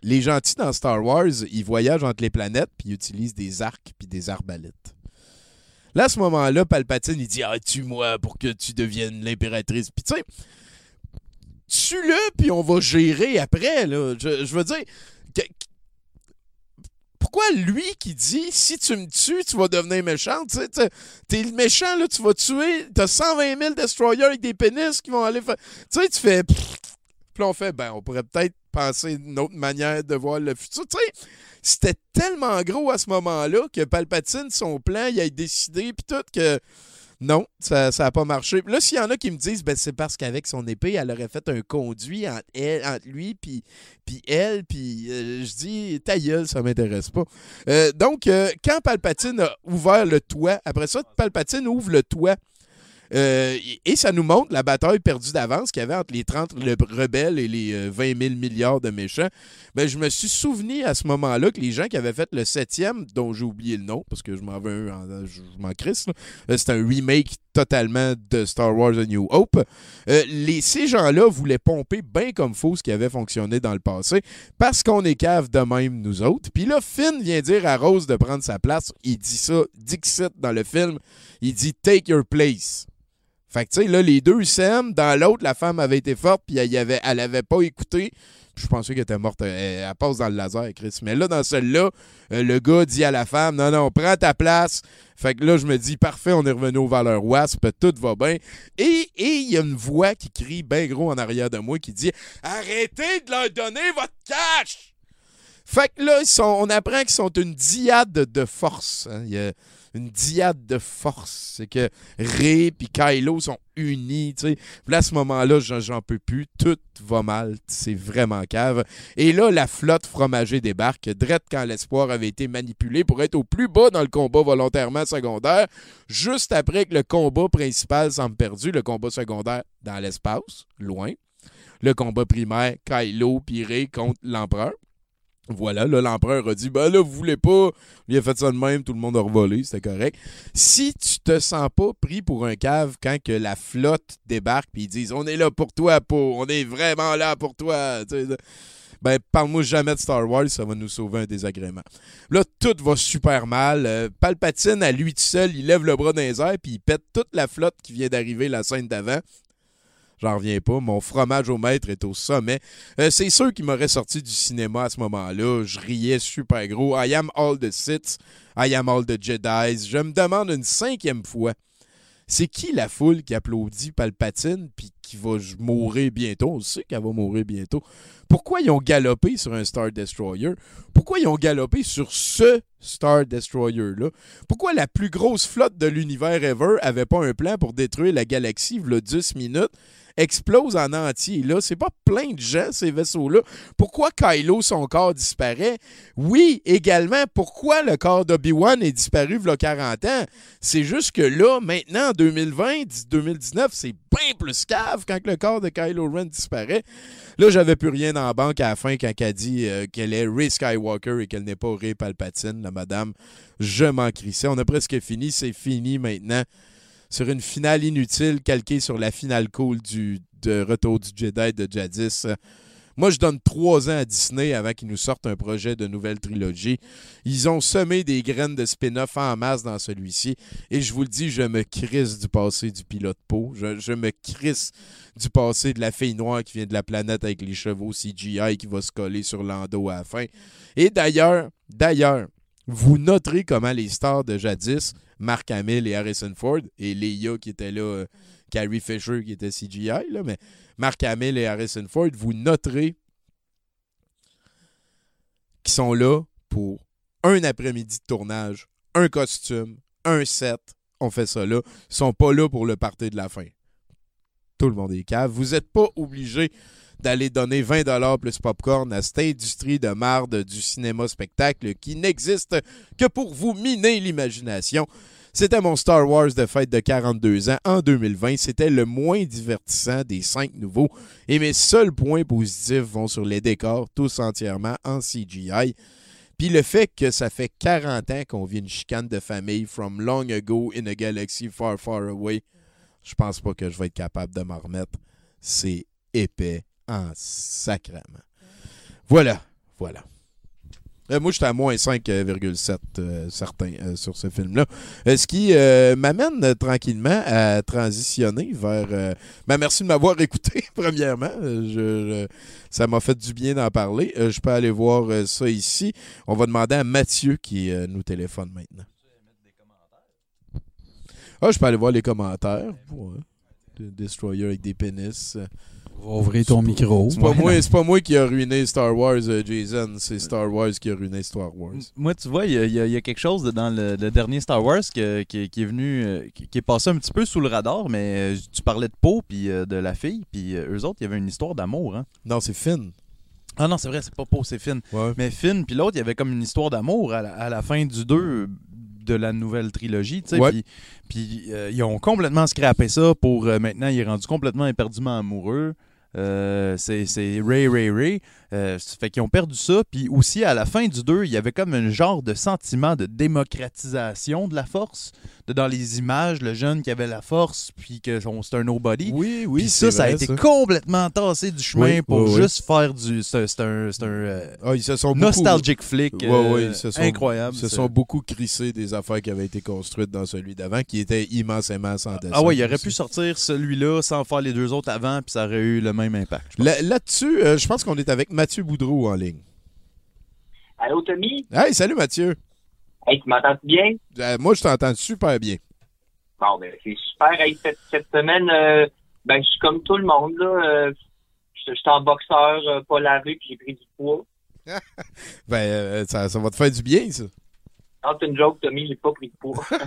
Les gentils dans Star Wars, ils voyagent entre les planètes, puis ils utilisent des arcs puis des arbalètes. Là, à ce moment-là, Palpatine, il dit Ah, tue-moi pour que tu deviennes l'impératrice. Puis tu sais, tue-le, puis on va gérer après. Là. Je, veux dire, pourquoi lui qui dit si tu me tues, tu vas devenir méchant? Tu sais, t'es- le méchant, là, tu vas tuer. T'as 120 000 destroyers avec des pénis qui vont aller faire. Tu sais, tu fais. Puis on fait, ben, on pourrait peut-être penser une autre manière de voir le futur. Tu sais, c'était tellement gros à ce moment-là que Palpatine, son plan, il a décidé, puis tout, que non, ça n'a pas marché. Là, s'il y en a qui me disent, ben, c'est parce qu'avec son épée, elle aurait fait un conduit entre, lui puis, puis elle, puis euh, je dis, ta gueule, ça m'intéresse pas. Euh, donc, euh, quand Palpatine a ouvert le toit, après ça, Palpatine ouvre le toit. Euh, et ça nous montre la bataille perdue d'avance qu'il y avait entre les 30 le- rebelles et les euh, 20 000 milliards de méchants. Ben, je me suis souvenu à ce moment-là que les gens qui avaient fait le septième, dont j'ai oublié le nom, parce que je m'en veux, en- je, m'en crisse. Euh, c'est un remake totalement de Star Wars A New Hope. Euh, les, ces gens-là voulaient pomper bien comme faux ce qui avait fonctionné dans le passé, parce qu'on est cave de même, nous autres. Puis là, Finn vient dire à Rose de prendre sa place. Il dit ça, Dixit dans le film. Il dit « Take your place ». Fait que, tu sais, là, les deux s'aiment. Dans l'autre, la femme avait été forte, puis elle, avait, elle avait pas écouté. Puis Je pensais qu'elle était morte. Elle, elle passe dans le laser, Chris. Mais là, dans celle-là, euh, le gars dit à la femme Non, non, prends ta place. Fait que là, je me dis Parfait, on est revenu aux valeurs WASP, tout va bien. Et et il y a une voix qui crie bien gros en arrière de moi qui dit Arrêtez de leur donner votre cash Fait que là, ils sont, on apprend qu'ils sont une diade de force. hein. Il y a une diade de force. C'est que Ray et Kylo sont unis. Puis là, à ce moment-là, j'en peux plus. Tout va mal. C'est vraiment cave. Et là, la flotte fromagée débarque, drette quand l'espoir avait été manipulé pour être au plus bas dans le combat volontairement secondaire, juste après que le combat principal semble perdu, le combat secondaire dans l'espace, loin. Le combat primaire, Kylo puis Rey contre l'empereur. Voilà, là, l'empereur a dit Ben là, vous voulez pas. Il a fait ça de même, tout le monde a revolé, c'était correct. Si tu te sens pas pris pour un cave quand que la flotte débarque puis ils disent On est là pour toi, pour on est vraiment là pour toi. Ben, parle-moi jamais de Star Wars, ça va nous sauver un désagrément. Là, tout va super mal. Euh, Palpatine, à lui tout seul, il lève le bras dans les airs puis il pète toute la flotte qui vient d'arriver la scène d'avant. J'en reviens pas. Mon fromage au maître est au sommet. Euh, c'est sûr qui m'aurait sorti du cinéma à ce moment-là. Je riais super gros. I am all the Sith. I am all the Jedi. Je me demande une cinquième fois. C'est qui la foule qui applaudit Palpatine puis qui va mourir bientôt? On sait qu'elle va mourir bientôt. Pourquoi ils ont galopé sur un Star Destroyer? Pourquoi ils ont galopé sur ce Star Destroyer-là? Pourquoi la plus grosse flotte de l'univers ever avait pas un plan pour détruire la galaxie, v'là 10 minutes? explose en entier? Là, c'est pas plein de gens, ces vaisseaux-là. Pourquoi Kylo, son corps disparaît? Oui, également, pourquoi le corps d'Obi-Wan est disparu il 40 ans? C'est juste que là, maintenant, en 2020, 2019, c'est plus cave quand le corps de Kylo Ren disparaît. Là, j'avais plus rien en banque à la fin quand dit euh, qu'elle est Ray Skywalker et qu'elle n'est pas Ray Palpatine, la madame. Je m'en crissais. On a presque fini, c'est fini maintenant sur une finale inutile calquée sur la finale cool du Retour du Jedi de Jadis. Moi, je donne trois ans à Disney avant qu'ils nous sortent un projet de nouvelle trilogie. Ils ont semé des graines de spin-off en masse dans celui-ci. Et je vous le dis, je me crisse du passé du pilote Poe. Je, me crisse du passé de la fille noire qui vient de la planète avec les chevaux CGI qui va se coller sur l'endo à la fin. Et d'ailleurs, d'ailleurs, vous noterez comment les stars de jadis, Mark Hamill et Harrison Ford, et Leia qui était là, euh, Carrie Fisher qui était CGI, là, mais Mark Hamill et Harrison Ford, vous noterez qu'ils sont là pour un après-midi de tournage, un costume, un set, on fait ça là. Ils sont pas là pour le party de la fin. Tout le monde est cave. Vous n'êtes pas obligé d'aller donner 20$ plus popcorn à cette industrie de marde du cinéma-spectacle qui n'existe que pour vous miner l'imagination. C'était mon Star Wars de fête de 42 ans en 2020. C'était le moins divertissant des cinq nouveaux. Et mes seuls points positifs vont sur les décors, tous entièrement en CGI. Puis le fait que ça fait 40 ans qu'on vit une chicane de famille from long ago in a galaxy far, far away, je pense pas que je vais être capable de m'en remettre. C'est épais en sacrament. Voilà, voilà. Euh, moi, j'étais à moins 5,7 euh, certain euh, sur ce film-là. Ce qui m'amène tranquillement à transitionner vers... ben, merci de m'avoir écouté, premièrement. Ça m'a fait du bien d'en parler. Je peux aller voir ça ici. On va demander à Mathieu qui nous téléphone maintenant. Ah, je peux aller voir les commentaires. Destroyer avec des pénis. Va ouvrir ton micro. C'est pas, Ouais. moi, c'est pas moi qui a ruiné Star Wars, euh, Jason. C'est Star Wars qui a ruiné Star Wars. Moi, tu vois, il y, a- y y quelque chose dans le, le dernier Star Wars que- qui, qui est venu, euh, qui, est passé un petit peu sous le radar, mais euh, tu parlais de Poe puis euh, de la fille, puis euh, eux autres, il y avait une histoire d'amour. Hein? Non, c'est Finn. Ah non, c'est vrai, c'est pas Poe, c'est Finn. Mais Finn puis l'autre, il y avait comme une histoire d'amour à, la- à la fin du 2, de la nouvelle trilogie. Ouais. Puis, puis, euh, ils ont complètement scrappé ça pour euh, maintenant, il est rendu complètement éperdument amoureux. Euh, c'est Ray Ray Ray. Euh, ça fait qu'ils ont perdu ça. Puis aussi, à la fin du 2, il y avait comme un genre de sentiment de démocratisation de la force. De, dans les images, le jeune qui avait la force, puis que c'était un nobody. Oui, oui. Puis ça, ça a vrai, été ça. complètement tassé du chemin Oui, pour oui, oui. juste faire du. C'est c'est un, c'est un euh, Ah, ils se sont beaucoup- nostalgic flick Ouais, euh, se sont- incroyable. Ils se sont beaucoup crissés des affaires qui avaient été construites dans celui d'avant, qui était immensément sans dessin. Ah ouais, il aurait aussi. pu sortir celui-là sans faire les deux autres avant, puis ça aurait eu le même impact. Là- Là-dessus, euh, je pense qu'on est avec Mathieu Boudreau en ligne. Allô, Tommy? Hey, salut Mathieu. Hey, tu m'entends bien? Euh, moi, je t'entends super bien. Bon, ben, c'est super. Hey, cette, cette semaine, euh, ben, je suis comme tout le monde, là. Euh, je suis en boxeur, pas lavé, puis j'ai pris du poids. Ben, ça, ça va te faire du bien, ça. Non, c'est une joke, Tommy, j'ai pas pris de poids.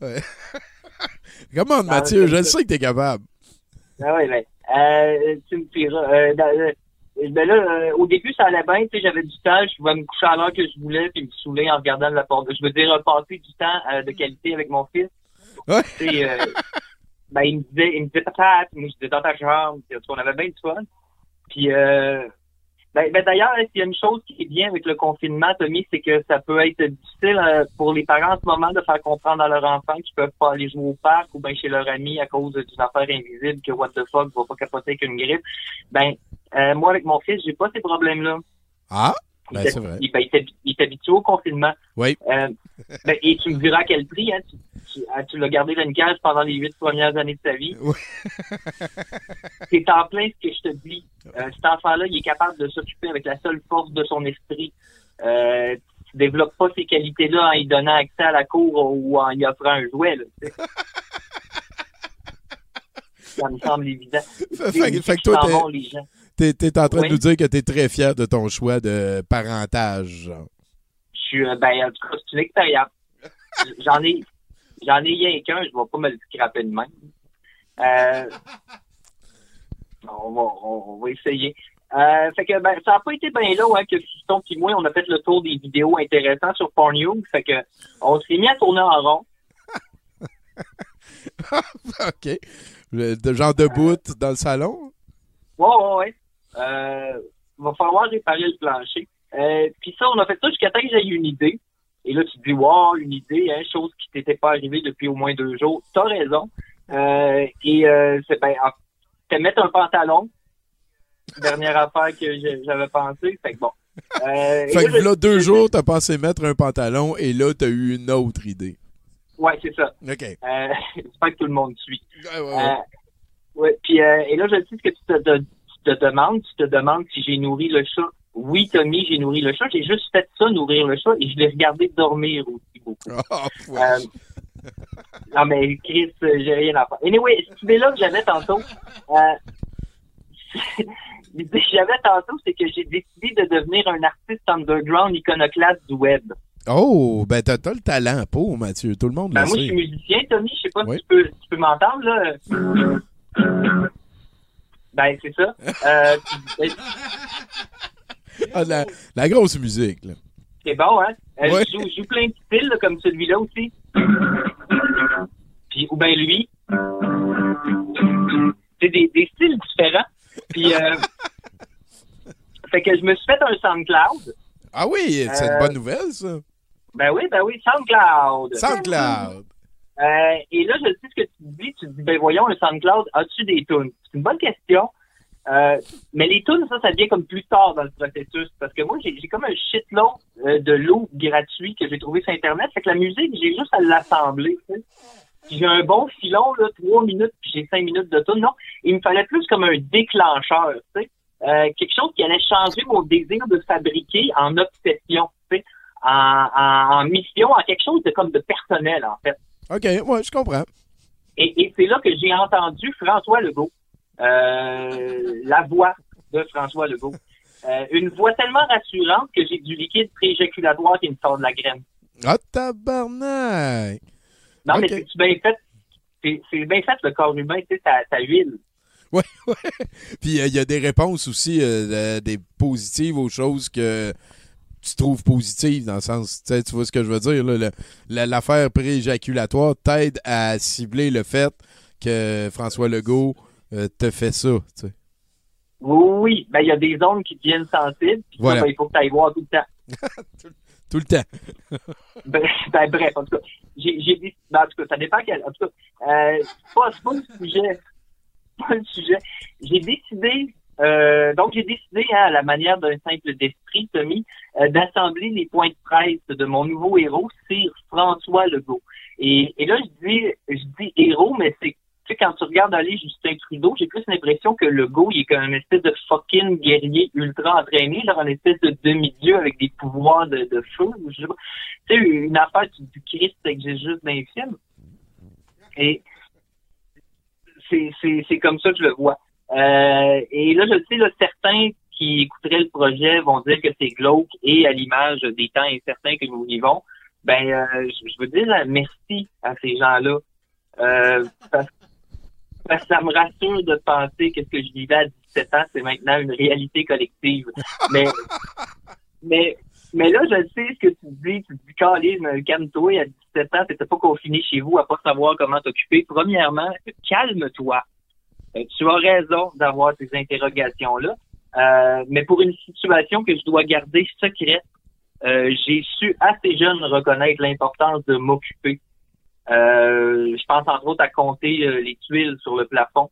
Ouais. Comment, Mathieu? Je le sais que t'es capable. ah ouais, ben, euh, tu me diras. Ben là, euh, au début, ça allait bien, tu sais, j'avais du temps, je pouvais me coucher à l'heure que je voulais, puis me saouler en regardant la porte. Je veux dire, passer du temps euh, de qualité avec mon fils. Ouais. Tu sais, euh, ben, il me disait, il me disait, papa, moi, je disais, dans ta puis, cas, on avait bien du fun. Puis, euh, ben, ben, d'ailleurs, s'il y a une chose qui est bien avec le confinement, Tommy, c'est que ça peut être difficile euh, pour les parents en ce moment de faire comprendre à leurs enfants qu'ils peuvent pas aller jouer au parc ou bien chez leur ami à cause d'une affaire invisible que what the fuck va pas capoter avec une grippe. Ben, euh, moi, avec mon fils, j'ai pas ces problèmes-là. Ah? Il Ben, c'est vrai. Il, ben, il est habitué au confinement. Oui. Euh, ben, et tu me diras à quel prix, hein? Tu, tu- tu l'as gardé dans une cage pendant les huit premières années de ta vie. Oui. C'est en plein ce que je te dis. Euh, cet enfant-là, il est capable de s'occuper avec la seule force de son esprit. Euh, tu développes pas ces qualités-là en lui donnant accès à la cour ou en lui offrant un jouet. Là, tu sais. Ça me semble évident. Fait- fait- que toi, vont, les gens. T'es es en train Oui. de nous dire que t'es très fier de ton choix de parentage. Je suis, euh, ben, en tout cas, c'est une expérience. J'en ai, j'en ai rien qu'un, je vais pas me le scraper de même. Euh, on va, on va essayer. Euh, fait que, ben, ça a pas été bien là, hein, que Fiston et moi, on a fait le tour des vidéos intéressantes sur Pornhub. Fait que, on s'est mis à tourner en rond. OK. Le- de genre debout dans le salon? Ouais, ouais, ouais. Euh, va falloir réparer le plancher. Euh, puis ça, on a fait ça jusqu'à temps que j'ai une idée. Et là, tu te dis, wow, une idée, hein, chose qui t'était pas arrivée depuis au moins deux jours. T'as raison. Euh, et euh, c'est ben, en- c'était mettre un pantalon. Dernière affaire que j'avais pensé. Fait que bon. Euh, Fait que là, deux jours, t'as pensé mettre un pantalon et là, t'as eu une autre idée. Ouais, c'est ça. OK. Euh, J'espère que tout le monde suit. Ouais, ouais, Euh, ouais. ouais, puis, et là, je sais ce que tu te, te- tu te demandes. Tu te demandes si j'ai nourri le chat. Oui, Tommy, j'ai nourri le chat. J'ai juste fait ça, nourrir le chat, et je l'ai regardé dormir aussi beaucoup. Ah, Euh, non, mais Chris, euh, j'ai rien à faire. Anyway, cette idée-là que j'avais tantôt, euh, l'idée que j'avais tantôt, c'est que j'ai décidé de devenir un artiste underground iconoclaste du web. Oh, ben t'as t'as le talent pour, Mathieu. Tout le monde Ben, le moi, je sait. suis musicien, Tommy. Je sais pas Oui. si tu peux, tu peux m'entendre, là. Ben, c'est ça. Euh, puis, ben, Ah, la, la grosse musique, là. c'est bon, hein? Euh, Ouais. je, joue, je joue plein de styles, là, comme celui-là aussi. Puis, ou bien lui. C'est des, des styles différents. Puis, euh, fait que je me suis fait un SoundCloud. Ah oui, c'est Euh, une bonne nouvelle, ça. Ben oui, ben oui, SoundCloud. SoundCloud. Euh, et là, je sais ce que tu dis. Tu dis, ben voyons, un SoundCloud, as-tu des tunes? C'est une bonne question. Euh, mais les tunes, ça, ça vient comme plus tard dans le processus. Parce que moi, j'ai comme un shitload euh, de lots gratuits que j'ai trouvé sur Internet. Fait que la musique, j'ai juste à l'assembler. j'ai un bon filon, là, trois minutes, puis j'ai cinq minutes de tune. Non, il me fallait plus comme un déclencheur, tu sais. Euh, quelque chose qui allait changer mon désir de fabriquer en obsession, tu sais. En, en, en mission, en quelque chose de comme de personnel, en fait. OK, ouais, je comprends. Et, et c'est là que j'ai entendu François Legault, euh, la voix de François Legault. Euh, une voix tellement rassurante que j'ai du liquide prééjaculatoire qui me sort de la graine. Ah, tabarnak! Non, mais c'est bien fait? C'est bien fait, le corps humain, tu sais, ça, ça huile. Ouais, ouais. Puis euh, il y a des réponses aussi, euh, des positives aux choses que tu trouves positive dans le sens, tu vois ce que je veux dire, l'affaire pré-éjaculatoire t'aide à cibler le fait que François Legault euh, te fait ça. Oui, ben il y a des zones qui deviennent sensibles. Puis Voilà. ben, il faut que tu ailles voir tout le temps. Tout le temps. Ben, ben, bref, en tout cas, j'ai j'ai dit, ben, en tout cas, ça dépend quel, en tout cas, euh, c'est pas, le sujet, c'est pas le sujet. J'ai décidé, euh, donc j'ai décidé, hein, à la manière d'un simple d'esprit, Tommy, euh, d'assembler les points de presse de mon nouveau héros, c'est François Legault. Et, et là, je dis, je dis héros, mais c'est tu sais, quand tu regardes aller Justin Trudeau, j'ai plus l'impression que Legault, il est comme une espèce de fucking guerrier ultra entraîné, genre une espèce de demi-dieu avec des pouvoirs de, de feu. Je sais pas. Tu sais, une affaire du du Christ que j'ai juste dans les films. Et c'est comme ça que je le vois. Euh, et là, je sais, là, certains qui écouteraient le projet vont dire que c'est glauque et à l'image des temps incertains que nous vivons. Ben, euh, je, je veux dire merci à ces gens-là. Euh, parce, parce que ça me rassure de penser que ce que je vivais à 17 ans, c'est maintenant une réalité collective. Mais, mais, mais là, je sais ce que tu dis. Tu dis, Caroline, calme-toi, à 17 ans, t'étais pas confiné chez vous à pas savoir comment t'occuper. Premièrement, calme-toi. Euh, tu as raison d'avoir ces interrogations-là. Euh, mais pour une situation que je dois garder secrète, euh, j'ai su assez jeune reconnaître l'importance de m'occuper. Euh, je pense entre autres à compter euh, les tuiles sur le plafond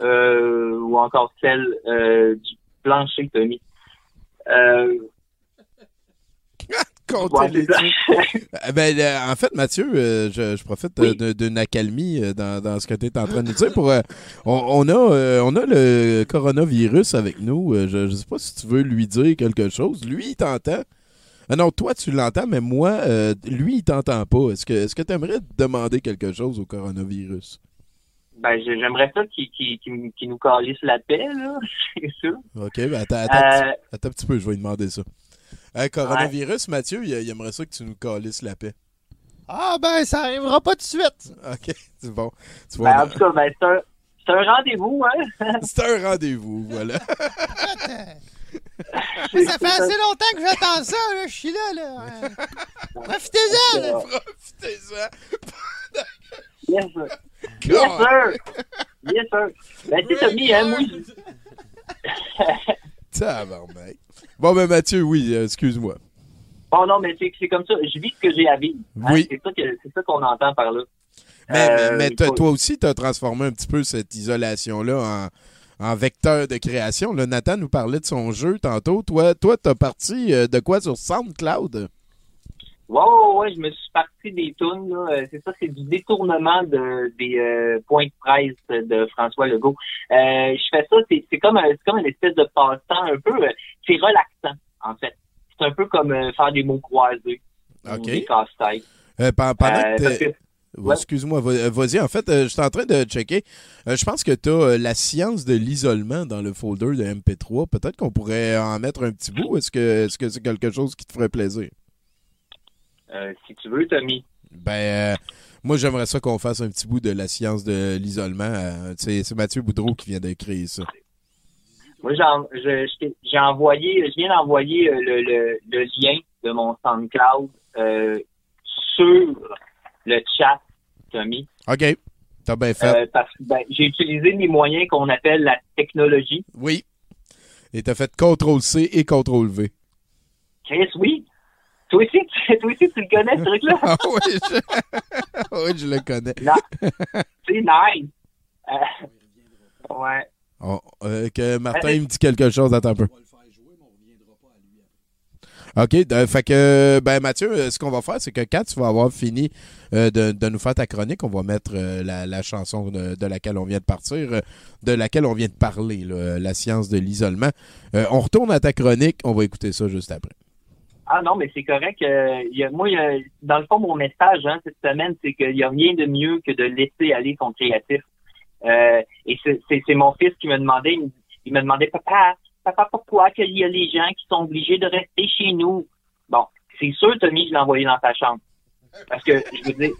euh, ou encore celles du plancher, Tommy. Les. Euh, ben, euh, en fait, Mathieu, euh, je, je profite d'une accalmie euh, dans, dans ce que tu es en train de nous dire. Pour, euh, on, on a, on a le coronavirus avec nous. Je ne sais pas si tu veux lui dire quelque chose. Lui, il t'entend. Ah non, toi, tu l'entends, mais moi, lui, il t'entend pas. Est-ce que est-ce que tu aimerais demander quelque chose au coronavirus? Ben, j'aimerais ça qu'ils nous calissent la paix, là, c'est sûr. OK, ben attends, attends, attends un petit peu, je vais lui demander ça. Hey, coronavirus, Mathieu, il, il aimerait ça que tu nous calisses la paix. Ah ben, ça arrivera pas tout de suite. OK, c'est bon. Tu Ben, en tout cas, ben, c'est un, c'est un rendez-vous, hein? c'est un rendez-vous, voilà. Ça fait assez longtemps que j'attends ça, là. Je suis là, là. Profitez-en, là. Profitez-en. Yes, sir. Yes, sir. Yes, sir. Ben, tu sais, Tommy, hein, moi, Tabarnak. Bon, ben Mathieu, oui, excuse-moi. Bon, non, mais c'est comme ça. Je vis ce que j'ai à vivre. hein. Oui. C'est ça qu'on entend par là. Mais, Euh, mais toi- toi aussi, tu as transformé un petit peu cette isolation-là en, en vecteur de création. Là, Nathan nous parlait de son jeu tantôt. Toi, toi tu as parti euh, de quoi sur SoundCloud? Ouais, ouais, ouais, je me suis parti des tunes. là. Euh, C'est ça, c'est du détournement de, des euh, points de presse de François Legault. Euh, je fais ça, c'est c'est comme, un- c'est comme une espèce de passe-temps un peu. c'est relaxant, en fait. C'est un peu comme euh, faire des mots croisés. ou OK. Des casse-têtes. Pen- pendant que que- Ouais. Excuse-moi, va- vas-y. En fait, je suis en train de checker. Je pense que tu as la science de l'isolement dans le folder de MP3. Peut-être qu'on pourrait en mettre un petit bout. Est-ce que est-ce que c'est quelque chose qui te ferait plaisir? Euh, si tu veux, Tommy. Ben, euh, moi, j'aimerais ça qu'on fasse un petit bout de la science de l'isolement. Euh, c'est Mathieu Boudreau qui vient de créer ça. Moi, j'ai envoyé, je viens d'envoyer le, le, le lien de mon SoundCloud sur le chat, Tommy. OK. T'as bien fait. Parce que ben, j'ai utilisé les moyens qu'on appelle la technologie. Oui. Et t'as fait CTRL-C et CTRL-V. Chris, oui. Toi aussi, tu, toi aussi, tu le connais, ce truc-là? Ah oui, je... oui, je le connais. Non. C'est nice. Euh, ouais. Oh, euh, que Martin il me dit quelque chose, attends un peu. OK, euh, fait que, ben Mathieu, euh, ce qu'on va faire, c'est que quand tu vas avoir fini euh, de, de nous faire ta chronique, on va mettre euh, la, la chanson de, de laquelle on vient de partir, euh, de laquelle on vient de parler, là, la science de l'isolement. Euh, on retourne à ta chronique, on va écouter ça juste après. Ah non, mais c'est correct. euh, moi, dans le fond, mon message hein, cette semaine, c'est qu'il n'y a rien de mieux que de laisser aller son créatif. Euh, et c'est- mon fils qui me demandait, il, me- demandait, papa, papa, pourquoi qu'il y a des gens qui sont obligés de rester chez nous? Bon, c'est sûr, Tommy, je l'ai envoyé dans ta chambre. Parce que, je veux dire,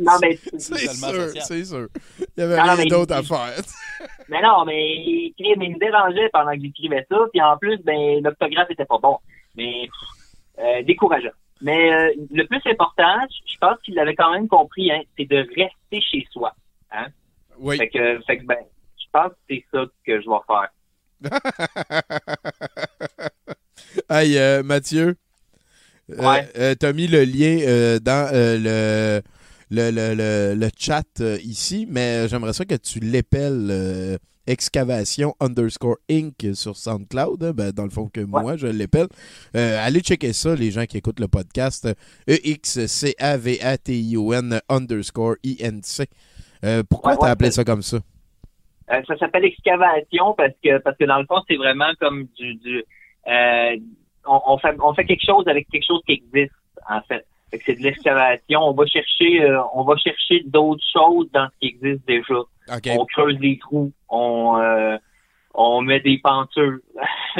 Non, mais. C'est sûr, c'est sûr. Il y avait Non, rien d'autre à faire. Mais non, mais il, écrit- mais il me dérangeait pendant que j'écrivais ça. Puis en plus, ben, l'orthographe était pas bon. Mais euh, décourageant. Mais euh, le plus important, je pense qu'il l'avait quand même compris, hein, c'est de rester chez soi. Hein? Oui. Fait que, fait que ben, je pense que c'est ça que je vais faire. Hey, euh, Mathieu. euh, Ouais. euh, T'as mis le lien euh, dans euh, le, le, le, le, le chat euh, ici, mais j'aimerais ça que tu l'épelles euh, excavation underscore inc sur SoundCloud. hein, ben, dans le fond, que moi, je l'épelle. Euh, allez checker ça, les gens qui écoutent le podcast. E E-X-C-A-V-A-T-I-O-N underscore I-N-C. Pourquoi Ouais, t'as ouais, appelé c'est- ça comme ça? Ça s'appelle excavation parce que parce que dans le fond, c'est vraiment comme du, du on, on fait on fait quelque chose avec quelque chose qui existe, en fait. Fait que c'est de l'excavation. On va chercher euh, on va chercher d'autres choses dans ce qui existe déjà. On creuse des trous, on euh, on met des pentures.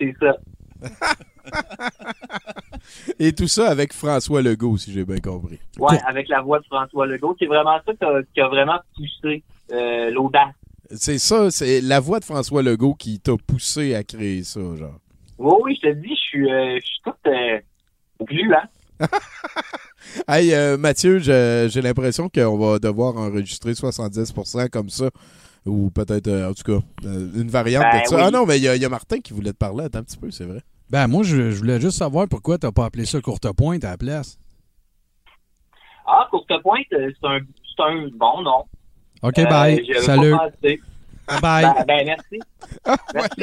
c'est ça. Et tout ça avec François Legault, si j'ai bien compris. Ouais, avec la voix de François Legault. C'est vraiment ça qui a, qui a vraiment poussé euh, l'audace. C'est ça, c'est la voix de François Legault qui t'a poussé à créer ça, genre. Oui, oui, je te dis, je suis je suis tout glu, hein. Hey, euh, Mathieu, je- j'ai l'impression qu'on va devoir enregistrer 70% comme ça. Ou peut-être, euh, en tout cas, euh, une variante Ben de ça. oui. Ah non, mais il y, a- il y a Martin qui voulait te parler. Attends un petit peu, c'est vrai. Ben, moi, je, je voulais juste savoir pourquoi t'as pas appelé ça courte pointe à la place. Ah, courte pointe, c'est un, un bon nom. OK, Euh, bye. Salut. Pensé. Bye. Ben, ben, merci. merci.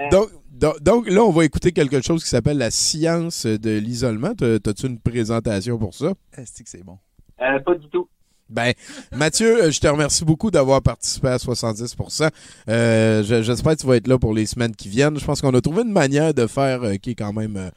Euh, Donc, donc, donc, là, on va écouter quelque chose qui s'appelle la science de l'isolement. T'as- T'as-tu une présentation pour ça? Est-ce que c'est bon? euh, pas du tout. Ben, Mathieu, euh, je te remercie beaucoup d'avoir participé à 70%. Euh, je- J'espère que tu vas être là pour les semaines qui viennent. Je pense qu'on a trouvé une manière de faire euh, qui est quand même euh,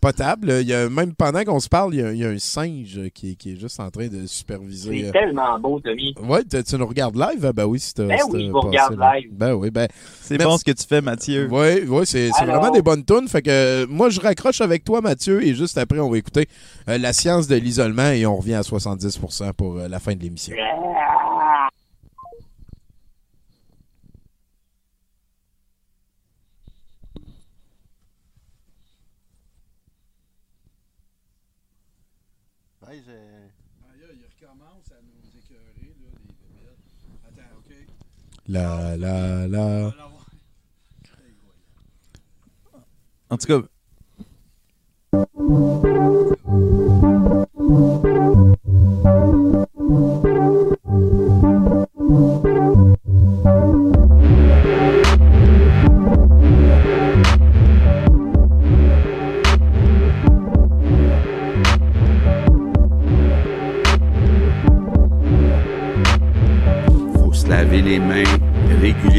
potable. Il y a, même pendant qu'on se parle, il y a, il y a un singe qui, est- qui est juste en train de superviser. C'est euh, tellement beau, Tommy. Ouais, tu nous regardes live? Ah, Ben oui, si Ben oui, je vous passé regarde là. live. Ben oui, ben. C'est bon ce que tu fais, Mathieu. Oui, oui, c'est vraiment des bonnes tunes. Fait que moi, je raccroche avec toi, Mathieu, et juste après, on va écouter euh, la science de l'isolement et on revient à 70% pour euh, la fin de l'émission. Aïe, il recommence à nous écœurer, là, les Attends, OK. La, la, la. En tout cas, faut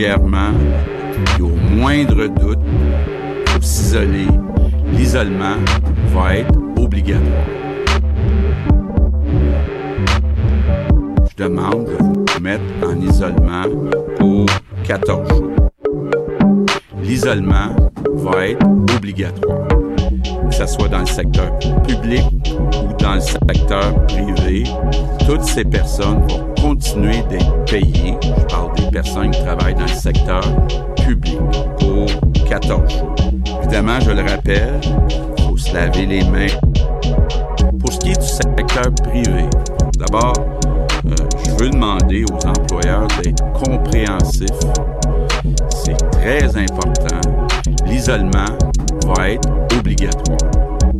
et au moindre doute, faut s'isoler. L'isolement va être obligatoire. Je demande de vous mettre en isolement pour 14 jours. L'isolement va être obligatoire, que ce soit dans le secteur public ou dans le secteur privé. Toutes ces personnes vont continuer d'être payées. Je parle des personnes qui travaillent dans le secteur public pour 14 jours. Évidemment, je le rappelle, il faut se laver les mains. Pour ce qui est du secteur privé, d'abord, euh, je veux demander aux employeurs d'être compréhensifs. C'est très important. L'isolement va être obligatoire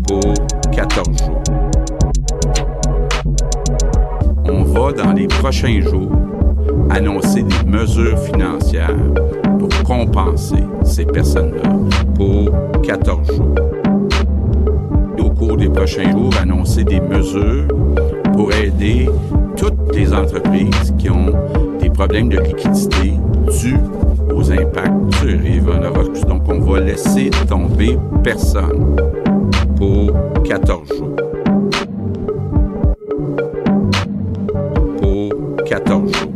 pour 14 jours. On va, dans les prochains jours, annoncer des mesures financières pour compenser ces personnes-là pour 14 jours. Et au cours des prochains jours, annoncer des mesures pour aider toutes les entreprises qui ont des problèmes de liquidité dus aux impacts du coronavirus. Donc, on va laisser tomber personne pour 14 jours. Pour 14 jours.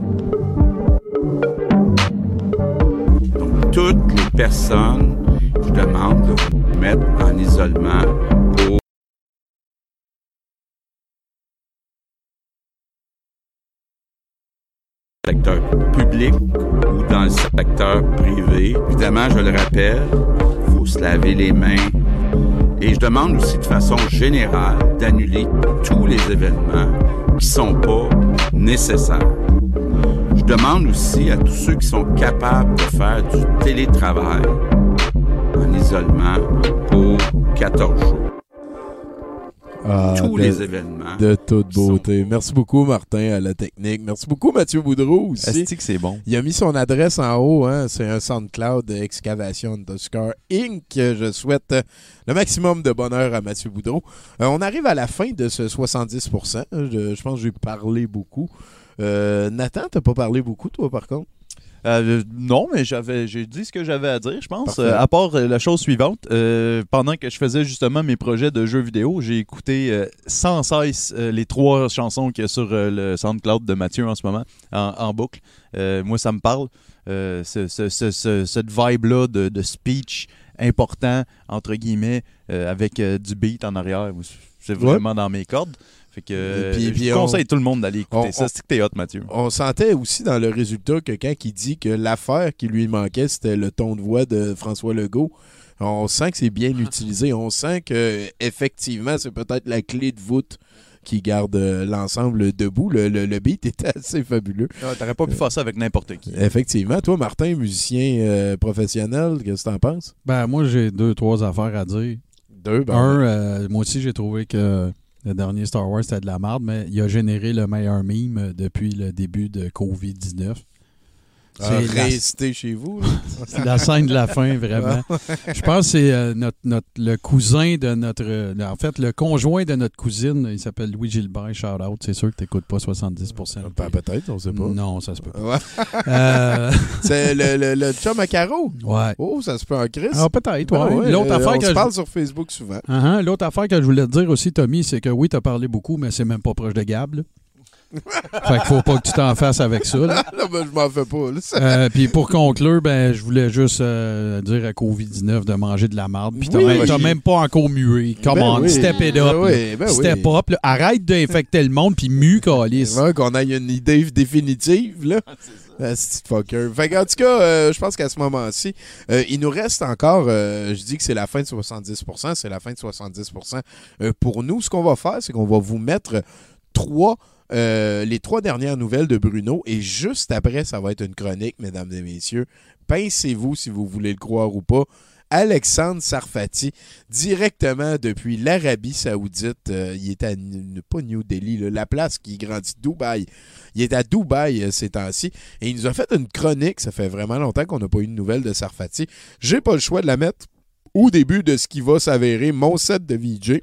Donc, toutes les personnes, je demande de vous mettre en isolement secteur public ou dans le secteur privé. Évidemment, je le rappelle, il faut se laver les mains. Et je demande aussi de façon générale d'annuler tous les événements qui sont pas nécessaires. Je demande aussi à tous ceux qui sont capables de faire du télétravail en isolement pour 14 jours. Ah, Tous de- les événements De toute beauté. Merci beaucoup, Martin, à la technique. Merci beaucoup, Mathieu Boudreau aussi. Asti que c'est bon. Il a mis son adresse en haut. Hein. C'est un SoundCloud Excavation underscore Inc. Je souhaite le maximum de bonheur à Mathieu Boudreau. Euh, on arrive à la fin de ce 70%. Je, je pense que j'ai parlé beaucoup. Euh, Nathan, t'as pas parlé beaucoup, toi, par contre? Euh, non, mais j'avais, j'ai dit ce que j'avais à dire, je pense. Euh, à part euh, la chose suivante, euh, pendant que je faisais justement mes projets de jeux vidéo, j'ai écouté sans cesse les trois chansons qu'il y a sur le SoundCloud de Mathieu en ce moment, en, en boucle. Moi, ça me parle. Ce- ce- ce- ce- cette vibe-là de, de speech important, entre guillemets, avec du beat en arrière, c'est Ouais. vraiment dans mes cordes. Fait que euh, puis- puis je on- conseille tout le monde d'aller écouter on- ça. C'est que t'es hot, Mathieu. On sentait aussi dans le résultat que quand il dit que l'affaire qui lui manquait, c'était le ton de voix de François Legault. On sent que c'est bien utilisé. On sent que effectivement, c'est peut-être la clé de voûte qui garde euh, l'ensemble debout. Le, le- le beat était assez fabuleux. Ah, T'aurais pas pu faire ça avec n'importe qui. Effectivement. Toi, Martin, musicien euh, professionnel, qu'est-ce que t'en penses? Ben, moi, j'ai deux, trois affaires à dire. Deux, ben, Un, euh, moi aussi, j'ai trouvé que le dernier Star Wars, c'était de la merde, mais il a généré le meilleur meme depuis le début de COVID-19. Ah, C'est la- chez vous. C'est la scène de la fin, vraiment. Je pense que c'est euh, notre, notre- le cousin de notre. euh, en fait, le conjoint de notre cousine, il s'appelle Louis Gilbert, shout out. C'est sûr que tu n'écoutes pas 70% Ben, peut-être, on sait pas. Non, ça se peut pas. Euh, c'est le, le, le chum à carreau. Ouais. Oh, ça se peut en crise. Ah, peut-être, Ah ouais. L'autre euh, affaire on que se je- parle sur Facebook souvent. Uh-huh. L'autre affaire que je voulais te dire aussi, Tommy, c'est que oui, tu as parlé beaucoup, mais c'est même pas proche de Gab. là. Fait qu'il faut pas que tu t'en fasses avec ça. là. Là, ben, je m'en fais pas. Euh, puis pour conclure, ben, je voulais juste euh, dire à COVID-19 de manger de la marde. Puis t'as Oui, même, ben, même pas encore mué. Come Ben on, oui. step it up. Ben oui, ben step oui. up. là. Arrête d'infecter le monde, puis mue, calice. Qu'on ait une idée définitive, là. Ah, c'est fucker. Fait qu'en tout cas, euh, je pense qu'à ce moment-ci, euh, il nous reste encore, euh, je dis que c'est la fin de 70%, c'est la fin de 70%. Euh, pour nous, ce qu'on va faire, c'est qu'on va vous mettre trois, euh, les trois dernières nouvelles de Bruno et juste après, ça va être une chronique, mesdames et messieurs. Pincez-vous si vous voulez le croire ou pas. Alexandre Sarfati, directement depuis l'Arabie Saoudite. Euh, il est à, pas New Delhi, la place qui grandit, Dubaï. Il est à Dubaï euh, ces temps-ci. Et il nous a fait une chronique. Ça fait vraiment longtemps qu'on n'a pas eu de nouvelles de Sarfati. J'ai pas le choix de la mettre au début de ce qui va s'avérer mon set de VJ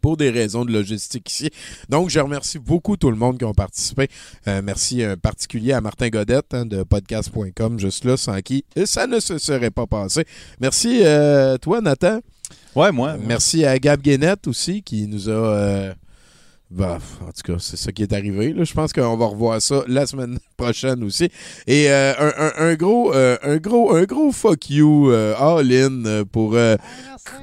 pour des raisons de logistique ici. Donc, je remercie beaucoup tout le monde qui ont participé. Euh, merci en particulier à Martin Godette hein, de podcast.com, juste là, sans qui ça ne se serait pas passé. Merci, euh, toi, Nathan. Ouais, moi. Merci à Gab Guénette aussi qui nous a. bah, en tout cas, c'est ça qui est arrivé. là. Je pense qu'on va revoir ça la semaine prochaine aussi. Et euh, un, un- un gros, euh, un gros, un gros fuck you euh, all in euh, pour euh,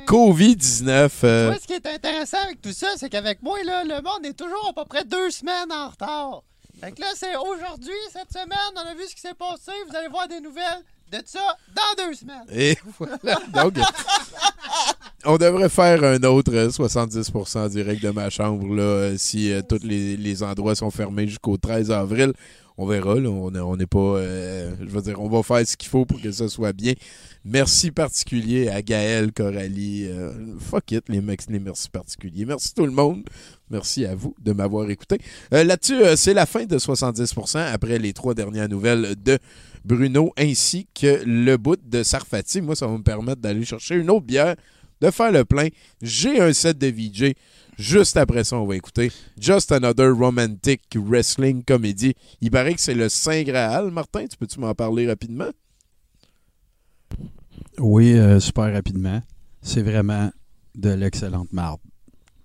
COVID-19. euh, Moi, ce qui est intéressant avec tout ça, c'est qu'avec moi, là, le monde est toujours à peu près deux semaines en retard. Fait que là, c'est aujourd'hui, cette semaine, on a vu ce qui s'est passé. Vous allez voir des nouvelles de ça dans deux semaines. Donc, on devrait faire un autre euh, 70% direct de ma chambre euh, si euh, tous les, endroits sont fermés jusqu'au 13 avril. On verra. là. on n'est pas. euh, je veux dire, on va faire ce qu'il faut pour que ça soit bien. Merci particulier à Gaël, Coralie. euh, fuck it, les, mecs, les merci particuliers. Merci tout le monde. Merci à vous de m'avoir écouté. Euh, Là-dessus, euh, c'est la fin de 70% après les trois dernières nouvelles de Bruno ainsi que le bout de Sarfati. Moi, ça va me permettre d'aller chercher une autre bière, de faire le plein. J'ai un set de VJ. Juste après ça, on va écouter Just Another Romantic Wrestling Comedy. Il paraît que c'est le Saint Graal. Martin, tu peux-tu m'en parler rapidement? Oui, euh, super rapidement. C'est vraiment de l'excellente marde.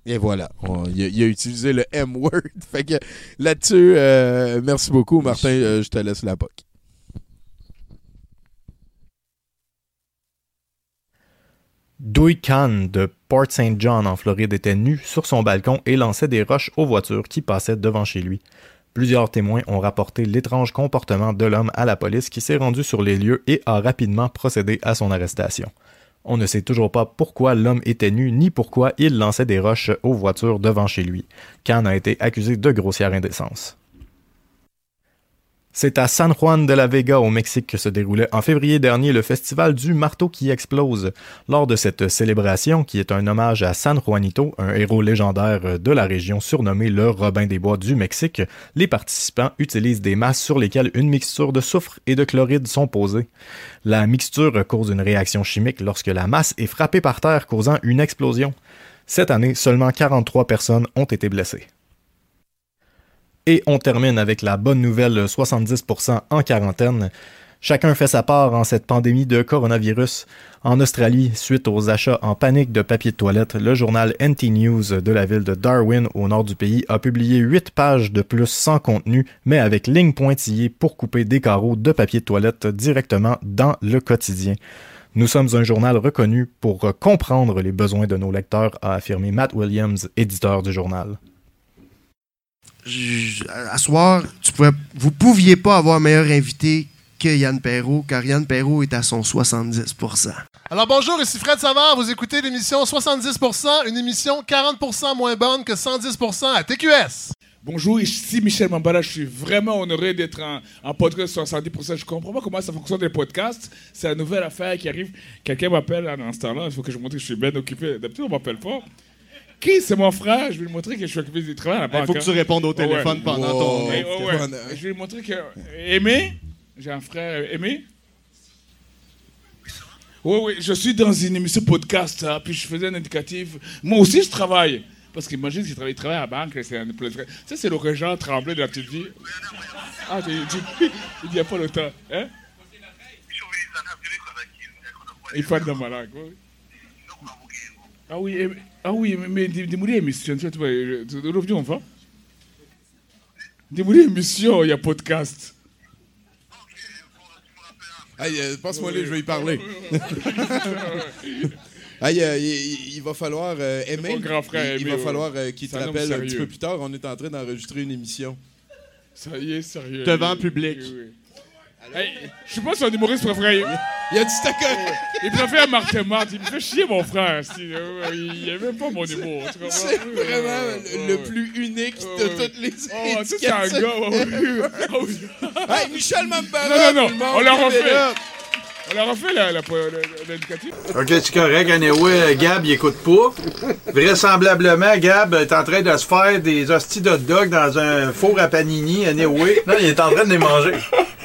Et voilà, On- il, a, il a utilisé le M-word. Fait que là-dessus, euh, merci beaucoup, Martin. Euh, je te laisse la POC. Dewey Kahn de Port St. John en Floride était nu sur son balcon et lançait des roches aux voitures qui passaient devant chez lui. Plusieurs témoins ont rapporté l'étrange comportement de l'homme à la police qui s'est rendu sur les lieux et a rapidement procédé à son arrestation. On ne sait toujours pas pourquoi l'homme était nu ni pourquoi il lançait des roches aux voitures devant chez lui. Khan a été accusé de grossière indécence. C'est à San Juan de la Vega au Mexique que se déroulait en février dernier le festival du marteau qui explose. Lors de cette célébration, qui est un hommage à San Juanito, un héros légendaire de la région surnommé le Robin des Bois du Mexique, les participants utilisent des masses sur lesquelles une mixture de soufre et de chloride sont posées. La mixture cause une réaction chimique lorsque la masse est frappée par terre causant une explosion. Cette année, seulement 43 personnes ont été blessées. Et on termine avec la bonne nouvelle 70% en quarantaine. Chacun fait sa part en cette pandémie de coronavirus. En Australie, suite aux achats en panique de papier de toilette, le journal NT News de la ville de Darwin au nord du pays a publié 8 pages de plus sans contenu, mais avec lignes pointillées pour couper des carreaux de papier de toilette directement dans le quotidien. Nous sommes un journal reconnu pour comprendre les besoins de nos lecteurs, a affirmé Matt Williams, éditeur du journal à soir, tu pouvais, vous pouviez pas avoir meilleur invité que Yann Perrault, car Yann Perrault est à son 70%. Alors bonjour, ici Fred Savard, vous écoutez l'émission 70%, une émission 40% moins bonne que 110% à TQS. Bonjour, ici Michel Mambala. Je suis vraiment honoré d'être en, en, podcast 70%. Je comprends pas comment ça fonctionne les podcasts. C'est la nouvelle affaire qui arrive. Quelqu'un m'appelle en ce temps-là. Il faut que je montre que je suis bien occupé. D'habitude, on m'appelle pas. Qui? C'est mon frère? Je vais lui montrer que je suis occupé du travail à la banque. Il faut que tu répondes au téléphone ouais. pendant wow. ton. Oh, ouais. Je vais lui montrer que. Aimé? J'ai un frère aimé? Oui, oui, je suis dans une émission podcast, hein, puis je faisais un indicatif. Moi aussi, je travaille. Parce qu'imagine qu'il travaille, travaille à la banque, c'est un Ça, c'est le régent tremblé de la petite vie. Ah, il n'y a pas le temps. Hein? Il fait de malade, oui. Ah oui, ah oui, mais des moulins émission, tu vois, revenons enfin. Des moulins émission, il y a podcast. Hey, euh, passe-moi les, je vais y parler. hey, euh, il, il, va falloir euh, aimer. Grand frère il, il va falloir euh, qu'il te rappelle un petit peu plus tard. On est en train d'enregistrer une émission. Ça y est, sérieux. Devant public. Oui, oui. Hey, je sais pas si un humoriste préféré. Il a dit c'était Il préfère Martin Martin. Il me fait chier, mon frère. Il n'aime même pas mon humour. C'est vraiment le, plus unique de toutes les Oh, tu c'est un gars. hey, Michel Mambara. Non, non, non. On l'a refait. On l'a refait, l'indicatif. OK, c'est correct. Anyway, Gab, il écoute pas. Vraisemblablement, Gab est en train de se faire des hosties de dog dans un four à panini. Anyway. Non, il est en train de les manger.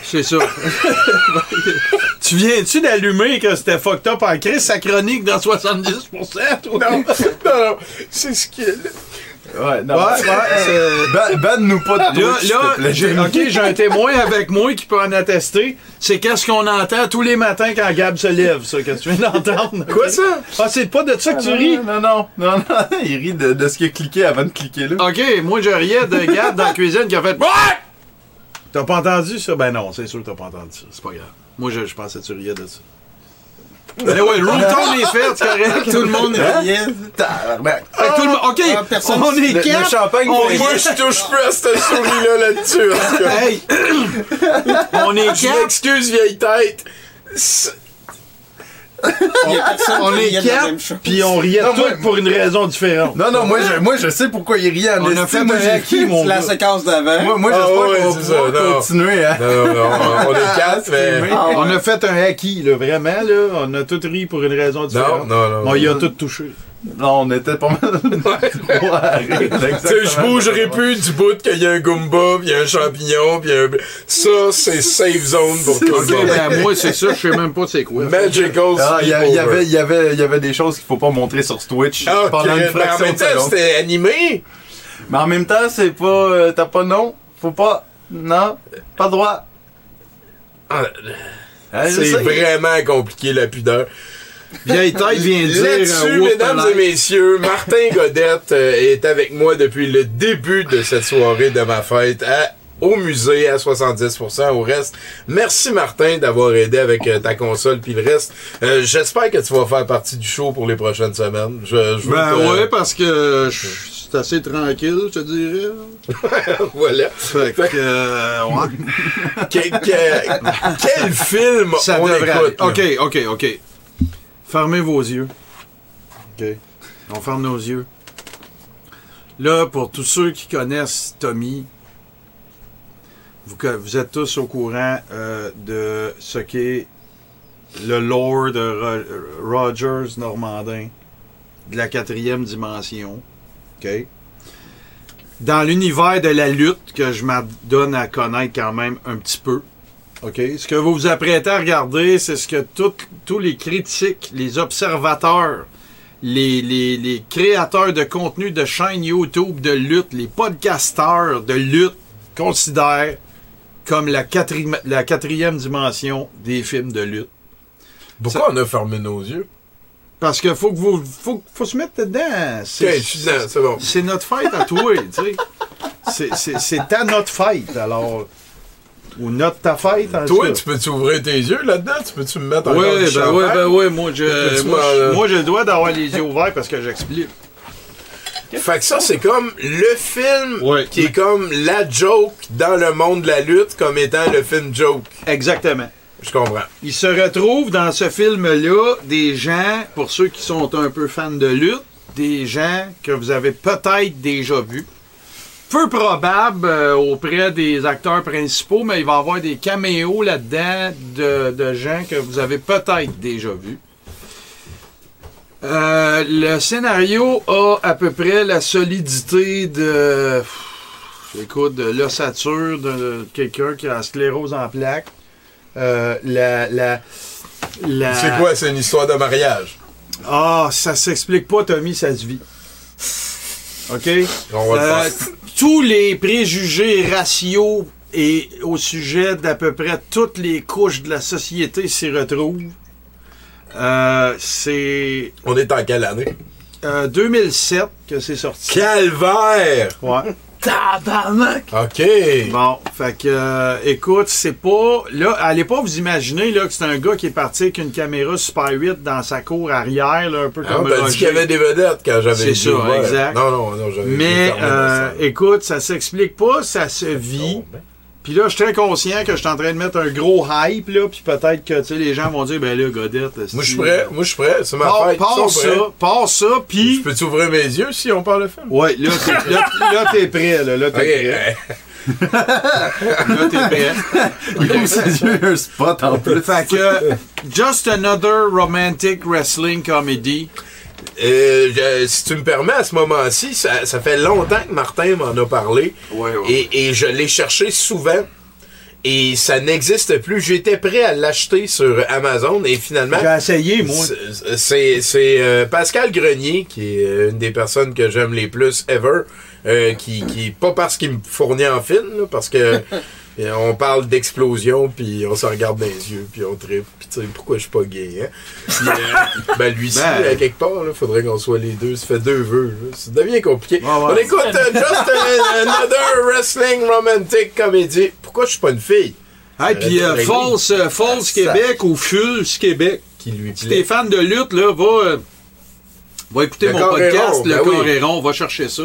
C'est ça. tu viens-tu d'allumer que c'était fucked up en crise sa chronique dans 70%? Toi? Non, non, non. C'est ce qu'il Ouais, non. Ouais, ouais. Banne-nous pas de Là, là j'ai. OK, j'ai un témoin avec moi qui peut en attester. C'est qu'est-ce qu'on entend tous les matins quand Gab se lève, ça, que tu viens d'entendre. Quoi, ça? Ah, c'est pas de ça que tu ris? Non, non, non, non. Il rit de, de ce qu'il a cliqué avant de cliquer là. OK, moi, je riais de Gab dans la cuisine qui a fait... T'as pas entendu ça? Ben non, c'est sûr que t'as pas entendu ça. C'est pas grave. Moi, je, je pensais que tu riais de ça. Ben ouais, le room tourne est fait, c'est correct. Tout le monde Hein? riait. Tabarnak. Fait que tout le monde- OK, Ah, personne- on est le- le quatre. champagne, on moi, je touche plus à cette souris-là là-dessus. en tout cas. Hey! on est Je quatre. m'excuse, vieille tête. C'est- On est quatre, puis on riait Non, tous pour une raison différente. Non, non, moi je, moi je sais pourquoi il riait en On a fait Moi, acquis, mon La gars. séquence d'avant. Moi, moi Ah, j'espère ouais, qu'on va non. continuer. Hein. Non, non, non, on est quatre, mais. Ah, On a fait un acquis, là, vraiment, là. On a tout ri pour une raison différente. non, non, On y a non. tout touché. Non, on était pas mal. Tu sais, je bougerai plus du bout qu'il y a un Goomba, puis il y a un champignon, puis un... Ça, c'est safe zone pour tout Ok, le monde. ben moi, c'est ça, je sais même pas c'est quoi. Magical Ah, il y, avait, il y, avait, il y avait des choses qu'il faut pas montrer sur Twitch Ah, pendant ok, une mais en fraction même de temps, seconde. c'était animé? Mais en même temps, c'est pas. euh, T'as pas non. Faut pas. Non? Pas droit? Ah, je c'est vraiment compliqué, la pudeur. Vieille tête vient dire. Là-dessus, mesdames et messieurs, Martin Godette euh, est avec moi depuis le début de cette soirée de ma fête à- au musée à 70% au reste. Merci Martin d'avoir aidé avec euh, ta console puis le reste. Euh, J'espère que tu vas faire partie du show pour les prochaines semaines. Je, je veux Ben te- ouais, parce que c'est assez tranquille, je te dirais. voilà. Fait que, euh, ouais. Quel, film Ça on écoute? aller. OK, OK, OK. Fermez vos yeux. OK. On ferme nos yeux. Là, pour tous ceux qui connaissent Tommy, vous êtes tous au courant euh, de ce qu'est le lore de Ro- Rogers Normandin, de la quatrième dimension. OK? Dans l'univers de la lutte, que je m'adonne à connaître quand même un petit peu, OK? Ce que vous vous apprêtez à regarder, c'est ce que tout- tous les critiques, les observateurs, les, les- les créateurs de contenu de chaînes YouTube de lutte, les podcasteurs de lutte considèrent comme la, quatri- la quatrième dimension des films de lutte. Pourquoi on a fermé nos yeux? Parce que faut que vous faut, faut se mettre dedans. Ok, je suis dedans, c'est bon. C'est notre fête à toi, tu sais. C'est- C'est c'est ta notre fête, alors. Ou notre ta fête, en tout Toi, tu peux-tu ouvrir tes yeux là-dedans? Tu peux-tu me mettre Oui, encore du ben champagne? oui, ben oui, moi, je, moi, je- moi, j'ai le droit d'avoir les yeux ouverts parce que j'explique. Fait que ça, c'est comme le film qui est comme la joke dans le monde de la lutte comme étant le film joke. Exactement. Je comprends. Il se retrouve dans ce film-là des gens, pour ceux qui sont un peu fans de lutte, des gens que vous avez peut-être déjà vus. Peu probable euh, auprès des acteurs principaux, mais il va y avoir des caméos là-dedans de, de gens que vous avez peut-être déjà vus. Euh, le scénario a à peu près la solidité de. Écoute, de l'ossature de quelqu'un qui a la sclérose en plaques. Euh, la, la, la- C'est quoi? C'est une histoire de mariage. Ah, ça s'explique pas, Tommy, ça se vit. OK? On va le Euh, faire. Tous les préjugés raciaux et au sujet d'à peu près toutes les couches de la société s'y retrouvent. Euh, c'est. On est en quelle année? Euh, 2007 que c'est sorti. Calvaire! Ouais. Tabarnak! OK. Bon, fait que, euh, écoute, c'est pas. Là, allez pas vous imaginer là, que c'est un gars qui est parti avec une caméra Super 8 dans sa cour arrière, là, un peu Ah, comme Roger. dit qu'il y avait des vedettes quand j'avais C'est ça, ouverts. exact. Non, non, non, j'avais Mais, euh, écoute, ça s'explique pas, ça se vit. Puis là, je suis très conscient que je suis en train de mettre un gros hype, là, puis peut-être que, tu sais, les gens vont dire, ben là, Godette... Moi, je suis prêt. Moi, je suis prêt. C'est ma Pars- fête. sont ça, pars ça, puis... Je peux-tu ouvrir mes yeux si on parle de film? Ouais, là, t'es- là, là, t'es prêt, là, là, t'es prêt. Là, t'es prêt. Il ouvre ses yeux, un spot en plus. Fait que, just another romantic wrestling comedy. Euh, je- si tu me permets, à ce moment-ci, ça, ça fait longtemps que Martin m'en a parlé. Et, et je l'ai cherché souvent. Et ça n'existe plus. J'étais prêt à l'acheter sur Amazon et finalement. J'ai essayé, moi. c'est- C'est c'est, euh, Pascal Grenier, qui est euh, une des personnes que j'aime les plus ever. euh, qui, qui, pas parce qu'il me fournit en film, là, parce que on parle d'explosion, puis on se regarde dans les yeux, puis on tripe, puis tu sais, pourquoi je suis pas gay, hein? Puis, euh, ben, lui ci Ben. à quelque part, là, faudrait qu'on soit les deux. Ça fait deux vœux, là. Ça devient compliqué. ouais. On écoute euh, Just euh, Another Wrestling Romantic Comedy. Pourquoi je suis pas une fille? Hey, puis euh, False, euh, False Québec ou Fulse Québec. Qui lui Si t'es fan de lutte, là, va, va écouter Le mon podcast, rond, Le ben oui. corps est rond, va chercher ça.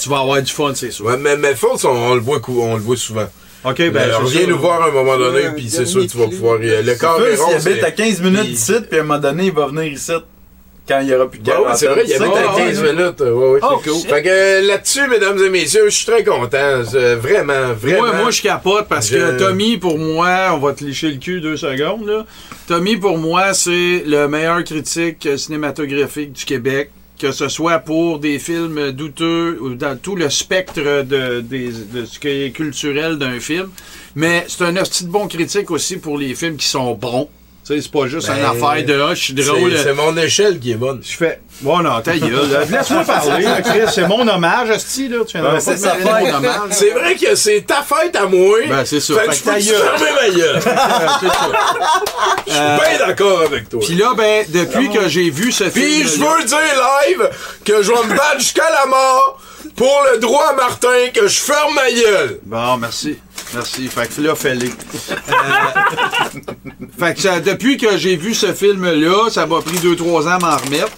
Tu vas avoir du fun, c'est sûr. Ouais, mais, mais False, on, on le voit, on le voit souvent. Ok, ben, reviens ça. nous voir à un moment donné, Ouais, puis il c'est sûr que tu vas pouvoir. y- Le corps est rond. s'il habite à 15 minutes d'ici, puis à un moment donné, il va venir ici quand il y aura plus de Ouais, ouais, c'est vrai, il y a quarantaine. à 15 minutes. Ouais, ouais. Oh, C'est cool. shit. Fait que euh, là-dessus, mesdames et messieurs, je suis très content. euh, Vraiment, vraiment. Moi, moi, je capote parce que Tommy, pour moi, on va te licher le cul deux secondes, là. Tommy, pour moi, c'est le meilleur critique cinématographique du Québec. Que ce soit pour des films douteux ou dans tout le spectre de, ce qui est culturel d'un film. Mais c'est un hostie de bon critique aussi pour les films qui sont bons. Tu sais, c'est pas juste Ben, une affaire de ah, je suis drôle. C'est c'est mon échelle qui est bonne. Je fais. Bon, non, ta gueule. Laisse-moi parler, Chris. C'est mon hommage, Asti, là. Tu Ben, c'est. C'est vrai que c'est ta fête à moi. Ben, c'est ça. Fait Fait que je peux fermer ma gueule. Je suis bien d'accord avec toi. Puis là, ben, depuis que j'ai vu ce film. Puis je veux dire live que je vais me battre jusqu'à la mort pour le droit à Martin que je ferme ma gueule. Bon, merci. Merci. Fait que là, fais-les. Euh, fait que ça- depuis que j'ai vu ce film-là, ça m'a pris 2-3 ans à m'en remettre.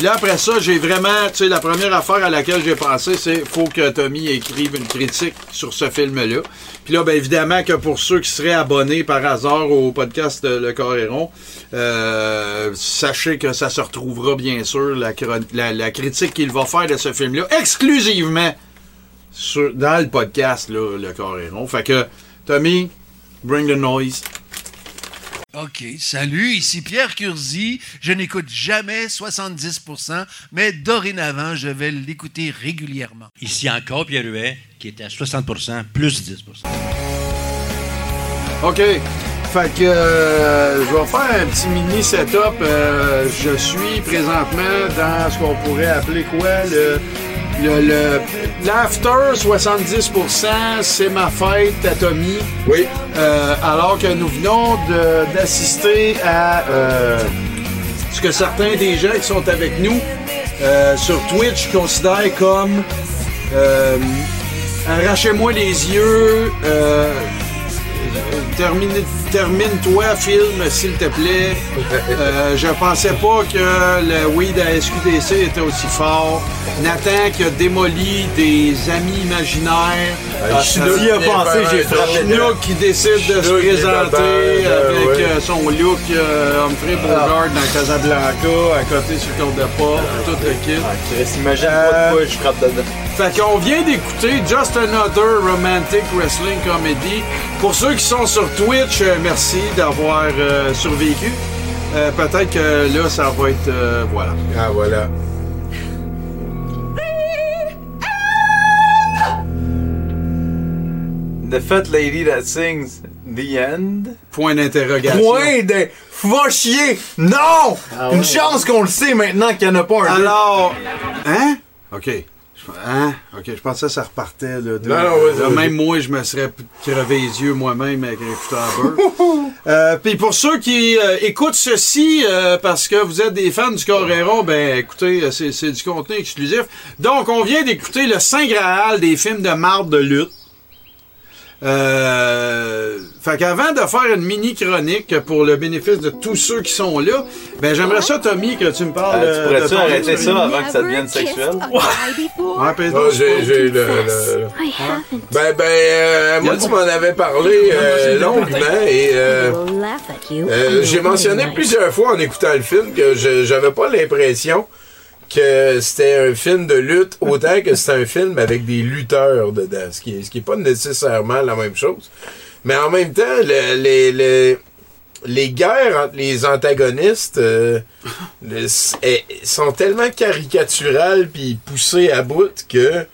Puis là, après ça, j'ai vraiment, tu sais, la première affaire à laquelle j'ai pensé, c'est faut que Tommy écrive une critique sur ce film-là. Puis là, ben évidemment que pour ceux qui seraient abonnés par hasard au podcast Le Coréron, euh, sachez que ça se retrouvera bien sûr, la, critique qu'il va faire de ce film-là, exclusivement dans le podcast, là, Le Coréron. Fait que, Tommy, bring the noise. OK, salut, ici Pierre Curzi. Je n'écoute jamais 70%, mais dorénavant, je vais l'écouter régulièrement. Ici encore Pierre Huet, qui est à 60% plus 10% OK. Fait que euh, je vais faire un petit mini setup. Euh, je suis présentement dans ce qu'on pourrait appeler quoi le le l'after 70%, c'est ma fête à Tommy. Oui. Euh, alors que nous venons de- d'assister à euh, ce que certains des gens qui sont avec nous euh, sur Twitch considèrent comme arrachez-moi les yeux. Euh, Termine, termine-toi, film, s'il te plaît. Euh, je pensais pas que le weed à SQDC était aussi fort. Nathan qui a démoli des amis imaginaires. Ah, Chinook y a pensé, j'ai frappé Chinook qui décide de se présenter avec euh, son look euh, Humphrey Bogart dans Casablanca, à côté sur le compte de porte, tout le kit. Euh, de je frappe dedans. Fait qu'on vient d'écouter Just Another Romantic Wrestling Comedy. Pour ceux qui sont sur Twitch, euh, merci d'avoir euh, survécu. Euh, Peut-être que là, ça va être... euh, voilà. Ah, voilà. The fat lady that sings The End. Point d'interrogation. Point de. Va chier! Non! Ah Une ouais. chance qu'on le sait maintenant qu'il n'y en a pas un. Alors. Hein? OK. Hein? OK, je pensais que ça repartait. Là, de- Non, non, là, même moi, je me serais crevé les yeux moi-même avec un écouteur à beurre. Euh, Puis pour ceux qui euh, écoutent ceci euh, parce que vous êtes des fans du Coréron, ben écoutez, euh, c'est c'est du contenu exclusif. Donc, on vient d'écouter le Saint Graal des films de marde de lutte. Euh, fait qu'avant de faire une mini chronique pour le bénéfice de tous ceux qui sont là, ben j'aimerais ça, Tommy, que tu me parles. Euh, tu euh, pourrais-tu arrêter ça avant que ça devienne sexuel? Ouais, Ah, j'ai, le, le- Ben, ben, euh, moi, tu m'en avais parlé euh, longuement et euh, euh, j'ai mentionné plusieurs fois en écoutant le film que je j'avais pas l'impression que c'était un film de lutte autant que c'était un film avec des lutteurs dedans, ce qui est, ce qui est pas nécessairement la même chose. Mais en même temps, le- les, les, les guerres entre les antagonistes euh, le- eh, sont tellement caricaturales puis poussées à bout que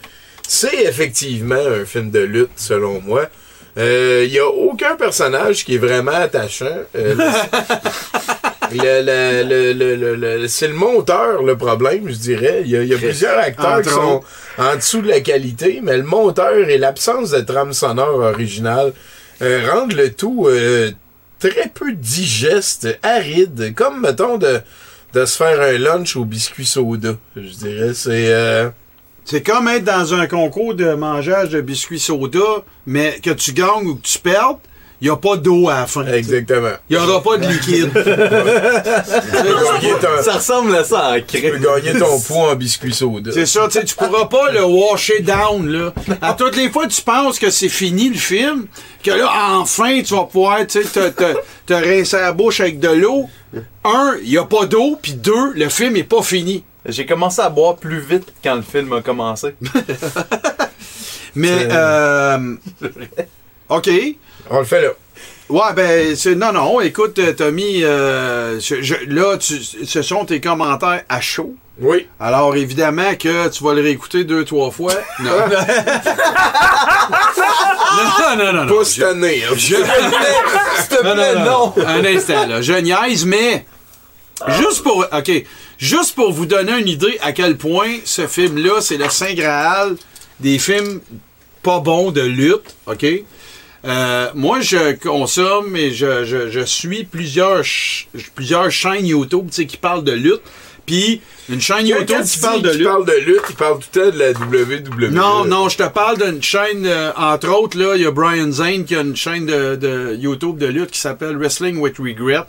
c'est effectivement un film de lutte, selon moi. Il n'y a aucun personnage qui est vraiment attachant. Euh, le- le- le- le- le- le- c'est le monteur le problème, je dirais. Il y a, il y a plusieurs acteurs qui sont en dessous de la qualité, mais le monteur et l'absence de trame sonore originale euh, rendent le tout euh, très peu digeste, aride, comme mettons de, de se faire un lunch au biscuit soda. Je dirais, c'est. euh, C'est comme être dans un concours de mangeage de biscuits soda, mais que tu gagnes ou que tu perdes, il n'y a pas d'eau à la fin. Exactement. Il n'y aura pas de liquide. Ça ressemble à ça en Tu peux gagner ton poids en biscuit soda. C'est ça, tu sais, tu pourras pas le washer down, là. À toutes les fois que tu penses que c'est fini le film, que là, enfin, tu vas pouvoir, tu sais, te, te, te rincer la bouche avec de l'eau. Un, il n'y a pas d'eau, puis deux, le film est pas fini. J'ai commencé à boire plus vite quand le film a commencé. Mais, euh, OK. On le fait là. Ouais, ben, c'est, non, non, écoute, euh, Tommy, euh, je- je- là, tu, ce sont tes commentaires à chaud. Oui. Alors, évidemment que tu vas le réécouter deux, trois fois. Non. non, non, non, non. Pas cette année. hein. Je... S'il te plaît, non. Un instant, là. Je niaise, mais juste pour. OK. Juste pour vous donner une idée à quel point ce film-là, c'est le Saint Graal des films pas bons de lutte. OK? Euh, moi, je consomme et je, je, je suis plusieurs, ch- plusieurs chaînes YouTube tu sais, qui parlent de lutte. Puis, une chaîne YouTube quand qui parle de lutte. parle de lutte, il parle tout le temps de la WWE. Non, non, je te parle d'une chaîne, euh, entre autres, là, il y a Brian Zane qui a une chaîne de, de YouTube de lutte qui s'appelle Wrestling with Regret,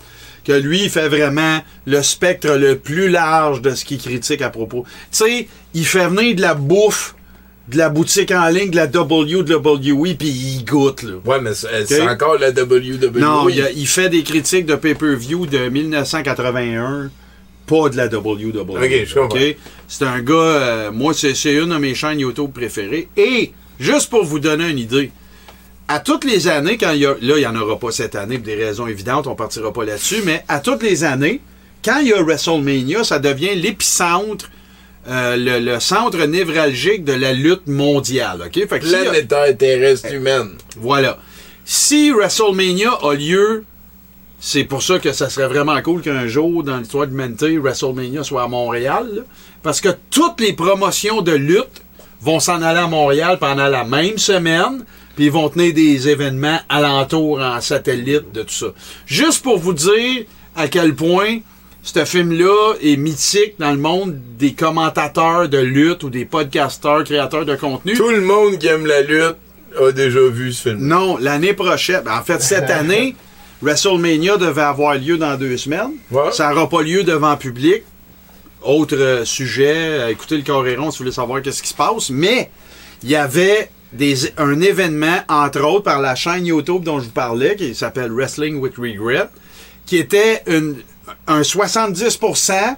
que lui, il fait vraiment le spectre le plus large de ce qu'il critique à propos. Tu sais, il fait venir de la bouffe, de la boutique en ligne, de la WWE, puis il goûte, là. Ouais, mais c'est encore la WWE. Non, il, a- il fait des critiques de pay-per-view de 1981, pas de la WWE. Ok, je comprends. C'est un gars, euh, moi, c'est c'est une de mes chaînes YouTube préférées. Et, juste pour vous donner une idée, à toutes les années, quand il y a, là, il n'y en aura pas cette année pour des raisons évidentes, on partira pas là-dessus, mais à toutes les années, quand il y a WrestleMania, ça devient l'épicentre, euh, le, le centre névralgique de la lutte mondiale. ok? Fait que terrestre humaine. voilà. Si WrestleMania a lieu, c'est pour ça que ça serait vraiment cool qu'un jour, dans l'histoire de l'humanité, WrestleMania soit à Montréal. là. Parce que toutes les promotions de lutte vont s'en aller à Montréal pendant la même semaine. Puis ils vont tenir des événements alentours en satellite de tout ça. Juste pour vous dire à quel point ce film-là est mythique dans le monde des commentateurs de lutte ou des podcasteurs, créateurs de contenu. Tout le monde qui aime la lutte a déjà vu ce film. Non, l'année prochaine. ben, en fait, cette année, WrestleMania devait avoir lieu dans deux semaines. Ça n'aura pas lieu devant le public. Autre euh, sujet, euh, écoutez le Coréron si vous voulez savoir qu'est-ce qui se passe. Mais il y avait des, un événement, entre autres, par la chaîne YouTube dont je vous parlais, qui s'appelle Wrestling with Regret, qui était une, un 70%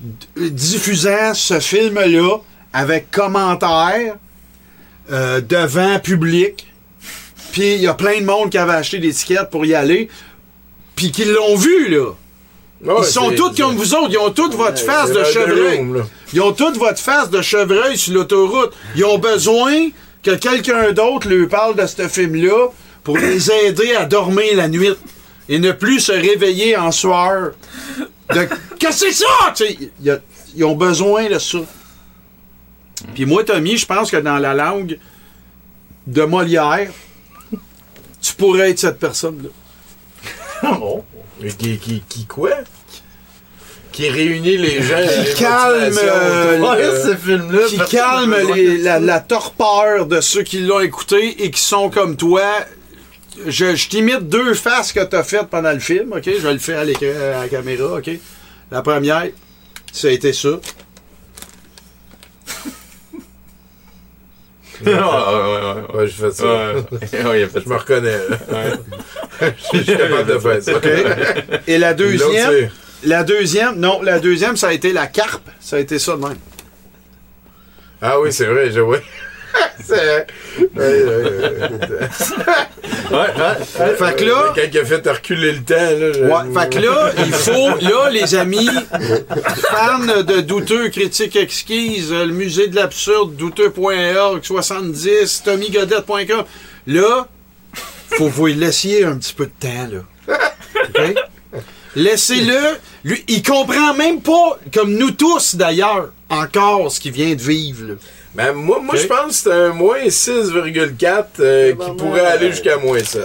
d- diffusant ce film-là avec commentaires euh, devant public. Puis il y a plein de monde qui avait acheté des tickets pour y aller. Puis qui l'ont vu, là. Ouais, ils sont tous comme vous autres. Ils ont toutes votre face de chevreuil. Room. Ils ont toute votre face de chevreuil sur l'autoroute. Ils ont besoin que quelqu'un d'autre leur parle de ce film-là pour les aider à dormir la nuit et ne plus se réveiller en soir. De... Qu'est-ce que c'est ça? Ils ont besoin de ça. Puis moi, Tommy, je pense que dans la langue de Molière, tu pourrais être cette personne-là. Oh. Qui, qui, qui quoi? Qui réunit les gens. qui calme, euh, film-là. qui calme les- la, la torpeur de ceux qui l'ont écouté et qui sont comme toi. Je, je t'imite deux faces que t'as faites pendant le film, ok? Je vais le faire à à la caméra, ok? La première, ça a été ça. ouais, ouais, ouais, ouais, je fais ça. Ouais. Ouais, il a fait je me reconnais. là. je suis capable de faire ça. OK? Et la deuxième, la deuxième, non, la deuxième, ça a été la carpe. Ça a été ça de même. Ah oui, c'est vrai, je vois. c'est. Ouais, ouais, ouais. Fait que là- Quand il a fait reculer le temps, là. Ouais, fait que là, il faut, là, les amis, fans de Douteux, Critiques Exquises, le musée de l'absurde, douteux.org, 70, tommygodette.com, là, faut vous laisser un petit peu de temps, là. OK? Laissez-le. Lui, il comprend même pas, comme nous tous d'ailleurs, encore ce qu'il vient de vivre, là. Ben, moi, moi je pense que c'est un moins 6,4 euh, qui pourrait aller jusqu'à moins 7.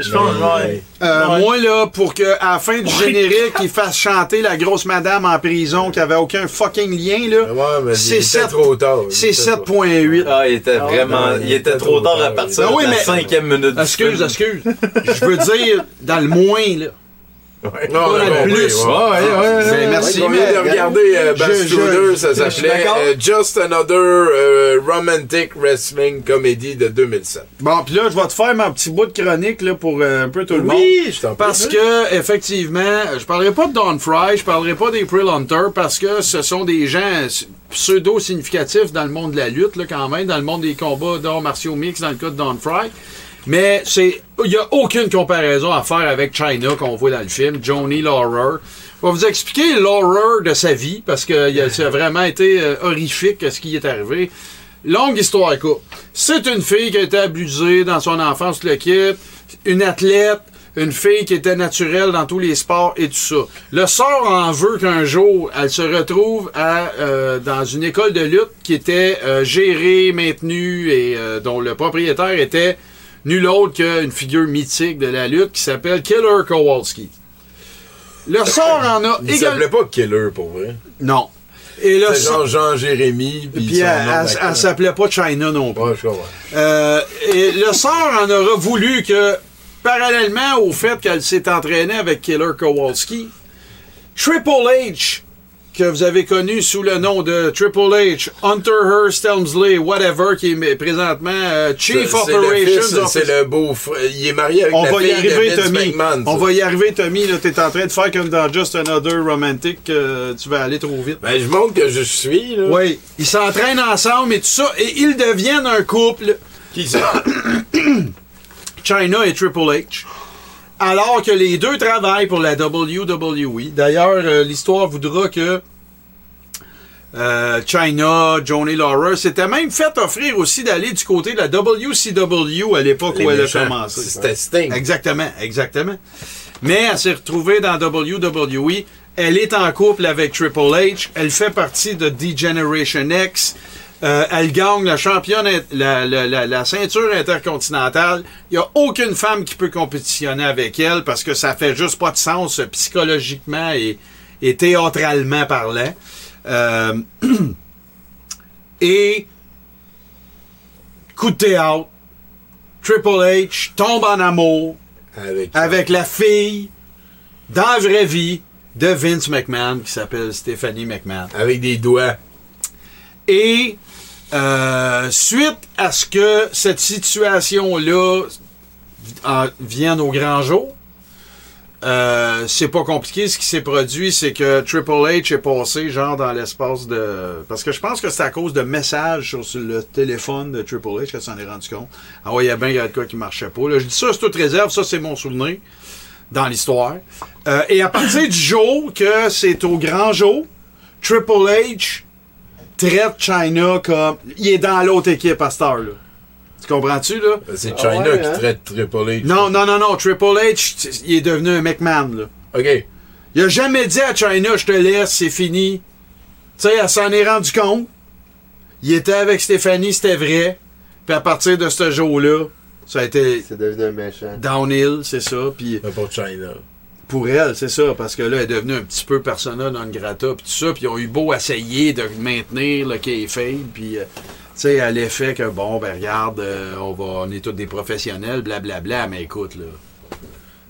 Je pense, ouais. Euh, Ouais. Moi, là, pour qu'à la fin du générique, il fasse chanter la grosse madame en prison qui avait aucun fucking lien, là. mais c'est il était 7 trop tard. C'est était 7.8. Ah, il était vraiment. non, il était trop tard à partir Ah oui, de la mais- cinquième minute. du Excuse, excuse. Je veux dire, dans le moins, là. Non, Pas on dans a le compris, plus. ouais. Ouais, ouais, ouais, ouais. merci, On vient de regarder euh, Je- Bastouder, je- ça je s'appelait euh, Just Another euh, Romantic Wrestling Comedy de 2007. Bon, puis là, je vais te faire mon petit bout de chronique là, pour euh, un peu tout le Oui, monde. je t'en prie. Parce que, effectivement, je parlerai pas de Don Fry, je parlerai pas des Prill Hunter, parce que ce sont des gens pseudo-significatifs dans le monde de la lutte, là, quand même, dans le monde des combats d'arts martiaux mix, dans le cas de Don Fry. Mais c'est, il y a aucune comparaison à faire avec China qu'on voit dans le film, Johnny Laurer. Je vais vous expliquer l'horreur de sa vie, parce que ça a vraiment été euh, horrifique ce qui est arrivé. Longue histoire courte. C'est une fille qui a été abusée dans son enfance, le kit. Une athlète, une fille qui était naturelle dans tous les sports et tout ça. Le sort en veut qu'un jour, elle se retrouve à, euh, dans une école de lutte qui était euh, gérée, maintenue et euh, dont le propriétaire était nul autre qu'une figure mythique de la lutte qui s'appelle Killer Kowalski. Le sort en a Il s'appelait pas Killer pour vrai. Non. Et le C'est sort- genre Jean-Jérémy. Puis elle, elle- s'appelait pas China non plus. Ouais, je. Euh, et le sort en aura voulu que parallèlement au fait qu'elle s'est entraînée avec Killer Kowalski, Triple H, que vous avez connu sous le nom de Triple H, Hunter Hearst Helmsley, whatever, qui est présentement euh, Chief C'est- Operations. C'est le beau frère. Il est marié avec On la va y arriver, de Tommy. McMahon. On va y arriver, Tommy. Là, t'es en train de faire comme dans Just Another Romantic. euh, tu vas aller trop vite. Ben, je montre que je suis, là. Oui. Ils s'entraînent ensemble et tout ça. Et ils deviennent un couple. Qui ça? China et Triple H. Alors que les deux travaillent pour la WWE. D'ailleurs, euh, l'histoire voudra que euh, China, Johnny Laurer, s'était même fait offrir aussi d'aller du côté de la WCW à l'époque où elle a commencé. C'était Sting. Exactement, exactement. Mais elle s'est retrouvée dans WWE. Elle est en couple avec Triple H. Elle fait partie de D-Generation X. Euh, elle gagne la championne, la, la- la- la ceinture intercontinentale. Il n'y a aucune femme qui peut compétitionner avec elle parce que ça fait juste pas de sens psychologiquement et, et théâtralement parlant. Euh, et coup de théâtre, Triple H tombe en amour avec, la fille dans la vraie vie de Vince McMahon qui s'appelle Stephanie McMahon. Avec des doigts. Et euh, suite à ce que cette situation-là en- vienne au grand jour, euh, c'est pas compliqué. Ce qui s'est produit, c'est que Triple H est passé genre dans l'espace de... Parce que je pense que c'est à cause de messages sur, le téléphone de Triple H que s'en est rendu compte. Ah ouais, il y a bien y a de quoi qui marchait pas. Je dis ça, c'est toute réserve. Ça, c'est mon souvenir dans l'histoire. Euh, et à partir du jour que c'est au grand jour, Triple H traite China comme... Il est dans l'autre équipe à cette heure-là. Tu comprends-tu, là? C'est China qui traite Triple H. Non, non, non, non. Triple H, il est devenu un McMahon, là. OK. Il a jamais dit à China, je te laisse, c'est fini. Tu sais, elle s'en est rendu compte. Il était avec Stéphanie, c'était vrai. Puis à partir de ce jour-là, ça a été... C'est devenu un méchant. Downhill, c'est ça. Puis pour China. Pour elle, c'est ça, parce que là, elle est devenue un petit peu persona non grata, puis tout ça, puis ils ont eu beau essayer de maintenir le kayfabe, puis, euh, tu sais, à l'effet que, bon, ben regarde, euh, on, va, on est tous des professionnels, blablabla, mais écoute, là.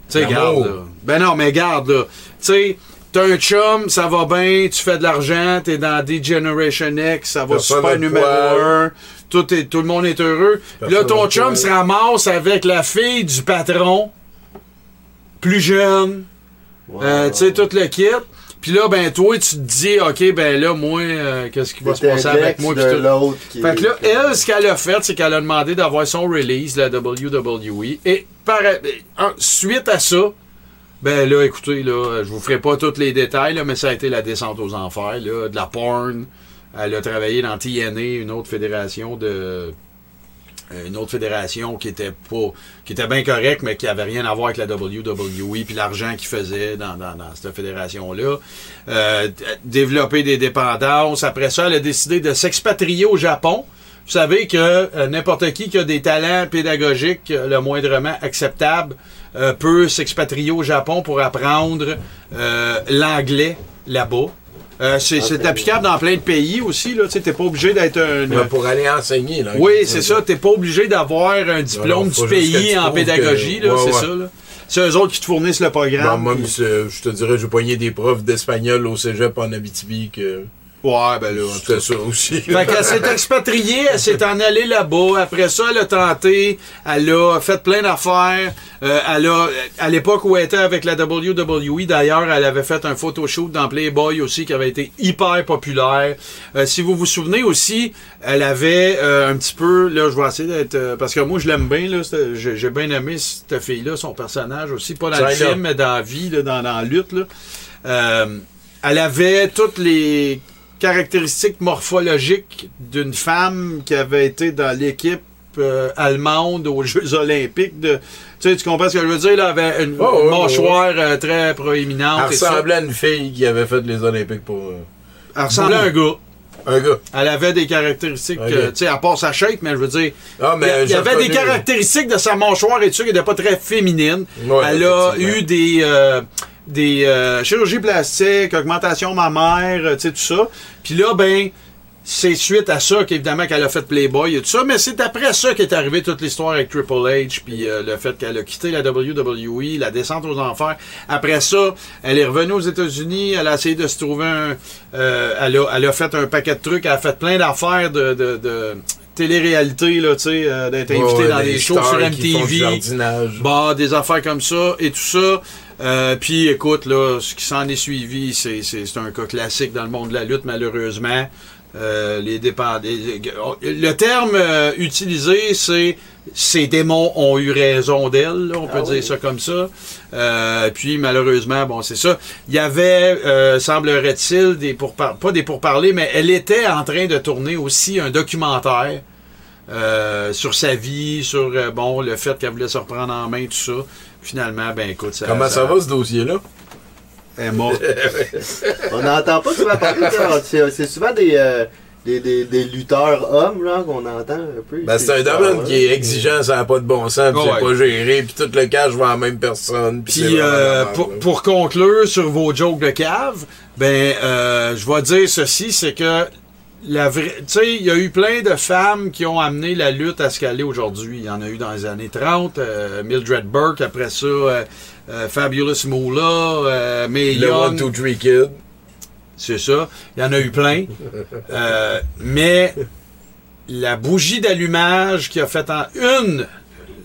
Tu sais, garde, là. Ben non, mais garde, là. Tu sais, t'as un chum, ça va bien, tu fais de l'argent, t'es dans D-Generation X, ça va Personne super numéro un, tout, est, tout le monde est heureux. Là, ton chum se ramasse avec la fille du patron, plus jeune, euh, tu sais, tout le kit. Puis là, ben, toi, tu te dis, OK, ben là, moi, euh, qu'est-ce qui va se passer avec moi? de l'autre qui- Fait que là, elle, ce qu'elle a fait, c'est qu'elle a demandé d'avoir son release, la WWE. Et par, suite à ça, ben là, écoutez, là, je vous ferai pas tous les détails, là, mais ça a été la descente aux enfers, là, de la porn. Elle a travaillé dans TNA, une autre fédération de une autre fédération qui était pas qui était bien correcte mais qui avait rien à voir avec la WWE puis l'argent qu'ils faisaient dans, dans, cette fédération là développer des dépendances. Après ça elle a décidé de s'expatrier au Japon. Vous savez que euh, n'importe qui qui a des talents pédagogiques euh, le moindrement acceptables euh, peut s'expatrier au Japon pour apprendre euh, l'anglais là-bas euh, c'est applicable dans plein de pays aussi. Là. Tu T'es pas obligé d'être un. Ouais, pour aller enseigner, là. Oui, c'est ça. T'es pas obligé d'avoir un diplôme Non, du pays tu en pédagogie. que- ouais, c'est ouais. ça. là. C'est eux autres qui te fournissent le programme. moi, puis- c'est- je te dirais, j'ai poigné des profs d'espagnol au cégep en Abitibi que. Ouais, ben là. C'était ça aussi. Fait qu'elle s'est expatriée, elle s'est en allée là-bas. Après ça, elle a tenté, elle a fait plein d'affaires. Euh, elle a, à l'époque où elle était avec la WWE, d'ailleurs, elle avait fait un photoshoot dans Playboy aussi qui avait été hyper populaire. Euh, si vous vous souvenez aussi, elle avait euh, un petit peu, là, je vais essayer d'être, parce que moi je l'aime bien, là, j'ai bien aimé cette fille-là, son personnage aussi, pas dans le film, mais dans la vie, là, dans, dans la lutte. Là. Elle avait toutes les caractéristiques morphologiques d'une femme qui avait été dans l'équipe euh, allemande aux Jeux olympiques. De, tu sais, tu comprends ce que je veux dire? Là, elle avait une, Oh, une mâchoire euh, très proéminente. Elle ressemblait à une fille qui avait fait les Olympiques pour. euh, Elle ressemblait à un gars. Un gars. Elle avait des caractéristiques, tu sais, à part sa shape, mais je veux dire, Ah, mais il y avait des caractéristiques de sa mâchoire et tout ça qui n'étaient pas très féminines. Ouais, Elle a eu des, des euh, chirurgies plastiques, augmentation mammaire, euh, tu sais, tout ça. Puis là, ben, c'est suite à ça qu'évidemment qu'elle a fait Playboy et tout ça, mais c'est après ça qu'est arrivée toute l'histoire avec Triple H, puis euh, le fait qu'elle a quitté la WWE, la descente aux enfers. Après ça, elle est revenue aux États-Unis, elle a essayé de se trouver un... euh, elle, a, elle a fait un paquet de trucs, elle a fait plein d'affaires de... de, de télé-réalité, là, tu sais, euh, d'être invité ouais, dans des shows sur stars qui font du MTV. jardinage. Bah, des affaires comme ça et tout ça. Euh, puis écoute, là, ce qui s'en est suivi, c'est, un cas classique dans le monde de la lutte, malheureusement. Euh, les Le terme euh, utilisé, c'est ces démons ont eu raison d'elle, on peut Ah dire oui. ça comme ça. Euh, puis malheureusement, bon, c'est ça. Il y avait, euh, semblerait-il, des pourpar- pas des pourparlers, mais elle était en train de tourner aussi un documentaire sur sa vie, sur bon le fait qu'elle voulait se reprendre en main, tout ça. Finalement, ben écoute, ça. Comment ça va, ce dossier-là? Morte. On n'entend pas souvent parler de ça. C'est c'est souvent des, euh, des, des, des lutteurs hommes là, qu'on entend un peu. Ben, c'est un domaine qui est exigeant, ça n'a pas de bon sens, puis Ouais. c'est pas géré, puis tout le cash va à la même personne. Puis euh, pour conclure sur vos jokes de cave, ben euh, je vais dire ceci, c'est que la vraie, tu sais, il y a eu plein de femmes qui ont amené la lutte à ce qu'elle est aujourd'hui. Il y en a eu dans les années 30, euh, Mildred Burke, après ça, euh, euh, Fabulous Moolah, Mae Le. One, Two, Three Kid. C'est ça. Il y en a eu plein. Mais la bougie d'allumage qui a fait en une,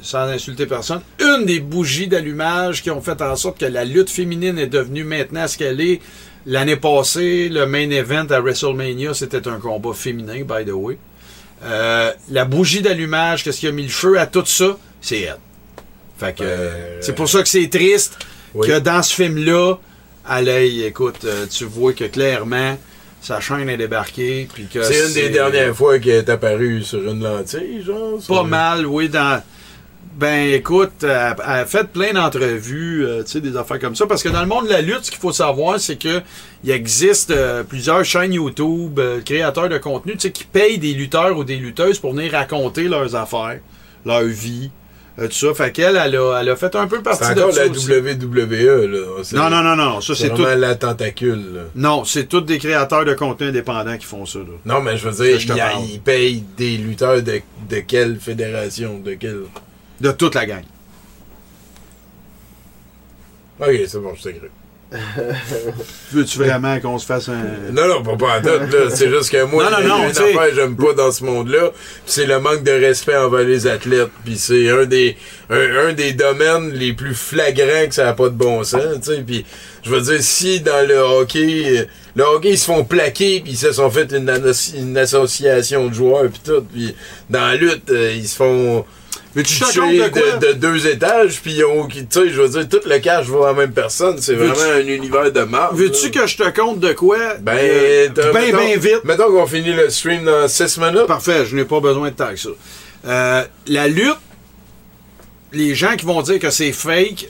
sans insulter personne, une des bougies d'allumage qui ont fait en sorte que la lutte féminine est devenue maintenant ce qu'elle est. L'année passée, le main event à WrestleMania, c'était un combat féminin, by the way. Euh, la bougie d'allumage, qu'est-ce qui a mis le feu à tout ça? C'est elle. Fait que, euh, c'est pour ça que c'est triste oui. que dans ce film-là, à l'œil, écoute, euh, tu vois que clairement, sa chaîne est débarquée. puis que C'est une des dernières fois qu'elle est apparue sur une lentille, genre. Pas mal, oui, dans... Ben, écoute, elle, elle a fait plein d'entrevues, euh, tu sais, des affaires comme ça. Parce que dans le monde de la lutte, ce qu'il faut savoir, c'est que il existe euh, plusieurs chaînes YouTube, euh, créateurs de contenu, tu sais, qui payent des lutteurs ou des lutteuses pour venir raconter leurs affaires, leur vie, euh, tout ça. Fait qu'elle, elle a, elle a fait un peu partie de encore ça la aussi. WWE, là. Non, non, non, non, ça, c'est tout- la tentacule, là. Non, c'est tous des créateurs de contenu indépendants qui font ça, là. Non, mais je veux dire, il ils payent des lutteurs de, de quelle fédération? De quelle? De toute la gang. Ok, c'est bon, je t'ai cru. Veux-tu vraiment qu'on se fasse un. Non, non, pas, pas en tout, là. C'est juste que moi, Non, une affaire que j'aime pas dans ce monde-là, c'est le manque de respect envers les athlètes. Puis c'est un des un, un des domaines les plus flagrants que ça n'a pas de bon sens, tu sais. Puis je veux dire, si dans le hockey, le hockey, ils se font plaquer, puis ils se sont fait une, une association de joueurs, puis tout. Puis dans la lutte, euh, ils se font... Mais tu racontes de quoi? de, de deux étages, puis ils ont, tu sais, je veux dire, tout le cash va à la même personne. C'est vraiment un univers de marde. Veux-tu que je te compte de quoi? Ben, Euh, t'as- ben, mettons- ben vite. Mettons qu'on finit le stream dans 6 minutes. Parfait, je n'ai pas besoin de temps que ça. Euh, la lutte, les gens qui vont dire que c'est fake,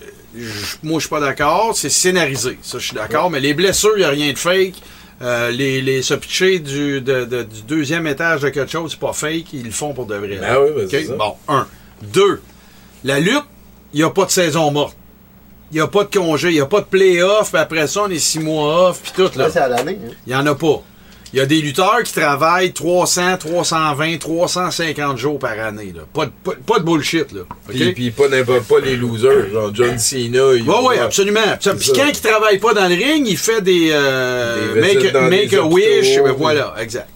moi je suis pas d'accord, c'est scénarisé. Ça, je suis d'accord, mais les blessures, il n'y a rien de fake. Euh, les, les se pitcher du, de- de- du deuxième étage de quelque chose, c'est pas fake, ils le font pour de vrai. Ben oui, ben c'est OK? ça. Bon, un. Deux, la lutte, il n'y a pas de saison morte. Il n'y a pas de congé, il n'y a pas de play-off, puis après ça, on est six mois off, puis tout. Là. Là, c'est à l'année. hein. Il n'y en a pas. Il y a des lutteurs qui travaillent 300, 320, 350 jours par année. Là. Pas, de, pas, pas de bullshit. Là. OK? Puis, puis pas n'importe pas les losers, genre John Cena. il Oui, oui, va- absolument. C'est Puis ça. quand il travaille pas dans le ring, il fait des, euh, Des make, a wish. ben voilà, exact.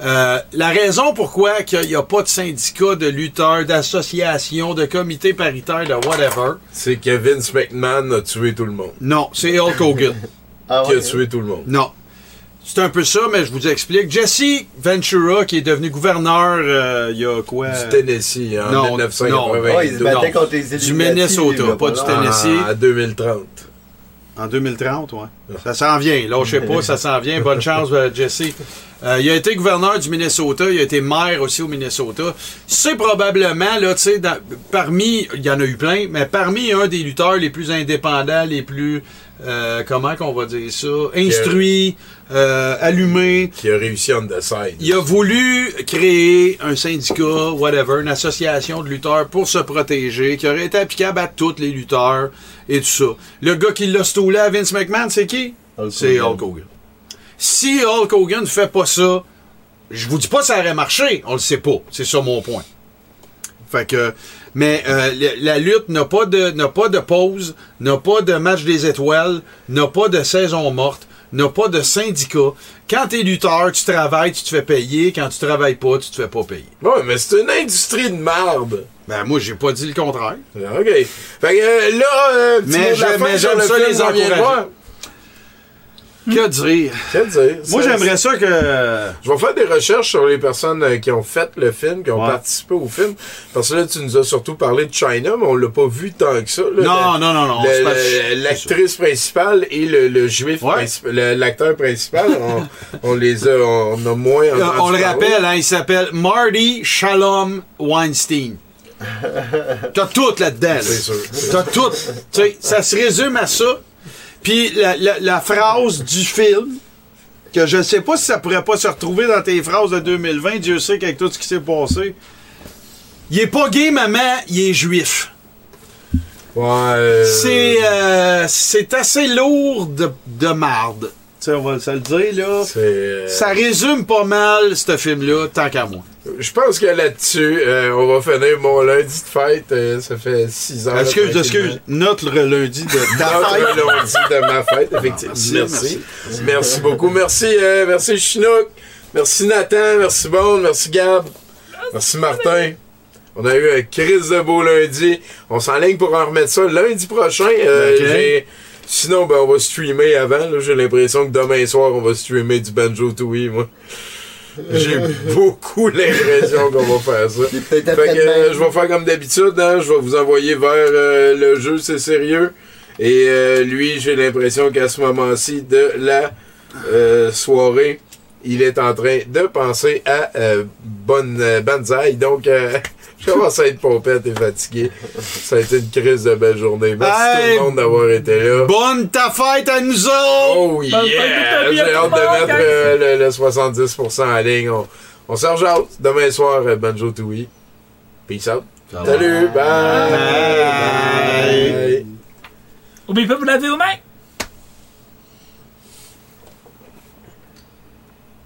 Euh, la raison pourquoi il n'y a pas de syndicat, de lutteurs, d'associations, de comités paritaires, de whatever, C'est que Vince McMahon a tué tout le monde. non, c'est Hulk Hogan. Ah Qui a ouais, tué tout le monde. Non. C'est un peu ça, mais je vous explique. Jesse Ventura, qui est devenu gouverneur euh, il y a quoi? Du Tennessee en Non, 1992. non. Ouais, il se battait Non. contre les Du Minnesota, pas du Tennessee. En 2030. En 2030, oui. Ça s'en vient. Là, je sais pas, ça s'en vient. Bonne chance, euh, Jesse. Euh, il a été gouverneur du Minnesota, il a été maire aussi au Minnesota. C'est probablement, là, tu sais, parmi, il y en a eu plein, mais parmi un des lutteurs les plus indépendants, les plus, euh, comment qu'on va dire ça, instruits, euh, allumés. Qui a réussi on the side. Il a voulu créer un syndicat, whatever, une association de lutteurs pour se protéger, qui aurait été applicable à tous les lutteurs et tout ça. Le gars qui l'a stoulé à Vince McMahon, c'est qui? C'est Hulk Hogan. Si Hulk Hogan ne fait pas ça, je vous dis pas que ça aurait marché, on le sait pas. C'est ça mon point. Fait que, mais euh, la lutte n'a pas de n'a pas de pause, n'a pas de match des étoiles, n'a pas de saison morte, n'a pas de syndicat. Quand t'es lutteur, tu travailles, tu te fais payer. Quand tu travailles pas, tu te fais pas payer. Ouais, mais c'est une industrie de marde. Ben moi, j'ai pas dit le contraire. OK. Fait que euh, là, euh, Mais j'aime- ça les encourager. Que dire? Que dire? Moi, j'aimerais ça que. Je vais faire des recherches sur les personnes euh, qui ont fait le film, qui ont Ouais. participé au film. Parce que là, tu nous as surtout parlé de China, mais on l'a pas vu tant que ça. là. Non, non, non, non, L'actrice principale et le, le juif, principal- le- l'acteur principal, on, on les a, on, a moins Euh, on le rappelle, hein, il s'appelle Marty Shalom Weinstein. T'as tout là-dedans. là. C'est sûr, c'est T'as tout. Tu sais, ça se résume à ça. Puis la, la- la phrase du film, que je sais pas si ça pourrait pas se retrouver dans tes phrases de 2020, Dieu sait qu'avec tout ce qui s'est passé. Il est pas gay, maman, il est juif. Ouais. C'est euh, c'est assez lourd de, de marde. Tu sais, on va se le dire, là. euh, Ça résume pas mal, ce film-là, tant qu'à moi. Je pense que là-dessus, euh, on va finir mon lundi de fête. euh, ça fait 6 ans. Excuse, excuse. Notre lundi de Notre lundi de ma fête, effectivement. Merci, merci. merci. Merci, beaucoup. Merci, euh, merci Chinook. Merci Nathan. Merci Bond. Merci Gab. Merci Martin. On a eu un crise de beau lundi. On s'enligne pour en remettre ça lundi prochain. J'ai- Sinon, ben, on va streamer avant. J'ai l'impression que demain soir, on va streamer du Banjo Tooie, moi. J'ai beaucoup l'impression qu'on va faire ça. Fait que, euh, je vais faire comme d'habitude, hein, je vais vous envoyer vers euh, le jeu, c'est sérieux. Et euh, lui, j'ai l'impression qu'à ce moment-ci de la soirée, il est en train de penser à euh, bonne euh, Banzai. Donc, euh, je commence à être pompette et fatigué. Ça a été une crise de belle journée. Merci Hey, tout le monde d'avoir été là. Bonne ta fête à nous autres! Oh yeah! J'ai hâte de mettre euh, le, le 70% en ligne. On, on se rejase demain soir, euh, Banjo Tooie. Peace out. Salut, bye! bye. Oubliez pas de vous laver vos mains.